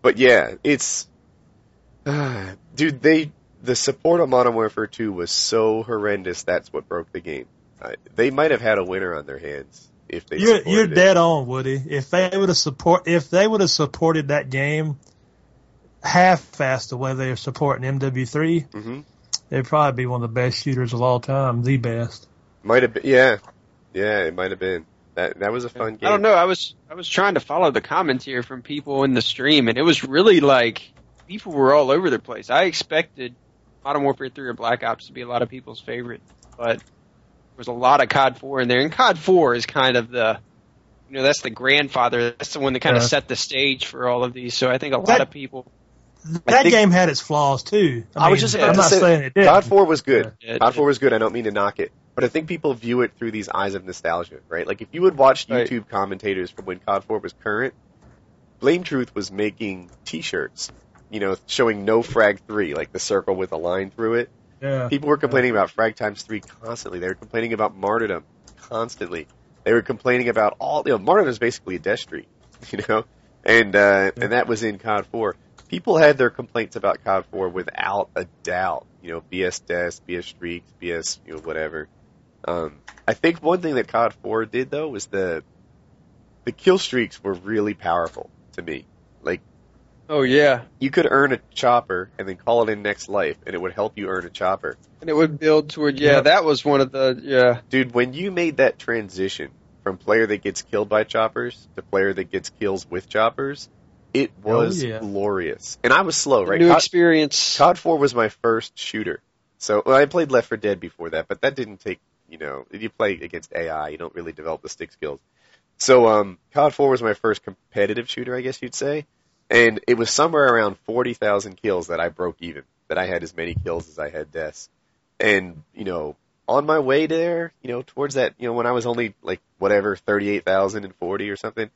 but yeah, it's, [SIGHS] dude. They the support on Modern Warfare 2 was so horrendous. That's what broke the game. Uh, they might have had a winner on their hands if they. You're you're it. dead on, Woody. If they would have support, if they would have supported that game half fast the way they're supporting MW3, hmm they'd probably be one of the best shooters of all time, the best. Might have been, yeah, yeah, it might have been. That that was a fun game. I don't know. I was I was trying to follow the comments here from people in the stream, and it was really like people were all over the place. I expected Modern Warfare 3 or Black Ops to be a lot of people's favorite, but there was a lot of COD 4 in there, and COD 4 is kind of the you know that's the grandfather. That's the one that kind of set the stage for all of these. So I think a lot That- of people. That think- game had its flaws too. I, I was just about I'm to not say, saying it did. COD 4 was good. Yeah, COD 4 was good. I don't mean to knock it, but I think people view it through these eyes of nostalgia, right? Like if you would watch Right. YouTube commentators from when COD 4 was current, Blame Truth was making T-shirts, you know, showing no frag three, like the circle with a line through it. Yeah. People were complaining about frag times three constantly. They were complaining about martyrdom constantly. They were complaining about all. You know, martyrdom is basically a death streak, [LAUGHS] you know, and uh, and that was in COD 4. People had their complaints about COD 4 without a doubt. You know, BS deaths, BS streaks, BS you know whatever. Um, I think one thing that COD 4 did though was the the kill streaks were really powerful to me. Like Oh yeah, you could earn a chopper and then call it in next life, and it would help you earn a chopper. and it would build toward yeah. Yep. That was one of the yeah. Dude, when you made that transition from player that gets killed by choppers to player that gets kills with choppers, it was Oh, yeah. glorious. And I was slow, right? New COD, experience. COD 4 was my first shooter. So well, I played Left 4 Dead before that, but that didn't take, you know, if you play against AI, you don't really develop the stick skills. So um, COD 4 was my first competitive shooter, I guess you'd say, and it was somewhere around 40,000 kills that I broke even. That I had as many kills as I had deaths, and you know, on my way there, you know, towards that, you know, when I was only like whatever 38,040 or something,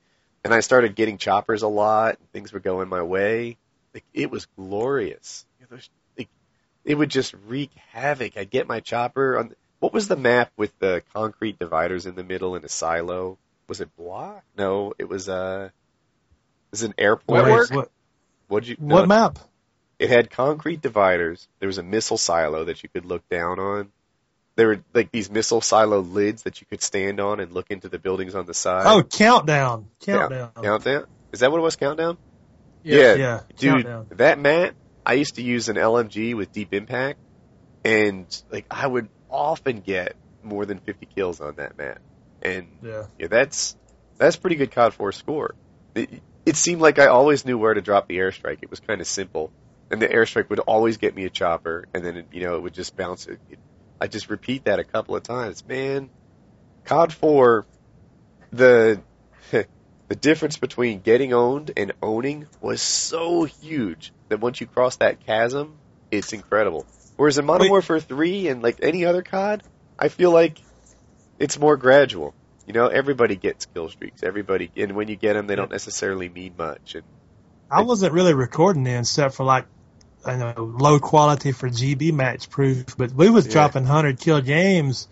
and I started getting choppers a lot, and things were going my way. Like it was glorious. You know, like, it would just wreak havoc. I'd get my chopper on. What was the map with the concrete dividers in the middle and a silo? Was it Bloc? No, it was uh, it was an airport. Wetwork? What, What'd you? what map? it had concrete dividers. There was a missile silo that you could look down on. There were like these missile silo lids that you could stand on and look into the buildings on the side. Oh, countdown. Countdown. countdown! Is that what it was? Countdown? Yeah. Yeah, dude, countdown. that map. I used to use an LMG with deep impact, and like I would often get more than 50 kills on that map, and Yeah. yeah, that's that's pretty good COD 4 score. It, it seemed like I always knew where to drop the airstrike. It was kind of simple, and the airstrike would always get me a chopper, and then it, you know it would just bounce. It, it, I just repeat that a couple of times, man. COD 4, the [LAUGHS] the difference between getting owned and owning was so huge that once you cross that chasm, it's incredible. Whereas in Modern Wait. Warfare 3 and like any other COD, I feel like it's more gradual. You know, everybody gets kill streaks. Everybody, and when you get them, they don't necessarily mean much. And I wasn't really recording then, except for like, I know, low quality for GB match proof, but we was Yeah. dropping 100 kill games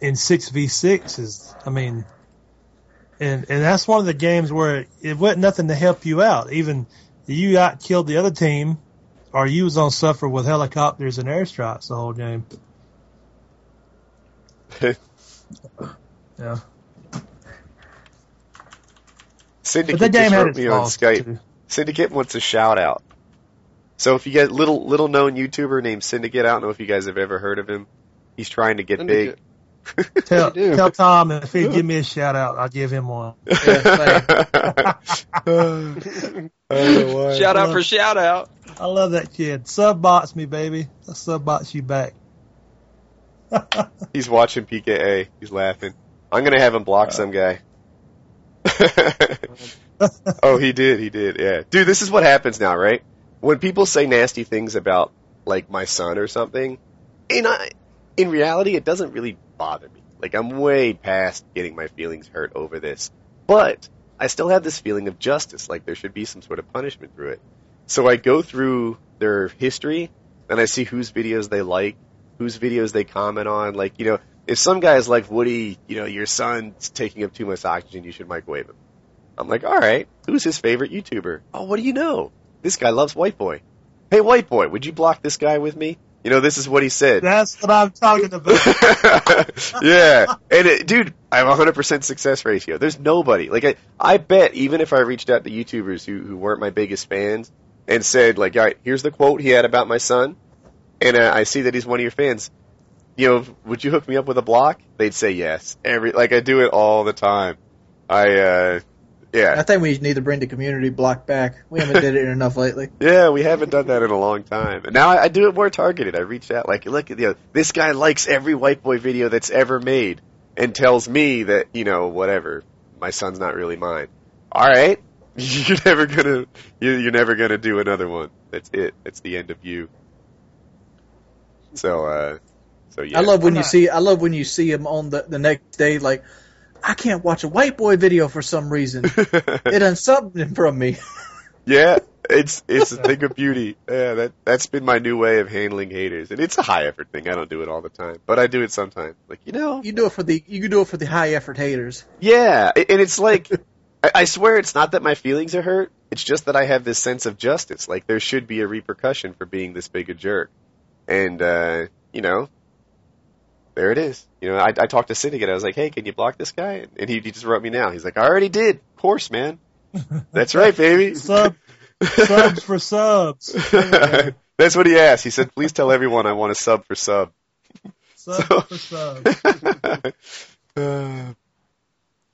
in 6v6s. I mean, and, and that's one of the games where it wasn't nothing to help you out. Even you out killed the other team, or you was on suffer with helicopters and airstrikes the whole game. [LAUGHS] Yeah. Syndicate But that game just wrote me on Skype. too. Syndicate wants a shout out. So if you get little little known YouTuber named Syndicate, I don't know if you guys have ever heard of him. He's trying to get Syndicate. [LAUGHS] Tell, tell Tom if he'd give [LAUGHS] me a shout out, I'll give him one. big. Oh, [LAUGHS] Shout out for shout out. I love that kid. Sub box me, baby. I sub box you back. He's watching PKA. He's laughing. I'm gonna have him block some guy. [LAUGHS] oh, he did. He did. Yeah, dude. This is what happens now, right? When people say nasty things about like my son or something, and I, uh, in reality, it doesn't really bother me. Like I'm way past getting my feelings hurt over this, but I still have this feeling of justice. Like there should be some sort of punishment through it. So I go through their history and I see whose videos they like, whose videos they comment on. Like, you know, if some guy's like, Woody, you know, your son's taking up too much oxygen, you should microwave him. I'm like, alright, who's his favorite YouTuber? Oh, what do you know? This guy loves White Boy. Hey, White Boy, would you block this guy with me? You know, this is what he said. That's what I'm talking about. [LAUGHS] yeah, and it, dude, I have a hundred percent success ratio. There's nobody like I. I bet even if I reached out to YouTubers who who weren't my biggest fans and said like, all right, here's the quote he had about my son, and uh, I see that he's one of your fans. You know, would you hook me up with a block? They'd say yes. Every like I do it all the time. I uh, yeah. I think we need to bring the community block back. We haven't did it enough lately. [LAUGHS] yeah. We haven't done that in a long time, and now I, I do it more targeted. I reach out like, look, you know, this guy likes every white boy video that's ever made, and tells me that you know whatever, my son's not really mine. All right, [LAUGHS] you're never gonna you- you're never gonna do another one. That's it. That's the end of you. So uh, so yeah. I love when I'm you not- see I love when you see him on the the next day like I can't watch a white boy video for some reason. [LAUGHS] it unsubbed him from me. [LAUGHS] Yeah, it's it's a thing of beauty. Yeah, that that's been my new way of handling haters, and it's a high effort thing. I don't do it all the time, but I do it sometimes. Like you know, You do it for the you can do it for the high effort haters. yeah, and it's like [LAUGHS] I, I swear it's not that my feelings are hurt. It's just that I have this sense of justice. Like there should be a repercussion for being this big a jerk, and uh, you know, there it is. You know, I, I talked to Syndicate. I was like, hey, can you block this guy? And he, he just wrote me now. He's like, I already did. Of course, man. [LAUGHS] That's right, baby. [LAUGHS] Sub, subs for subs. [LAUGHS] That's what he asked. He said, "Please tell everyone I want a sub for sub." Subs So- for subs.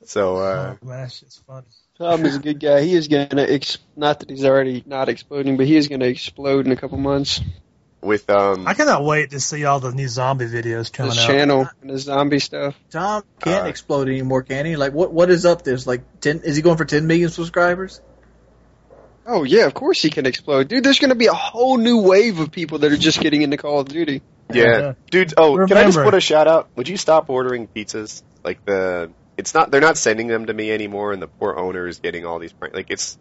so, uh, oh, man, shit's funny. Tom is a good guy. He is gonna ex- not that he's already not exploding, but he is gonna explode in a couple months. With um. I cannot wait to see all the new zombie videos coming This out. channel and the zombie stuff. Tom can't Uh, explode anymore, can he? Like, what what is up? There's like ten. Is he going for ten million subscribers? Oh yeah, of course he can explode, dude. There's going to be a whole new wave of people that are just getting into Call of Duty. Yeah, Yeah. dude. Oh, can I just put a shout out? Would you stop ordering pizzas? Like the, it's not. They're not sending them to me anymore, and the poor owner is getting all these. prank- Like it's.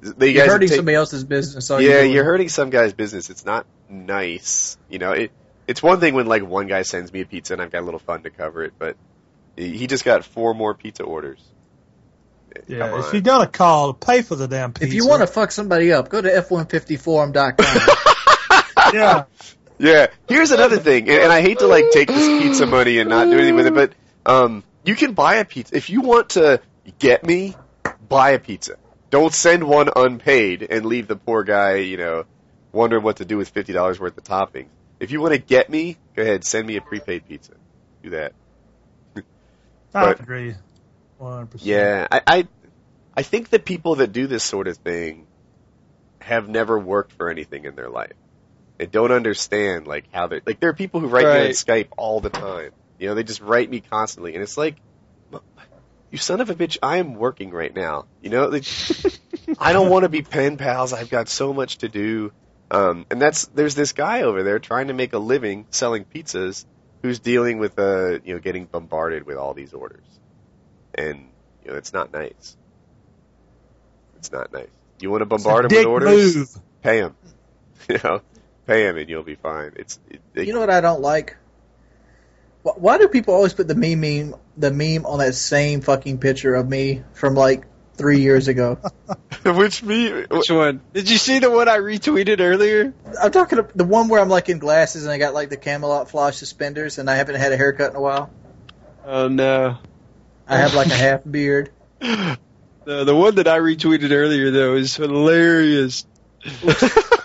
They You're guys hurting take- somebody else's business. all yeah, doing. you're hurting some guy's business. It's not nice. You know, it. It's one thing when like one guy sends me a pizza and I've got a little fun to cover it, but he just got four more pizza orders. Yeah, Come if on. you're gonna call, pay for the damn pizza. If you want to fuck somebody up, go to f150forum.com. [LAUGHS] yeah, Yeah. Here's another thing, and, and I hate to like take this pizza money and not do anything with it, but um, you can buy a pizza if you want to get me. Buy a pizza. Don't send one unpaid and leave the poor guy, you know, wondering what to do with fifty dollars worth of toppings. If you want to get me, go ahead, send me a prepaid pizza. Do that. I agree. One hundred percent. Yeah, I, I, I think the people that do this sort of thing have never worked for anything in their life. They don't understand like how they like. There are people who write me on Skype all the time. You know, they just write me constantly, and it's like, you son of a bitch, I am working right now. You know, like, [LAUGHS] I don't want to be pen pals. I've got so much to do. Um, and that's there's this guy over there trying to make a living selling pizzas, who's dealing with uh, you know, getting bombarded with all these orders, and you know, it's not nice. It's not nice. You want to bombard him with orders? move. Pay him. [LAUGHS] You know, pay him, and you'll be fine. It's it, they, you know what I don't like? Why do people always put the meme, meme the meme on that same fucking picture of me from like three years ago? [LAUGHS] which me Which one? Did you see the one I retweeted earlier? I'm talking about the one where I'm like in glasses and I got like the Camelot flash suspenders and I haven't had a haircut in a while. Oh no. I have like a half beard. [LAUGHS] The the one that I retweeted earlier though is hilarious. [LAUGHS]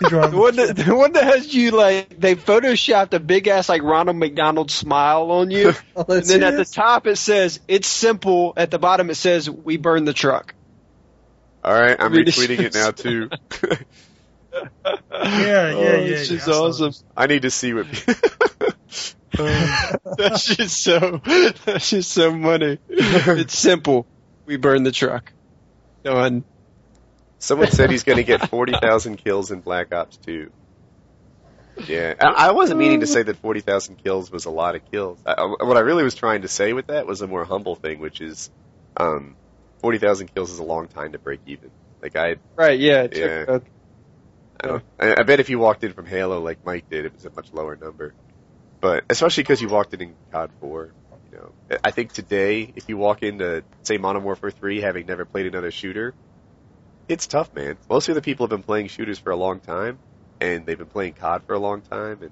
[LAUGHS] The one that the one that has you like they photoshopped a big ass like Ronald McDonald smile on you, [LAUGHS] Oh, and then see at the top it says it's simple. At the bottom it says we burn the truck. All right, I'm retweeting it now too. Yeah, Oh, yeah, yeah. It's just yeah, I saw awesome. I need to see what. [LAUGHS] that's just so that's just so funny. It's simple. We burn the truck. Done. Someone said he's going to get [LAUGHS] forty thousand kills in Black Ops Two. Yeah, I I wasn't meaning to say that forty thousand kills was a lot of kills. I, what I really was trying to say with that was a more humble thing, which is, um, forty thousand kills is a long time to break even. Like I, Right? Yeah. took, Yeah. uh, I, don't, I, I bet if you walked in from Halo like Mike did, it was a much lower number. But especially because you walked in in COD 4, you know, I think today if you walk into say Modern Warfare 3, having never played another shooter, it's tough, man. Most of the people have been playing shooters for a long time, and they've been playing COD for a long time, and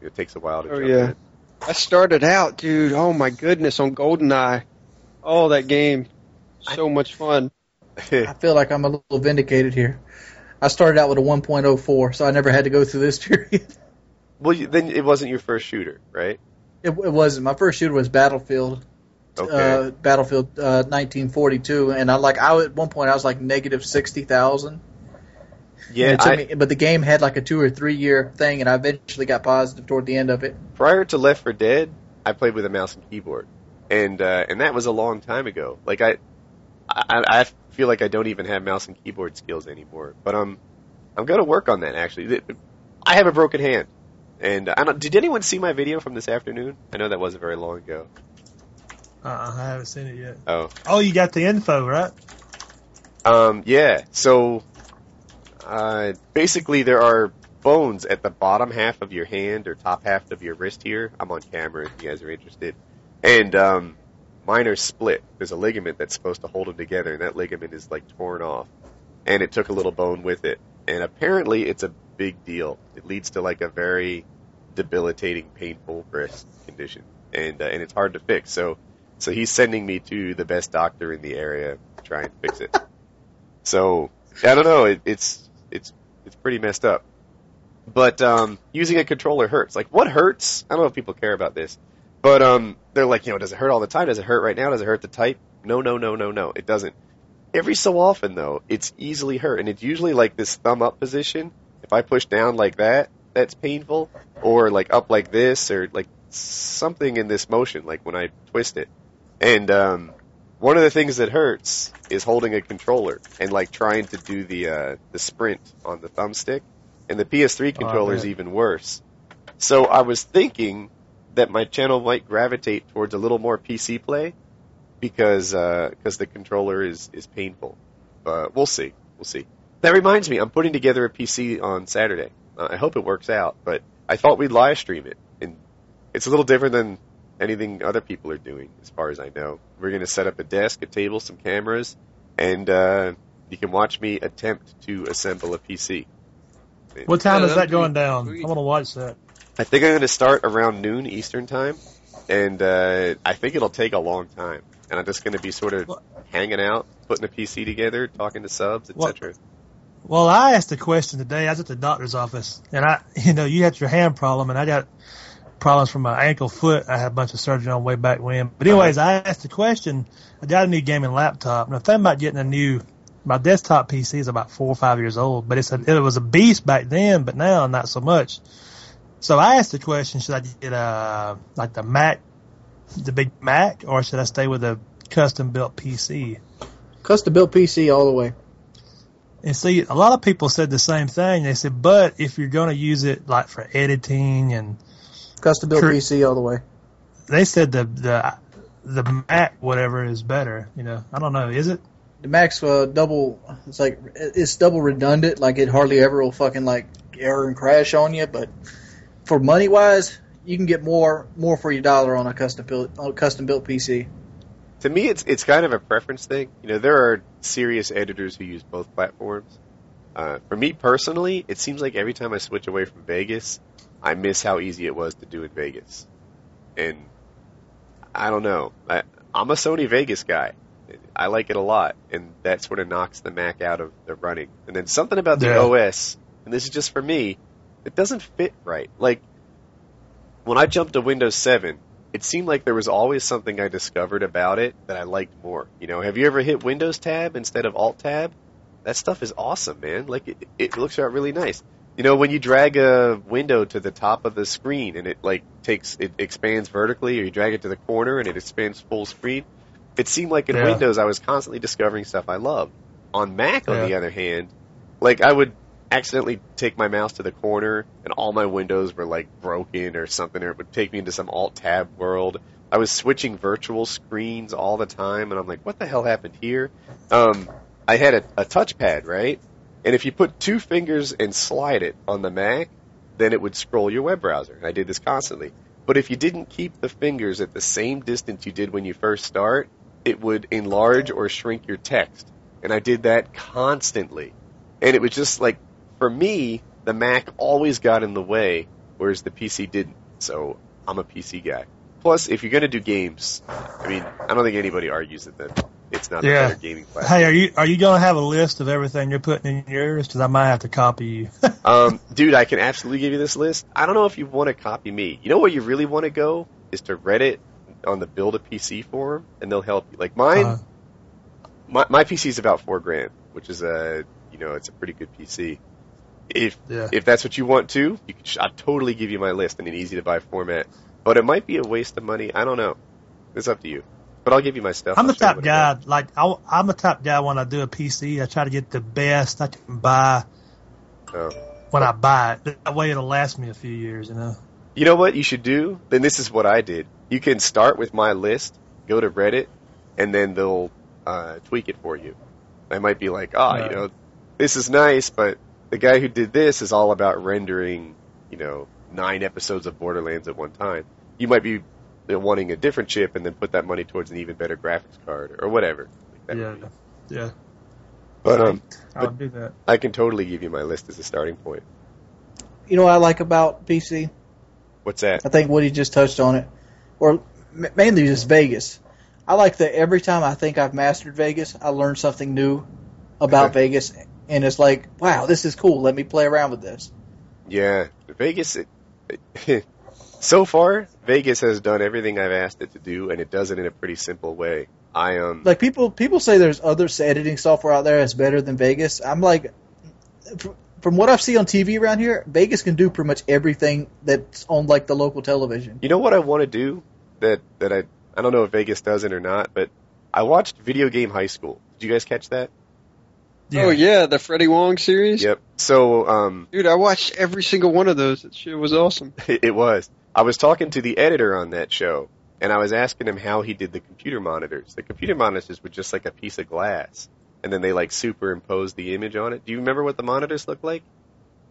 you know, it takes a while to Oh, jump yeah. I started out, dude. Oh my goodness, on GoldenEye. Oh, that game. So much fun. [LAUGHS] I feel like I'm a little vindicated here. I started out with a 1.04, so I never had to go through this [LAUGHS] period. well, you, then it wasn't your first shooter, right? It, it wasn't. My first shooter was Battlefield. Okay. Uh, Battlefield uh, 1942, and I like I at one point I was like negative sixty thousand. yeah, I, me, but the game had like a two or three year thing, and I eventually got positive toward the end of it. prior to Left 4 Dead, I played with a mouse and keyboard, and uh, and that was a long time ago. Like I, I, I feel like I don't even have mouse and keyboard skills anymore. But um, I'm gonna work on that actually. I have a broken hand, and I don't, did anyone see my video from this afternoon? I know that wasn't very long ago. Uh, I haven't seen it yet. Oh, Oh, you got the info, right? um, yeah. So, uh, basically there are bones at the bottom half of your hand or top half of your wrist here. I'm on camera if you guys are interested. And um, mine are split. There's a ligament that's supposed to hold them together, and that ligament is like torn off. And it took a little bone with it. And apparently, it's a big deal. It leads to like a very debilitating, painful wrist condition, and uh, and it's hard to fix. So, so he's sending me to the best doctor in the area to try and fix it. [LAUGHS] So I don't know. It, it's it's it's pretty messed up. But um, using a controller hurts. Like what hurts? I don't know if people care about this, but um, they're like, you know, does it hurt all the time? Does it hurt right now? Does it hurt the type? No, no, no, no, no. It doesn't. Every so often though, it's easily hurt, and it's usually like this thumb up position. If I push down like that, that's painful, or like up like this, or like something in this motion, like when I twist it. And um, one of the things that hurts is holding a controller and like trying to do the uh, the sprint on the thumbstick. And the PS3 controller is even worse. So I was thinking that my channel might gravitate towards a little more PC play because because the controller is is painful. But we'll see. We'll see. That reminds me, I'm putting together a PC on Saturday. Uh, I hope it works out, but I thought we'd live stream it, and it's a little different than anything other people are doing, as far as I know. We're going to set up a desk, a table, some cameras, and uh, you can watch me attempt to assemble a PC. What time is that going down? I want to watch that. I think I'm going to start around noon Eastern time, and uh, I think it'll take a long time. And I'm just going to be sort of What? hanging out, putting a PC together, talking to subs, What? etc. Well, I asked a question today. I was at the doctor's office, and I, [LAUGHS] you know, you had your hand problem, and I got problems from my ankle, foot. I had a bunch of surgery on way back when. But anyways, uh-huh. I asked the question. I got a new gaming laptop, and I'm thinking about getting a new. My desktop PC is about four or five years old, but it's a, it was a beast back then, but now not so much. So I asked the question: Should I get a like the Mac, the big Mac, or should I stay with a custom built PC? Custom built PC all the way. And see, a lot of people said the same thing. They said, but if you're going to use it like for editing, and Custom built Cur- PC all the way. they said the the the Mac whatever is better. You know, I don't know. Is it? The Mac's uh, double. It's like it's double redundant. Like it hardly ever will fucking like error and crash on you. But for money wise, you can get more more for your dollar on a custom built on a custom built PC. To me, it's it's kind of a preference thing. You know, there are serious editors who use both platforms. Uh, for me personally, it seems like every time I switch away from Vegas, I miss how easy it was to do in Vegas. And I don't know. I, I'm a Sony Vegas guy. I like it a lot, and that sort of knocks the Mac out of the running. And then something about the Yeah. OS, and this is just for me, it doesn't fit right. Like when I jumped to Windows 7, it seemed like there was always something I discovered about it that I liked more. You know, have you ever hit Windows tab instead of Alt tab? That stuff is awesome, man. Like it, it looks out really nice. You know, when you drag a window to the top of the screen and it like takes it expands vertically, or you drag it to the corner and it expands full screen. It seemed like in Yeah. Windows I was constantly discovering stuff I loved. On Mac, on Yeah. the other hand, like I would accidentally take my mouse to the corner and all my windows were like broken or something, or it would take me into some alt tab world. I was switching virtual screens all the time, and I'm like, what the hell happened here? Um, I had a, a touchpad, right? And if you put two fingers and slide it on the Mac, then it would scroll your web browser. I did this constantly. But if you didn't keep the fingers at the same distance you did when you first start, it would enlarge or shrink your text. And I did that constantly. And it was just like, for me, the Mac always got in the way, whereas the PC didn't. So I'm a PC guy. Plus, if you're going to do games, I mean, I don't think anybody argues that the, it's not Yeah. a better gaming platform. Hey, are you are you going to have a list of everything you're putting in yours? Because I might have to copy you. [LAUGHS] Um, dude, I can absolutely give you this list. I don't know if you want to copy me. You know where you really want to go is to Reddit on the build a PC forum, and they'll help you. Like mine, Uh, my my PC is about four grand, which is a you know it's a pretty good PC. If yeah. if that's what you want to, you could, I'd totally give you my list in an easy to buy format. But it might be a waste of money. I don't know. It's up to you. But I'll give you my stuff. I'm the show you type what guy. Like I, I'm the top guy when I do a PC. I try to get the best I can buy Oh. when I buy it. That way it'll last me a few years. You know. You know what you should do? Then this is what I did. You can start with my list, go to Reddit, and then they'll uh, tweak it for you. They might be like, ah, Right. you know, this is nice, but the guy who did this is all about rendering, you know, nine episodes of Borderlands at one time. You might be you know, wanting a different chip and then put that money towards an even better graphics card or whatever. Like that Yeah. Yeah. But um, I'll But- do that. I can totally give you my list as a starting point. You know what I like about PC? What's that? I think Woody just touched on it, or mainly just Vegas. I like that every time I think I've mastered Vegas, I learn something new about Okay. Vegas, and it's like, wow, this is cool. Let me play around with this. Yeah, Vegas. It, it, [LAUGHS] so far, Vegas has done everything I've asked it to do, and it does it in a pretty simple way. I um, Like people, people say there's other editing software out there that's better than Vegas. I'm like, from what I've seen on TV around here, Vegas can do pretty much everything that's on like the local television. You know what I want to do that that I I don't know if Vegas does it or not, but I watched Video Game High School. Did you guys catch that? Oh yeah, the Freddie Wong series. Yep. So um, Dude, I watched every single one of those. That shit was awesome. [LAUGHS] it was. I was talking to the editor on that show, and I was asking him how he did the computer monitors. The computer monitors were just like a piece of glass, and then they like superimposed the image on it. Do you remember what the monitors looked like?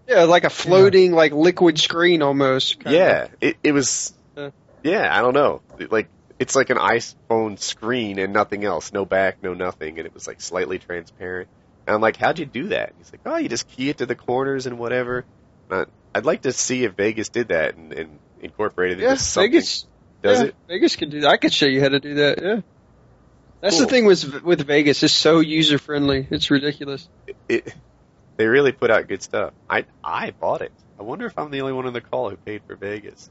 Yeah, like a floating, like liquid screen almost. kinda. Yeah, it it was. Yeah. Yeah, I don't know. It, like it's like an iPhone screen and nothing else, no back, no nothing, and it was like slightly transparent. And I'm like, how'd you do that? And he's like, oh, you just key it to the corners and whatever. And I, I'd like to see if Vegas did that and, and incorporated it Yeah, into something. Vegas. Does yeah, it? Vegas can do that. I could show you how to do that. Yeah. That's Cool. the thing with with Vegas. It's so user friendly. It's ridiculous. It, they really put out good stuff. I I bought it. I wonder if I'm the only one on the call who paid for Vegas.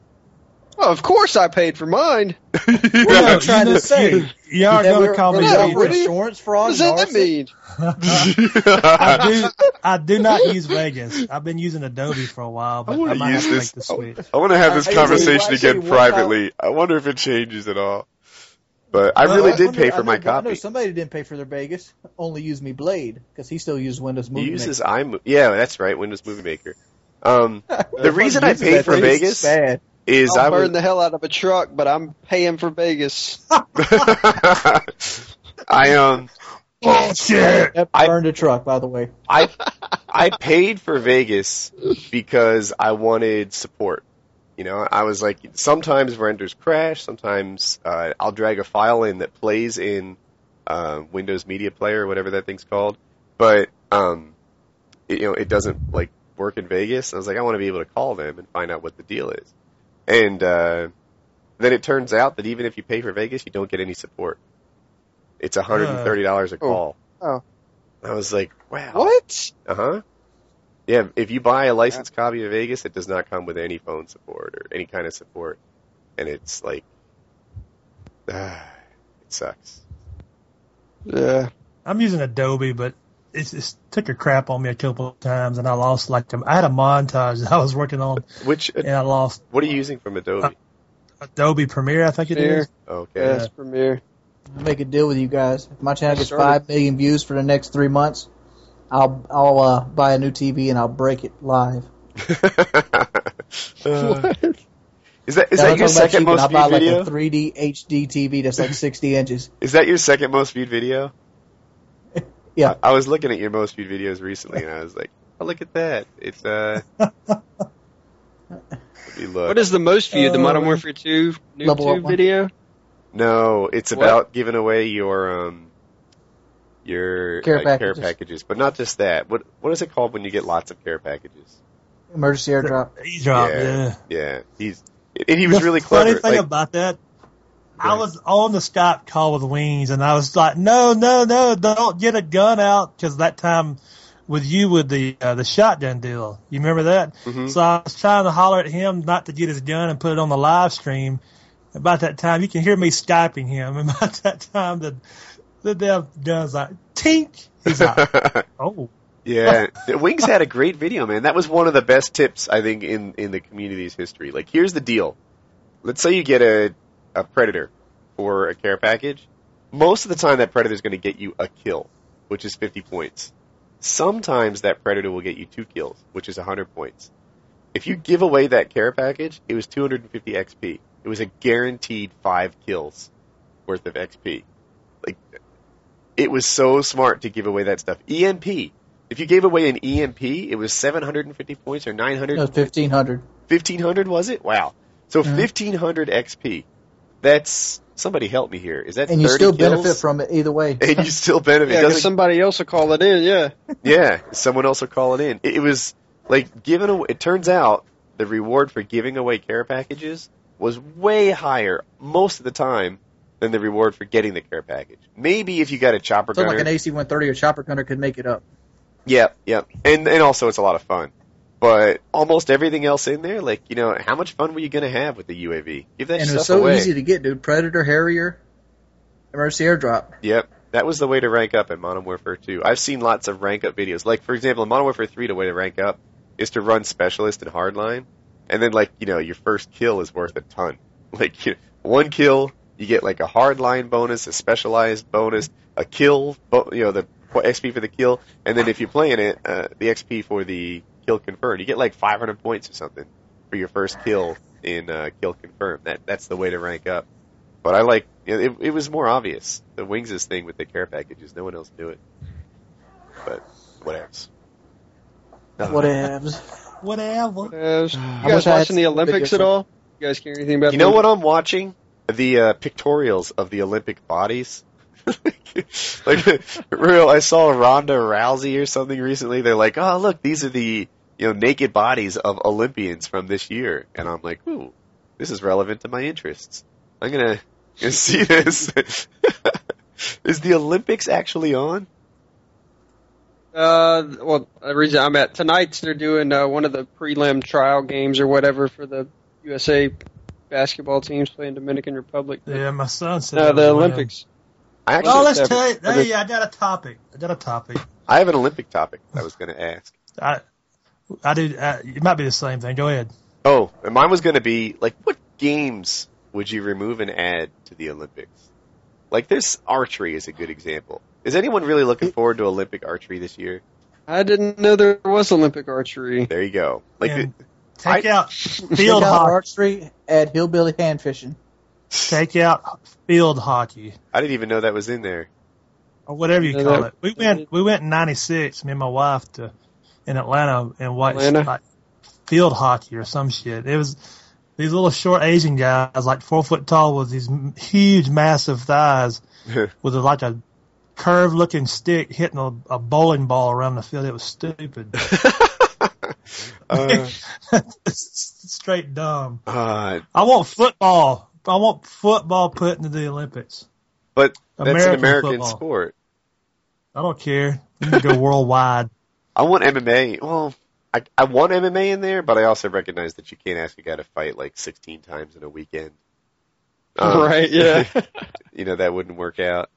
Oh, of course I paid for mine. What am I trying to say? You are That going to call me not Yeah, cheater. for what do What does and that mean? [LAUGHS] [LAUGHS] I do. I do not [LAUGHS] use Vegas. I've been using Adobe for a while, but I I, wanna might have use to this- make the switch. I want to have this I- I tell you conversation what- again you what, privately. I wonder if it changes at all. But I Well, really I did wonder- pay I for my know- I know somebody didn't pay for their Vegas. Only used me Blade because he still uses Windows He Movie uses Maker. iMovie. Yeah, that's right. Windows Movie Maker. Um, the reason I paid for Vegas bad. Is I'll I burn was. the hell out of a truck, but I'm paying for Vegas. [LAUGHS] I um Bullshit. Yep, I- burned a truck, by the way. I I paid for Vegas because I wanted support. You know, I was like, sometimes renders crash. Sometimes uh, I'll drag a file in that plays in uh, Windows Media Player or whatever that thing's called, but um, it, you know, it doesn't like work in Vegas. I was like, I want to be able to call them and find out what the deal is. And uh, then it turns out that even if you pay for Vegas, you don't get any support. It's hundred and thirty dollars a Oh. call. Oh. I was like, wow. What? Uh huh. Yeah, if you buy a licensed copy of Vegas, it does not come with any phone support or any kind of support, and it's like, ah, it sucks. Yeah. I'm using Adobe, but it just took a crap on me a couple of times, and I lost like a, I had a montage that I was working on, Which and I lost what are you using from Adobe? Adobe Premiere. I think it Premiere. is. Okay. Yeah, it's Premiere. I'll make a deal with you guys. If my channel gets five million views for the next three months, I'll I'll uh, buy a new TV and I'll break it live. [LAUGHS] Uh, is that is Now, that your talking about second cheap, most I'll buy viewed video? like a 3D HD TV that's like 60 inches. Is that your second most viewed video? Yeah. I, I was looking at your most viewed videos recently, and I was like, oh, look at that. It's uh. look. What is the most viewed? The Modern Warfare 2 new Level 2 video? No, it's What? about giving away your um your Care uh, care packages. packages, but not just that. What what is it called when you get lots of care packages? Emergency airdrop. Eavesdrop, yeah, yeah. yeah. He's and he was the really funny clever. thing Like, about that, I was on the Skype call with Wings, and I was like, "No, no, no! Don't get a gun out!" Because that time with you with the uh, the shotgun deal, you remember that? Mhm. So I was trying to holler at him not to get his gun and put it on the live stream. About that time, you can hear me skyping him. And [LAUGHS] about that time, the the damn gun's like tink. He's like, [LAUGHS] "Oh, yeah, Wings had a great video, man. That was one of the best tips I think in in the community's history. Like, here's the deal. Let's say you get a a predator for a care package. Most of the time, that predator is going to get you a kill, which is 50 points. Sometimes that predator will get you two kills, which is 100 points. If you give away that care package, it was 250 XP. It was a guaranteed five kills worth of XP. Like, it was so smart to give away that stuff. EMP. If you gave away an EMP, it was 750 points or 900. No, 1500. 1500 was it? Wow. So Mhm. 1500 XP. That's somebody help me here. Is that And you still kills? benefit from it either way. [LAUGHS] and you still benefit. Yeah, because doesn't- somebody else will call it in, yeah. [LAUGHS] yeah, someone else will call it in. It, it was like giving away. It turns out the reward for giving away care packages was way higher most of the time than the reward for getting the care package. Maybe if you got a chopper So gunner. like an AC-130 or chopper gunner could make it up. Yeah, yeah, And and also it's a lot of fun. But almost everything else in there, like, you know, how much fun were you gonna have with the UAV? Give that And it was so away. easy to get, dude. Predator, Harrier, emergency airdrop. Yep. That was the way to rank up in Modern Warfare 2. I've seen lots of rank up videos. Like, for example, in Modern Warfare 3, the way to rank up is to run Specialist and Hardline. And then, like, you know, your first kill is worth a ton. [LAUGHS] Like, you one kill, you get like a Hardline bonus, a Specialized bonus, a kill, bo- you know, the XP for the kill. And then if you're playing it, uh, the XP for the kill confirmed. You get like 500 points or something for your first kill in uh, kill confirmed. That That's the way to rank up. But I like, it, it was more obvious. The Wings' thing with the care packages, no one else knew it. But, whatevs. Whatevs. Whatever. Uh, [SIGHS] you I guys wish watching the Olympics at all? You guys care anything about? You the know what I'm watching? The uh, pictorials of the Olympic bodies. [LAUGHS] like, [LAUGHS] real, I saw Ronda Rousey or something recently. They're like, oh look, these are the you know naked bodies of Olympians from this year, and I'm like, ooh, this is relevant to my interests. I'm gonna, gonna [LAUGHS] see this. [LAUGHS] is the Olympics actually on? Uh, well, the reason I'm at tonight's they're doing uh, one of the prelim trial games or whatever for the USA basketball teams playing Dominican Republic. Yeah, my son said. No, it the Olympics. I actually, Well, let's tell you. Hey, the- I got a topic. I got a topic. I have an Olympic topic I was gonna ask. I, I do. Uh, it might be the same thing. Go ahead. Oh, and mine was going to be like, what games would you remove and add to the Olympics? Like, this archery is a good example. Is anyone really looking forward to Olympic archery this year? I didn't know there was Olympic archery. There you go. Like, the- take I- out [LAUGHS] Field field hockey. archery, add hillbilly hand fishing. Take out field hockey I didn't even know that was in there. or whatever you call it. We went. We went in '96. Me and my wife to in Atlanta and watched Atlanta? like field hockey or some shit. It was these little short Asian guys, like four foot tall, with these huge, massive thighs, with like a curved looking stick hitting a, a bowling ball around the field. It was stupid. [LAUGHS] uh, [LAUGHS] Straight dumb. uh, I want football. I want football put into the Olympics. but that's American an American football. sport. I don't care. We can go [LAUGHS] worldwide. I want MMA. Well, I, I want MMA in there, but I also recognize that you can't ask a guy to fight like 16 times in a weekend. Um, [LAUGHS] right? Yeah. [LAUGHS] you know, that wouldn't work out.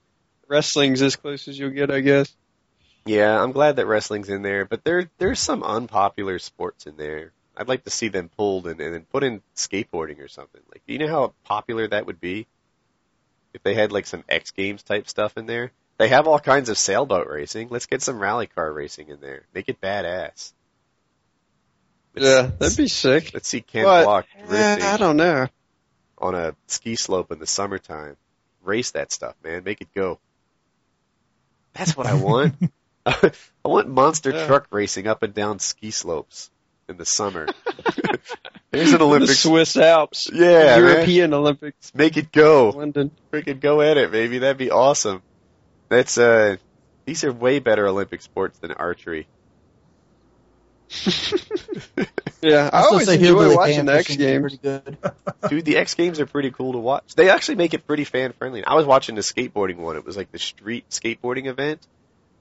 Wrestling's as close as you'll get, I guess. Yeah, I'm glad that wrestling's in there, but there there's some unpopular sports in there. I'd like to see them pulled and, and then put in skateboarding or something. Like, you know how popular that would be if they had like some X Games type stuff in there. They have all kinds of sailboat racing. Let's get some rally car racing in there. Make it badass. Let's- Yeah, that'd be sick. Let's see Ken But, Block eh, drifting I don't know. on a ski slope in the summertime. Race that stuff, man. Make it go. That's what I want. [LAUGHS] [LAUGHS] I want monster Yeah. truck racing up and down ski slopes in the summer. [LAUGHS] There's an The Olympics. Swiss Alps. Yeah, man. European Olympics. Make it go. London. Freaking go at it, baby. That'd be awesome. That's uh, these are way better Olympic sports than archery. [LAUGHS] Yeah, I still always say enjoy hillbilly watching the X Games. Good. [LAUGHS] Dude, the X Games are pretty cool to watch. They actually make it pretty fan friendly. I was watching the skateboarding one. It was like the street skateboarding event.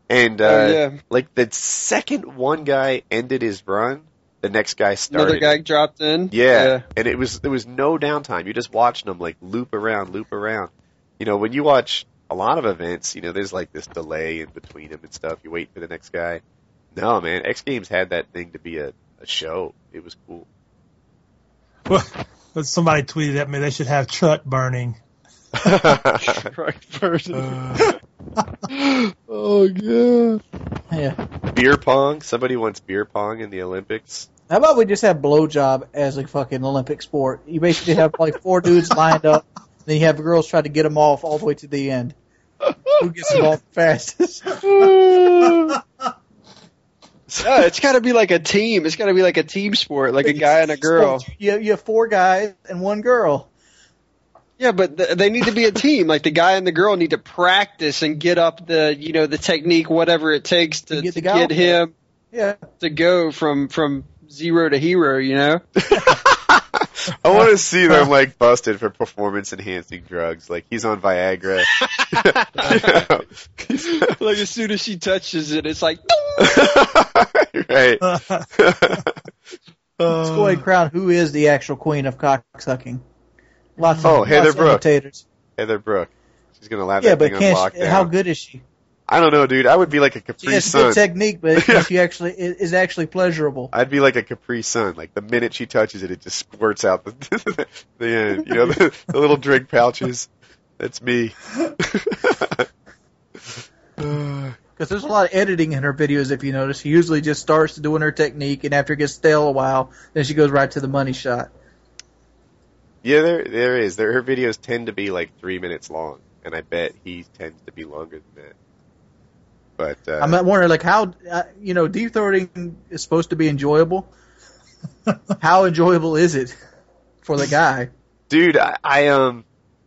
And, uh, Oh, yeah. like the second one guy ended his run, the next guy started. Another guy dropped in. Yeah. And it was, there was no downtime. You're just watching them like loop around, loop around. You know, when you watch a lot of events, you know, there's like this delay in between them and stuff. You wait for the next guy. No, man, X Games had that thing to be a, a show. It was cool. But somebody tweeted at me they should have truck burning. [LAUGHS] Truck person. [LAUGHS] oh yeah. Yeah. beer pong. Somebody wants beer pong in the Olympics. How about we just have blowjob as a fucking Olympic sport? You basically have like four dudes lined up, then you have girls try to get them off all the way to the end. Who gets them off fastest? [LAUGHS] Yeah, it's got to be like a team. It's got to be like a team sport, like a guy and a girl. You have, you have four guys and one girl. Yeah, but th- they need to be a team. Like the guy and the girl need to practice and get up the, you know, the technique, whatever it takes to, To get to get him Yeah. to go from from zero to hero. You know? [LAUGHS] I want to [LAUGHS] see them like busted for performance enhancing drugs. Like he's on Viagra. [LAUGHS] [LAUGHS] like as soon as she touches it, it's like. right. Let's go ahead and crown who is the actual queen of cock sucking. Lots of Oh, Heather lots Brooke. imitators. Heather Brooke. She's gonna laugh. Yeah, that but thing can't she, how good is she? I don't know, dude. I would be like a She Capri has Sun. good technique, but [LAUGHS] Yeah. she actually is is actually pleasurable. I'd be like a Capri Sun. Like the minute she touches it, it just squirts out the [LAUGHS] the end. You know, the, the little drink pouches. That's me. [LAUGHS] Because there's a lot of editing in her videos, if you notice. She usually just starts doing her technique, and after it gets stale a while, then she goes right to the money shot. yeah, there there is. There her videos tend to be like three minutes long, and I bet he tends to be longer than that. But uh, I'm wondering, like, how, uh, you know, deep throating is supposed to be enjoyable. [LAUGHS] how enjoyable is it for the guy? Dude, I, I um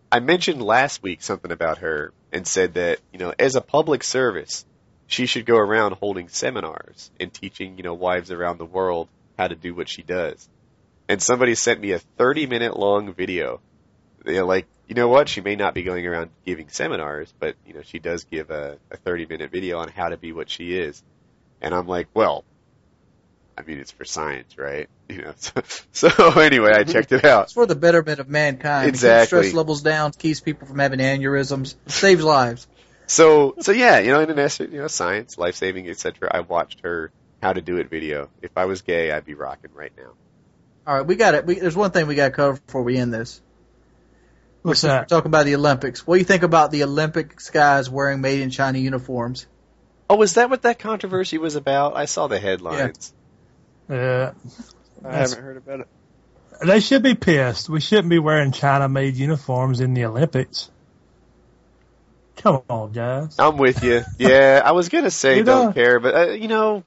I mentioned last week something about her and said that, you know, as a public service, she should go around holding seminars and teaching, you know, wives around the world how to do what she does. And somebody sent me a 30 minute long video. They're like, you know what? She may not be going around giving seminars, but, you know, she does give a, a 30 minute video on how to be what she is. And I'm like, well, I mean, it's for science, right? [LAUGHS] You know, so, so anyway, I checked it out. It's for the betterment of mankind. Exactly. stress levels down, keeps people from having aneurysms, saves lives. So, so yeah, you know, in an essay, you know, science, life saving, etc. I watched her how to do it video. If I was gay, I'd be rocking right now. All right, we got it. We, there's one thing we got to cover before we end this. What's We're that? talking about the Olympics. What do you think about the Olympics guys wearing made in China uniforms? Oh, was that what that controversy was about? I saw the headlines. Yeah. I haven't heard about it. They should be pissed. We shouldn't be wearing China-made uniforms in the Olympics. Come on, guys. I'm with you. Yeah, I was gonna say [LAUGHS] You don't know- care, but uh, you know,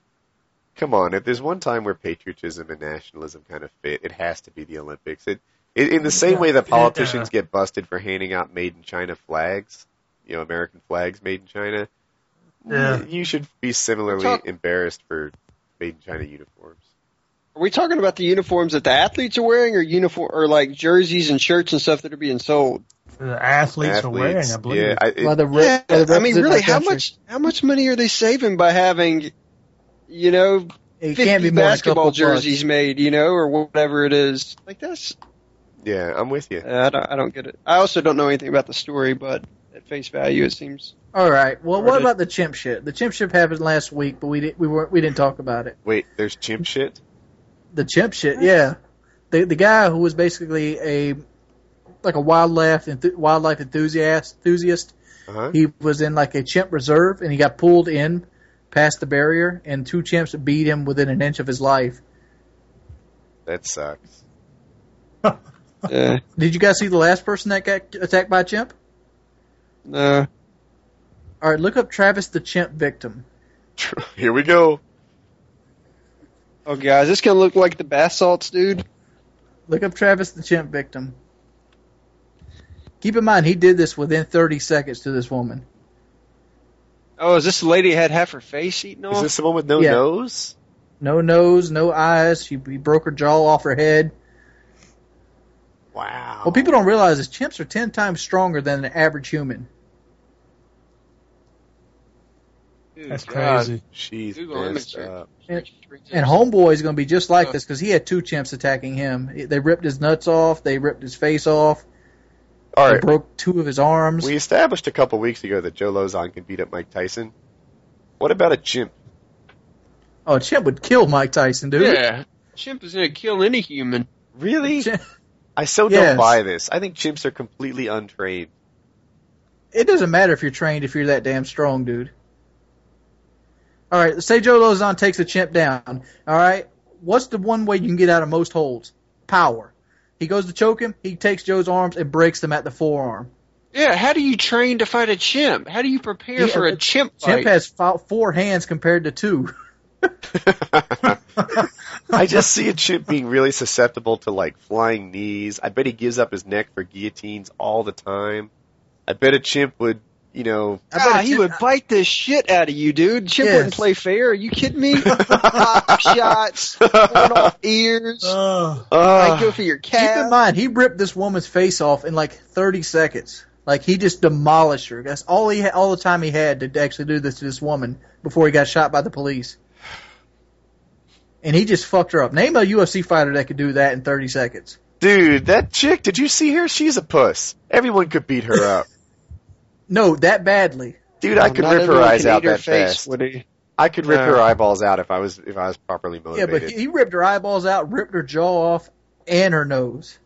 come on. If there's one time where patriotism and nationalism kind of fit, it has to be the Olympics. It, it in the same way that [LAUGHS] politicians get busted for handing out made in China flags, you know, American flags made in China. Yeah. You should be similarly Talk- embarrassed for made in China uniforms. Are we talking about the uniforms that the athletes are wearing, or uniform, or like jerseys and shirts and stuff that are being sold? The athletes, are wearing, I believe. Yeah, I, it- Well, the Yeah, well, the I mean, really, how country. much how much money are they saving by having, you know, It fifty can't be more than a basketball couple bucks. jerseys made, you know, or whatever it is? Like that's, yeah, I'm with you. I don't, I don't get it. I also don't know anything about the story, but at face value, it seems. All right. Well, Or what about the chimp shit? The chimp shit happened last week, but we didn't we weren't we didn't talk about it. Wait, there's chimp shit. The chimp shit, yeah. The the guy who was basically a like a wildlife enth- wildlife enthusiast enthusiast. Uh-huh. He was in like a chimp reserve and he got pulled in past the barrier and two chimps beat him within an inch of his life. That sucks. [LAUGHS] Yeah, [LAUGHS] Did you guys see the last person that got attacked by a chimp? no. All right, look up Travis the chimp victim. [LAUGHS] Here we go. Oh, guys, this gonna look like the bath salts, dude. Look up Travis the chimp victim. Keep in mind he did this within 30 seconds to this woman. Oh, is this the lady that had half her face eaten off? Is this the one with no Yeah. nose? No nose, no eyes. She he broke her jaw off her head. Wow. What people don't realize is chimps are 10 times stronger than an average human. Dude, That's God. crazy. She's Google messed up. And- And Homeboy is going to be just like uh, this because he had two chimps attacking him. They ripped his nuts off. They ripped his face off. All They broke two of his arms. We established a couple weeks ago that Joe Lauzon can beat up Mike Tyson. What about a chimp? oh, a chimp would kill Mike Tyson, dude. Yeah, chimp is gonna kill any human. Really? Chimp- I so Yes. don't buy this. I think chimps are completely untrained. It doesn't matter if you're trained if you're that damn strong, dude. All right, say Joe Lauzon takes a chimp down. All right, what's the one way you can get out of most holds? Power. He goes to choke him. He takes Joe's arms and breaks them at the forearm. Yeah, how do you train to fight a chimp? How do you prepare Yeah, for a the chimp Chimp fight? has four hands compared to two. [LAUGHS] [LAUGHS] [LAUGHS] [LAUGHS] I just see a chimp being really susceptible to like flying knees. I bet he gives up his neck for guillotines all the time. I bet a chimp would, you know, I bet Ah, he would bite the shit out of you, dude. Chimp Yes. wouldn't play fair. Are you kidding me? [LAUGHS] Pop shots, pulling off ears. [LAUGHS] Oh, Might go uh, for your cat. Keep in mind, he ripped this woman's face off in like 30 seconds. Like he just demolished her. That's all he ha- all the time he had to actually do this to this woman before he got shot by the police. And he just fucked her up. Name a UFC fighter that could do that in 30 seconds. dude, that chick, did you see her? She's a puss. Everyone could beat her up. [LAUGHS] No, that badly. Dude, I could rip her eyes out her that face, fast. Woody. I could rip No. her eyeballs out if I was if I was properly motivated. Yeah, but he, he ripped her eyeballs out, ripped her jaw off, and her nose.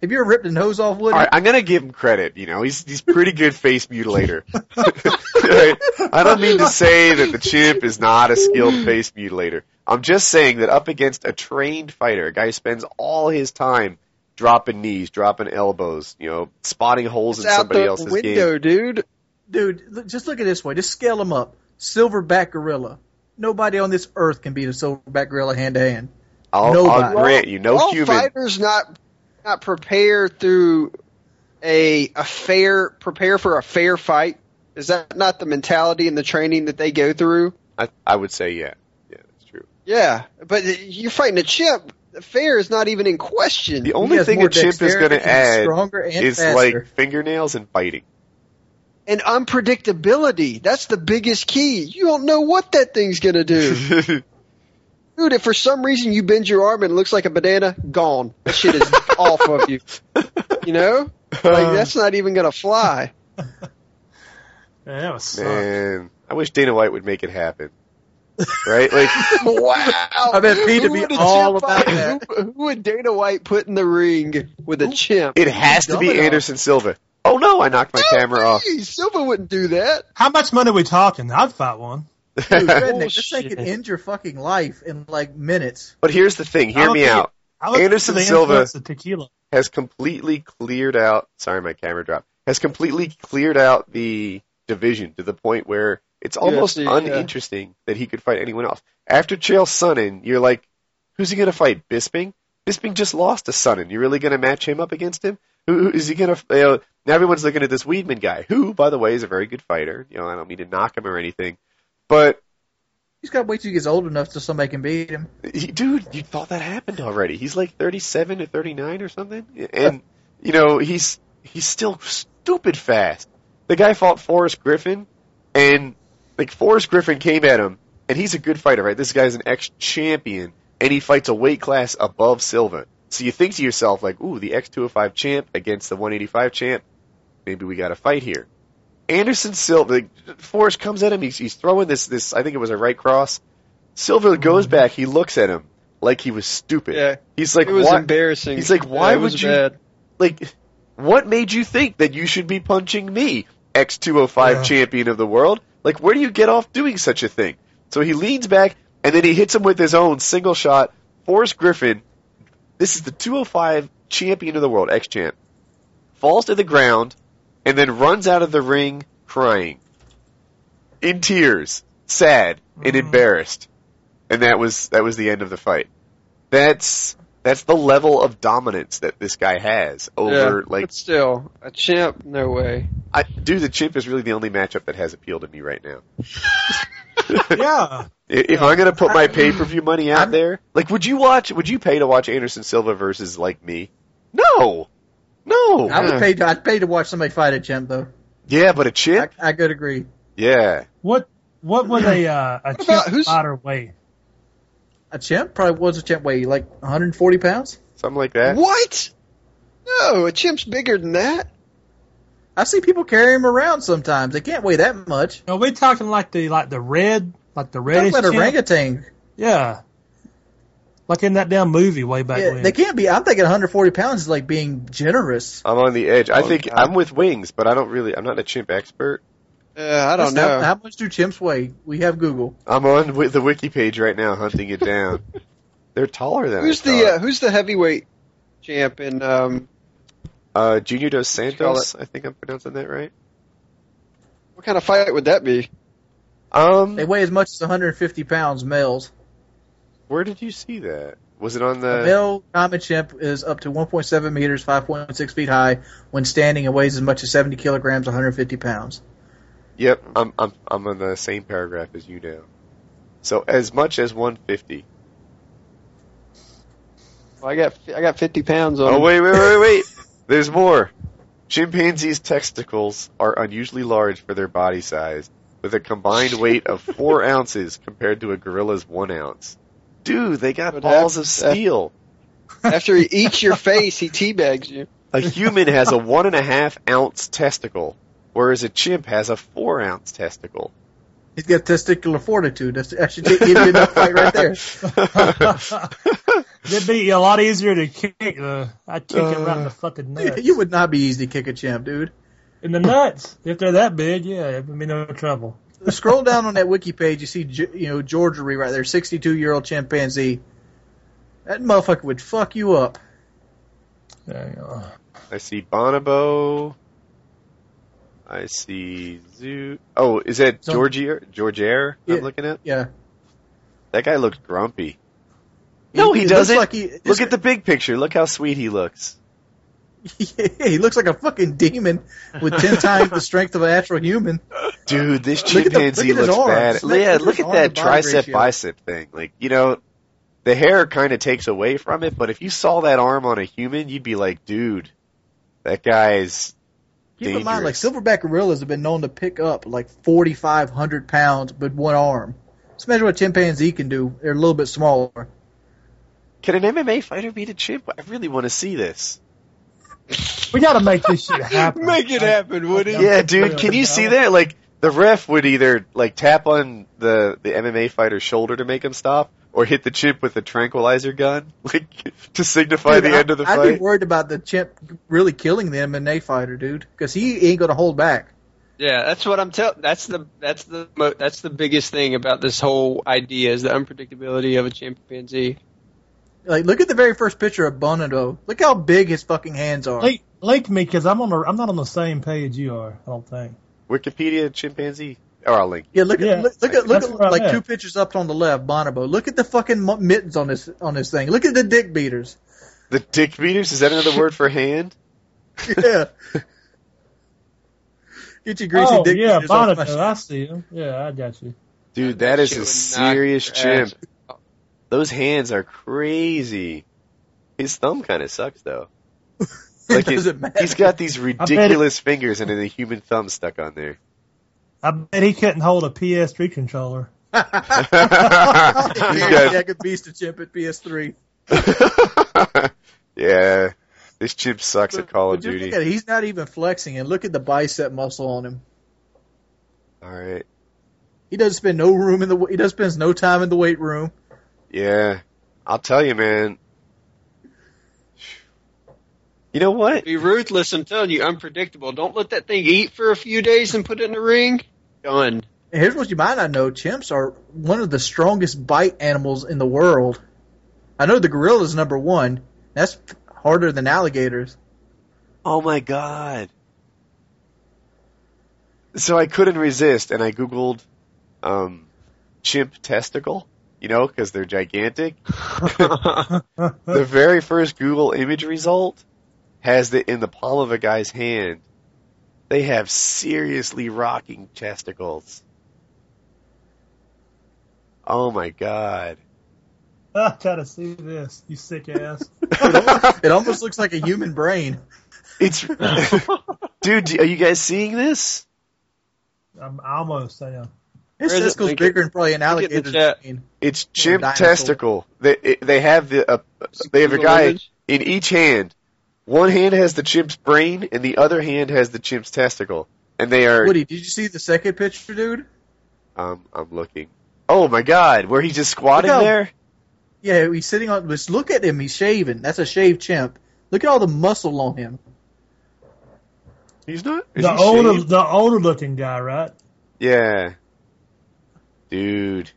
Have you ever ripped a nose off, Woody? All right, I'm gonna give him credit. You know, he's he's pretty good face mutilator. [LAUGHS] Right? I don't mean to say that the chimp is not a skilled face mutilator. I'm just saying that up against a trained fighter, a guy who spends all his time dropping knees, dropping elbows, you know, spotting holes It's in out somebody the else's window, game. dude. Dude, just look at this way. Just scale them up. Silverback gorilla. Nobody on this earth can beat a silverback gorilla hand to hand. I'll, I'll Nobody. grant you, no All human. fighters not not prepare through a a fair prepare for a fair fight. Is that not the mentality and the training that they go through? I, I would say, yeah, yeah, that's true. Yeah, but you're fighting a chimp. The fair is not even in question. The only thing a chimp is going to add stronger and is faster. like fingernails and biting. and unpredictability. That's the biggest key. You don't know what that thing's gonna do. [LAUGHS] Dude, if for some reason you bend your arm and it looks like a banana, gone. That shit is [LAUGHS] off of you. You know? Like [LAUGHS] that's not even gonna fly. Yeah, that was. Man, I wish Dana White would make it happen. Right? Like, [LAUGHS] wow. I bet Pete would Who be all about fight? [LAUGHS] that. Who, who would Dana White put in the ring with a chimp? it has to be Domino. Anderson Silva. Oh no, I knocked my camera off. Silva wouldn't do that. How much money are we talking? I'd fight one. [LAUGHS] Dude, redneck, this thing could end your fucking life in like minutes. but here's the thing, hear me out. Anderson Silva- tequila. Has completely cleared out, sorry my camera dropped, has completely cleared out the division to the point where it's almost UFC, yeah. uninteresting that he could fight anyone else. After Chael Sonnen, you're like, who's he gonna fight? Bisping? Bisping just lost to Sonnen. You're really gonna match him up against him? Who, who is he gonna? You know, now everyone's looking at this Weidman guy, who, by the way, is a very good fighter. You know, I don't mean to knock him or anything, but He's got to wait till he gets old enough so somebody can beat him. he, dude, you thought that happened already. He's like 37 or 39 or something, and you know he's he's still stupid fast. The guy fought Forrest Griffin, and like Forrest Griffin came at him, and he's a good fighter, right? This guy's an ex-champion, and he fights a weight class above Silva. So you think to yourself, like, ooh, the X205 champ against the 185 champ, maybe we got a fight here. Anderson Silva, like, Forrest comes at him, he's, he's throwing this, this, I think it was a right cross. Silva goes mm-hmm. back, he looks at him like he was stupid. Yeah. He's like, it was why, embarrassing. He's like, why Yeah, it would was you- bad. like, what made you think that you should be punching me, X205 Yeah. champion of the world? Like, where do you get off doing such a thing? So he leans back, and then he hits him with his own single shot. Forrest Griffin, this is the 205 champion of the world, ex-champ, falls to the ground, and then runs out of the ring crying. In tears. Sad and Mhm. embarrassed. And that was, that was the end of the fight. That's, that's the level of dominance that this guy has over, yeah, like, but still, a champ, no way. I, dude, the chimp is really the only matchup that has appeal to me right now. [LAUGHS] Yeah. [LAUGHS] I- If I'm gonna put my pay per view money out I'm- there, like, would you watch? Would you pay to watch Anderson Silva versus like me? No, no. I would Yeah. pay. To, I'd pay to watch somebody fight a chimp, though. Yeah, but a chimp. I could agree. Yeah, What what would a uh, a about- chimp who's- fighter weigh? A chimp probably was a chimp weigh like 140 pounds. something like that. What? No, a chimp's bigger than that. I see people carry them around sometimes. They can't weigh that much. Are we talking like the like the red like the red? reddish about orangutan. Yeah. Like in that damn movie way back Yeah, when. they can't be. I'm thinking 140 pounds is like being generous. I'm on the edge. I Oh, think God. I'm with wings, but I don't really. I'm not a chimp expert. Uh, I don't Let's- how- know. How, much do chimps weigh? We have Google. I'm on wi- the wiki page right now, hunting it down. [LAUGHS] They're taller than who's I the uh, who's the heavyweight champ in um uh, Junior Dos Santos. I think I'm pronouncing that right. what kind of fight would that be? Um, They weigh as much as 150 pounds. Males. where did you see that? Was it on A the? male common chimp is up to 1.7 meters, 5.6 feet high when standing, and weighs as much as 70 kilograms, 150 pounds. Yep, I'm I'm I'm on the same paragraph as you now. So as much as 150. Well, I got I got fifty pounds on. Oh wait, wait, wait, wait! [LAUGHS] There's more. Chimpanzees' testicles are unusually large for their body size, with a combined [LAUGHS] weight of four ounces compared to a gorilla's one ounce. Dude, they got But balls that- of steel. After he eats your face, he teabags you. A human has a one and a half ounce testicle. whereas a chimp has a four ounce testicle. He's got testicular fortitude. That's, that should give you enough fight right there. [LAUGHS] It'd be a lot easier to kick. Uh, I'd kick him right in the fucking nuts. You would not be easy to kick a chimp, dude. in the nuts. If they're that big, yeah, it would be no trouble. Scroll down on [LAUGHS] that wiki page, you see, Ge- you know, Georgery right there, 62 year old chimpanzee. That motherfucker would fuck you up. There you go. I see Bonobo. I see Zoo. Oh, is that So- Georgier? Georgier? I'm Yeah. looking at. Yeah. That guy looks grumpy. No, he looks doesn't. Like he, Look at the big picture. Look how sweet he looks. [LAUGHS] he looks like a fucking demon with 10 [LAUGHS] times the strength of a natural human. Dude, this Look the- chimpanzee look looks bad. Look- yeah, look at look his at that arm to body tricep ratio. bicep thing. Like, you know, the hair kind of takes away from it, but if you saw that arm on a human, you'd be like, dude, that guy's Keep in mind, like silverback gorillas have been known to pick up like 4,500 pounds with one arm. Just imagine what a chimpanzee can do. They're a little bit smaller. Can an MMA fighter beat a chimp? I really want to see this. We got to make this shit [LAUGHS] happen. Make it happen, Woody. Yeah, dude, can you see that? Like, the ref would either, like, tap on the, the MMA fighter's shoulder to make him stop, or hit the chimp with a tranquilizer gun, [LAUGHS] like, to signify Dude, the I- end of the fight. I'd be worried about the chimp really killing the MMA fighter, dude, because he ain't going to hold back. Yeah, that's what I'm telling. That's the that's the mo- that's the biggest thing about this whole idea is the unpredictability of a chimpanzee. Like, look at the very first picture of Bonobo. Look how big his fucking hands are. Link, link me because I'm on. The, I'm not on the same page you are. I don't think. Wikipedia chimpanzee? Or I'll link. yeah, look Yeah. at look, look at look That's at where like at. two pictures up on the left, Bonobo. Look at the fucking mittens on this on this thing. Look at the dick beaters. The dick beaters? Is that another word for hand? [LAUGHS] Yeah. Get your greasy oh dick yeah, beaters off my Bonato. I see him. Yeah, I got you. Dude, that is a serious your chimp. Those hands are crazy. His thumb kind of sucks though. Like [LAUGHS] it- doesn't matter. He's got these ridiculous fingers and then a human thumb stuck on there. I bet he couldn't hold a PS3 controller. [LAUGHS] He's yeah, got- could beast a chimp at PS3. [LAUGHS] yeah, this chip sucks at Call of Duty. Look at it. He's not even flexing, and look at the bicep muscle on him. All right, He doesn't spend no room in the. He does spends no time in the weight room. yeah, I'll tell you, man. You know what? Be ruthless. I'm telling you, unpredictable. Don't let that thing eat for a few days and put it in the ring. Done. Here's what you might not know: chimps are one of the strongest bite animals in the world. I know the gorilla's number one. That's harder than alligators. Oh my god. So I couldn't resist and I googled um chimp testicle, you know, cuz they're gigantic. [LAUGHS] [LAUGHS] the very first Google image result has it in the palm of a guy's hand. They have seriously rocking testicles. Oh my god. I gotta see this. You sick ass. [LAUGHS] It almost, it almost looks like a human brain. It's [LAUGHS] Dude, are you guys seeing this? I'm almost. I am. His Where is it? testicle's it. bigger than probably an Link it in the alligator's chat. brain. It's chimp testicle. They it- they have the uh, they have a guy in each hand. One hand has the chimp's brain, and the other hand has the chimp's testicle. And they are. Woody, did you see the second picture, dude? Um, I'm looking. Oh my God, where he's just squatting how- there? Yeah, he's sitting on. Just look at him. He's shaving. That's a shaved chimp. Look at all the muscle on him. He's not. Is The he older, shaved? the older looking guy, right? Yeah. Dude.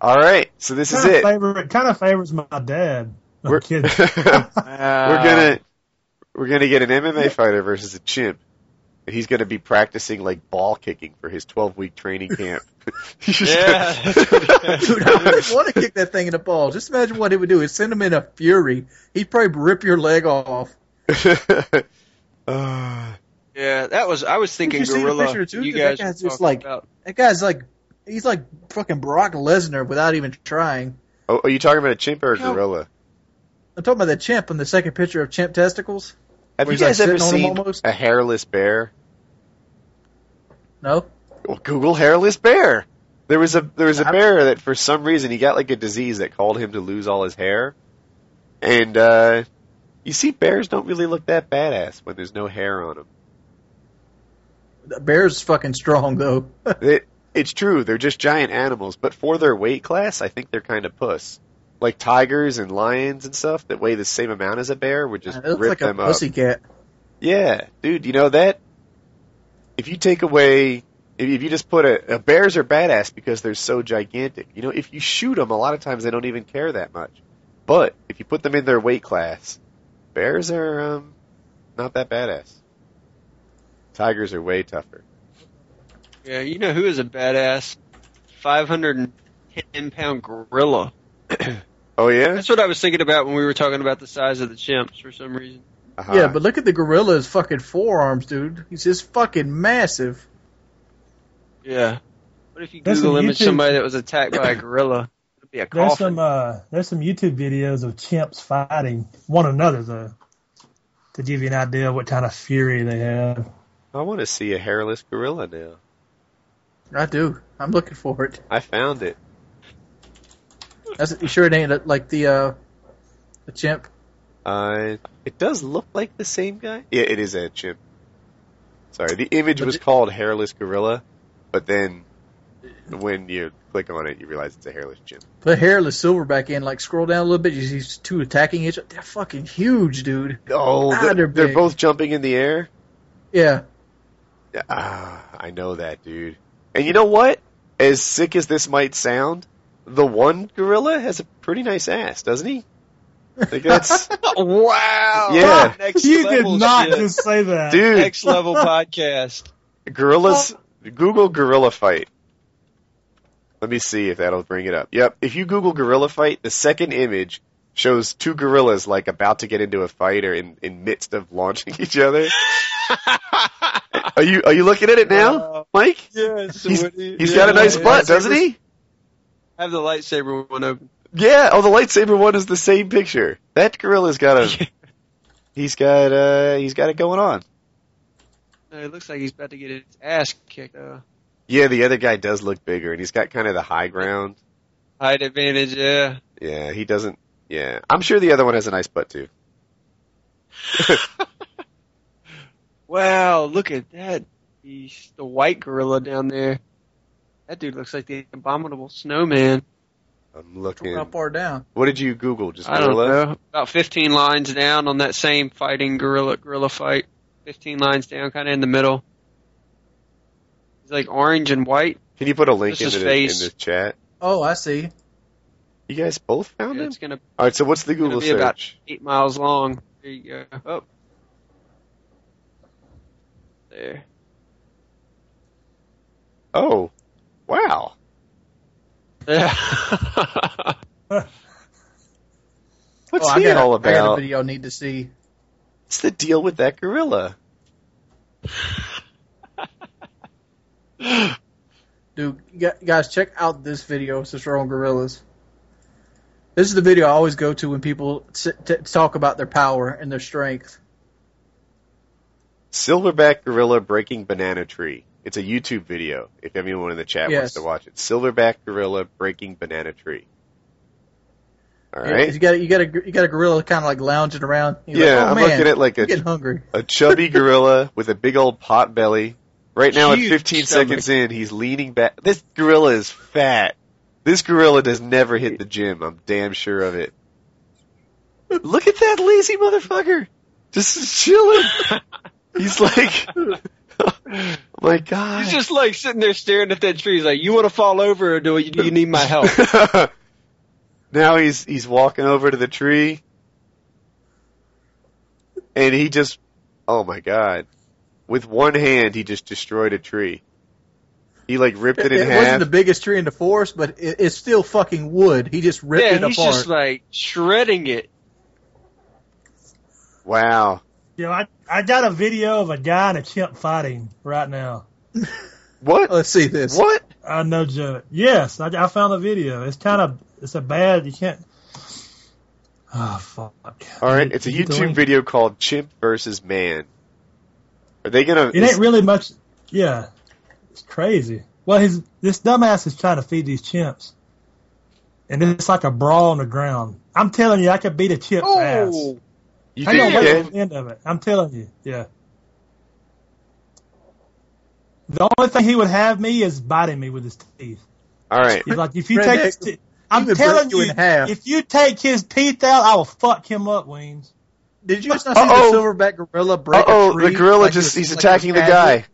All right, so this is Kind of it. favor, kind of favors my dad. I'm We're, kidding. [LAUGHS] we're Ah. gonna we're gonna get an MMA fighter versus a chimp, and he's gonna be practicing like ball kicking for his 12 week training camp. [LAUGHS] [LAUGHS] He's just Yeah. Dude, I wouldn't want to kick that thing in the balls. Just imagine what it would do. It'd send him in a fury. He'd probably rip your leg off. Uh, Yeah, that was. I was thinking you gorilla. too? You That guys guy's just like- about. That guy's like, he's like fucking Brock Lesnar without even trying. oh, are you talking about a chimp or a No. gorilla? I'm talking about the chimp in the second picture of chimp testicles. Have you he's, like, guys ever sitting on 'em seen a hairless bear? No? Well, Google hairless bear. There was a there was a bear that for some reason he got like a disease that called him to lose all his hair, and uh, you see bears don't really look that badass when there's no hair on them. The bear's fucking strong though. [LAUGHS] It, it's true. They're just giant animals, but for their weight class, I think they're kind of puss. Like tigers and lions and stuff that weigh the same amount as a bear would just it looks rip like a them up. pussycat. Yeah, dude, you know that? If you take away, if if you just put a, a bears are badass because they're so gigantic. You know, if you shoot them, a lot of times they don't even care that much. But if you put them in their weight class, bears are um, not that badass. Tigers are way tougher. Yeah, you know who is a badass? 510 pound gorilla. [CLEARS THROAT] Oh yeah, That's what I was thinking about when we were talking about the size of the chimps for some reason. uh-huh. Yeah, but look at the gorilla's fucking forearms, dude. He's just fucking massive. Yeah. What if you There's Google image YouTube- somebody that was attacked by a [COUGHS] gorilla? It'd be a There's some uh, there's some YouTube videos of chimps fighting one another though, to give you an idea of what kind of fury they have. I want to see a hairless gorilla now. I do. I'm looking for it. I found it. That's, you sure it ain't like the uh, the chimp? Uh, it does look like the same guy. Yeah, it is a chimp. Sorry, the image But was it- called hairless gorilla, but then when you click on it, you realize it's a hairless chimp. Put hairless silverback in. Like scroll down a little bit. You see two attacking each. other. They're fucking huge, dude. Oh, Ah, they're, they're they're both jumping in the air. Yeah. Ah, I know that, dude. And you know what? As sick as this might sound, the one gorilla has a pretty nice ass, doesn't he? Like that's [LAUGHS] wow. Yeah. Next You level did not shit. just say that. dude. Next level podcast. Gorillas. Google gorilla fight. Let me see if that'll bring it up. Yep. If you Google gorilla fight, the second image shows two gorillas like about to get into a fight or in, in midst of launching [LAUGHS] each other. [LAUGHS] Are you are you looking at it now, Wow. Mike? Yes. He's, Woody. he's Yeah, got a nice yeah, butt, lightsabers. doesn't he? Have the lightsaber one open. Yeah. Oh, the lightsaber one is the same picture. That gorilla's got a. [LAUGHS] He's got uh he's got it going on. No, it looks like he's about to get his ass kicked. Uh, Yeah, the other guy does look bigger, and he's got kind of the high ground. height advantage. Yeah. Yeah, he doesn't. Yeah, I'm sure the other one has a nice butt too. [LAUGHS] Wow, look at that. He's the white gorilla down there. That dude looks like the abominable snowman. I'm looking. How far down? What did you Google? Just I don't gorilla? know. About 15 lines down on that same fighting gorilla gorilla fight. 15 lines down, kind of in the middle. He's like orange and white. Can you put a link Just into the, in the chat? Oh, I see. You guys both found him. It's gonna, All right. So what's the gonna Google be about search? eight miles long. There you go. Oh. There. Oh, wow. Yeah. [LAUGHS] What's oh, I he got, all I got a video I need to see. What's the deal with that gorilla? Dude, guys, check out this video since we're on gorillas. This is the video I always go to when people sit, t- talk about their power and their strength. Silverback gorilla breaking banana tree. It's a YouTube video. If anyone in the chat wants to watch it, Silverback gorilla breaking banana tree. All right. Yeah. You got a- you got a you got a gorilla kind of like lounging around. You're Yeah, like, oh, I'm man, looking at like a hungry. a chubby [LAUGHS] gorilla with a big old pot belly. Right now, at 15 stomach. seconds in, he's leaning back. This gorilla is fat. This gorilla does never hit the gym. I'm damn sure of it. Look at that lazy motherfucker. Just chilling. [LAUGHS] He's like, [LAUGHS] my god. He's just like sitting there staring at that tree. He's like, "You want to fall over, or do you, do you need my help?" [LAUGHS] now he's he's walking over to the tree, and he just, oh my god, with one hand he just destroyed a tree. He like ripped it in half. It, wasn't the biggest tree in the forest, but it, it's still fucking wood. He just ripped yeah, it he's apart. He's just like shredding it. wow. You know, I, I got a video of a guy and a chimp fighting right now. [LAUGHS] What? Let's see this. What? Uh, no joke. Yes, I, I found a video. It's kind of it's a bad. You can't. Oh fuck. All right, it's a YouTube going. video called "Chimp versus Man." Are they gonna? It ain't really much. Yeah, it's crazy. Well, his this dumbass is trying to feed these chimps, and it's like a brawl on the ground. I'm telling you, I could beat a chimp's ass. Oh, you Hang on, think you wait can? the end of it. I'm telling you, yeah. The only thing he would have me is biting me with his teeth. All right. He's like, if you Redneck, take his te- I'm telling you you, if you take his teeth out, I will fuck him up, Wings. Did you just not see Uh-oh. the silverback gorilla break Uh oh, a tree? the gorilla like just, it he's was- like attacking the guy.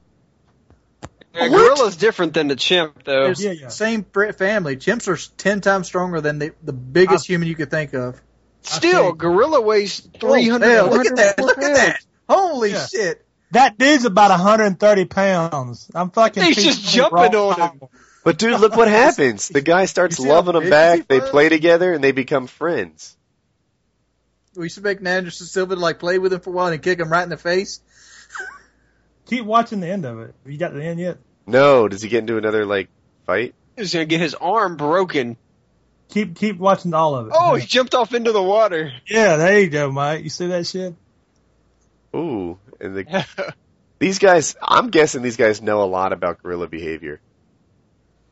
Yeah, What? gorilla's different than the chimp, though. Yeah, yeah. same fr- family. Chimps are ten times stronger than the, the biggest I- human you could think of. Still, think- gorilla weighs 300, Oh, look at that! Look at that! Holy Yeah. shit! That dude's about 130 pounds. I'm fucking. He's just jumping on him. But dude, look what [LAUGHS] happens. The guy starts You see how loving him back. They was? play together and they become friends. We should make Anderson Silva like play with him for a while and kick him right in the face. [LAUGHS] Keep watching the end of it. You got the end yet? No, does he get into another like fight? He's gonna get his arm broken. Keep keep watching all of it. Oh, he jumped off into the water. yeah, there you go, Mike. You see that shit? Ooh, and the [LAUGHS] these guys. I'm guessing these guys know a lot about gorilla behavior.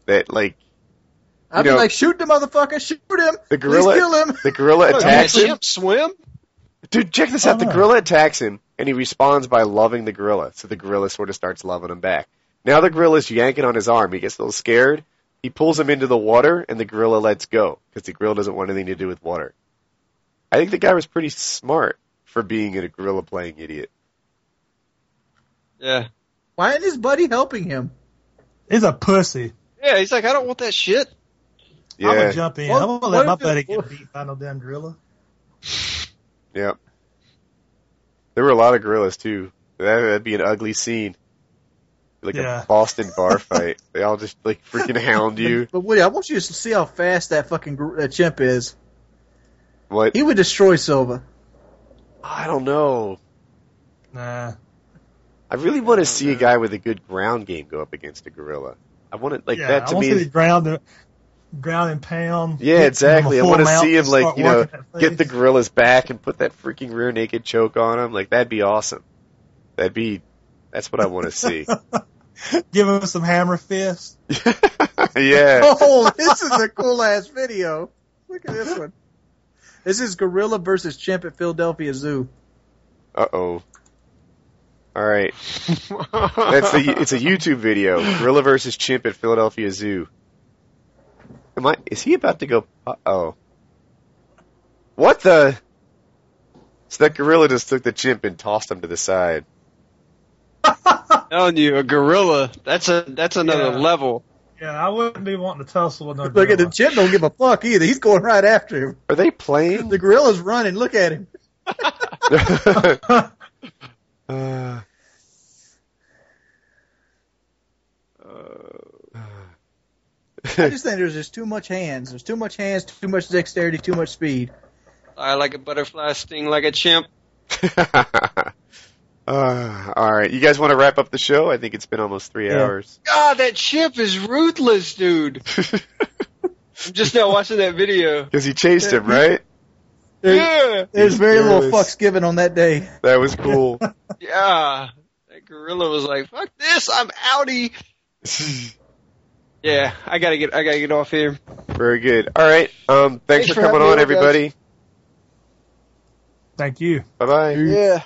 That like I'd You be like, shoot the motherfucker, shoot him, the please gorilla, kill him. the gorilla [LAUGHS] attacks can a him. chimp swim? Dude, check this out. The Oh. gorilla attacks him, and he responds by loving the gorilla. So the gorilla sort of starts loving him back. Now the gorilla's yanking on his arm. He gets a little scared. He pulls him into the water, and the gorilla lets go because the gorilla doesn't want anything to do with water. I think the guy was pretty smart for being a gorilla playing idiot. Yeah. Why isn't his buddy helping him? He's a pussy. Yeah, he's like, I don't want that shit. I'm gonna Yeah, jump in. What- I'm gonna let my if it- buddy get beat by no damn gorilla. yeah. There were a lot of gorillas too. That'd be an ugly scene, like Yeah. a Boston bar [LAUGHS] fight. They all just like freaking hound you. But Woody, I want you to see how fast that fucking gor- that chimp is. What? He would destroy Silva. I don't know. Nah. I really want to see a guy with a good ground game go up against a gorilla. I want to like yeah, that to want me. to see Is, the ground, ground and pound. yeah, exactly. I want to see him like you know get the gorilla's back and put that freaking rear naked choke on him. Like that'd be awesome. That'd be that's what I want to see. [LAUGHS] [LAUGHS] Give him some hammer fists. [LAUGHS] yeah. [LAUGHS] Oh, this is a cool ass video. Look at this one. This is gorilla versus chimp at Philadelphia Zoo. Uh oh. All right. That's the it's a YouTube video. Gorilla versus chimp at Philadelphia Zoo. Am I? Is he about to go? Uh oh. What the? So that gorilla just took the chimp and tossed him to the side. [LAUGHS] telling you, a gorilla. That's a that's another Yeah. level. Yeah, I wouldn't be wanting to tussle with no Look at the gorilla. chimp don't give a fuck either. He's going right after him. Are they playing? The gorilla's running. Look at him. uh, [LAUGHS] I just think there's just too much hands. There's too much hands, too much dexterity, too much speed. I like a butterfly, sting like a chimp. [LAUGHS] uh, all right, you guys want to wrap up the show? I think it's been almost three Yeah. hours. God, that ship is ruthless, dude. [LAUGHS] I'm just now watching that video. Because he chased him, right? There's, Yeah, there's very little Fearless. fucks given on that day. That was cool. [LAUGHS] yeah. That gorilla was like, "Fuck this, I'm outie." [LAUGHS] Yeah, I gotta get, I gotta get off here. Very good. All right. Um, thanks, Thanks for for coming on, on, guys. everybody. Thank you. Bye bye. Yeah.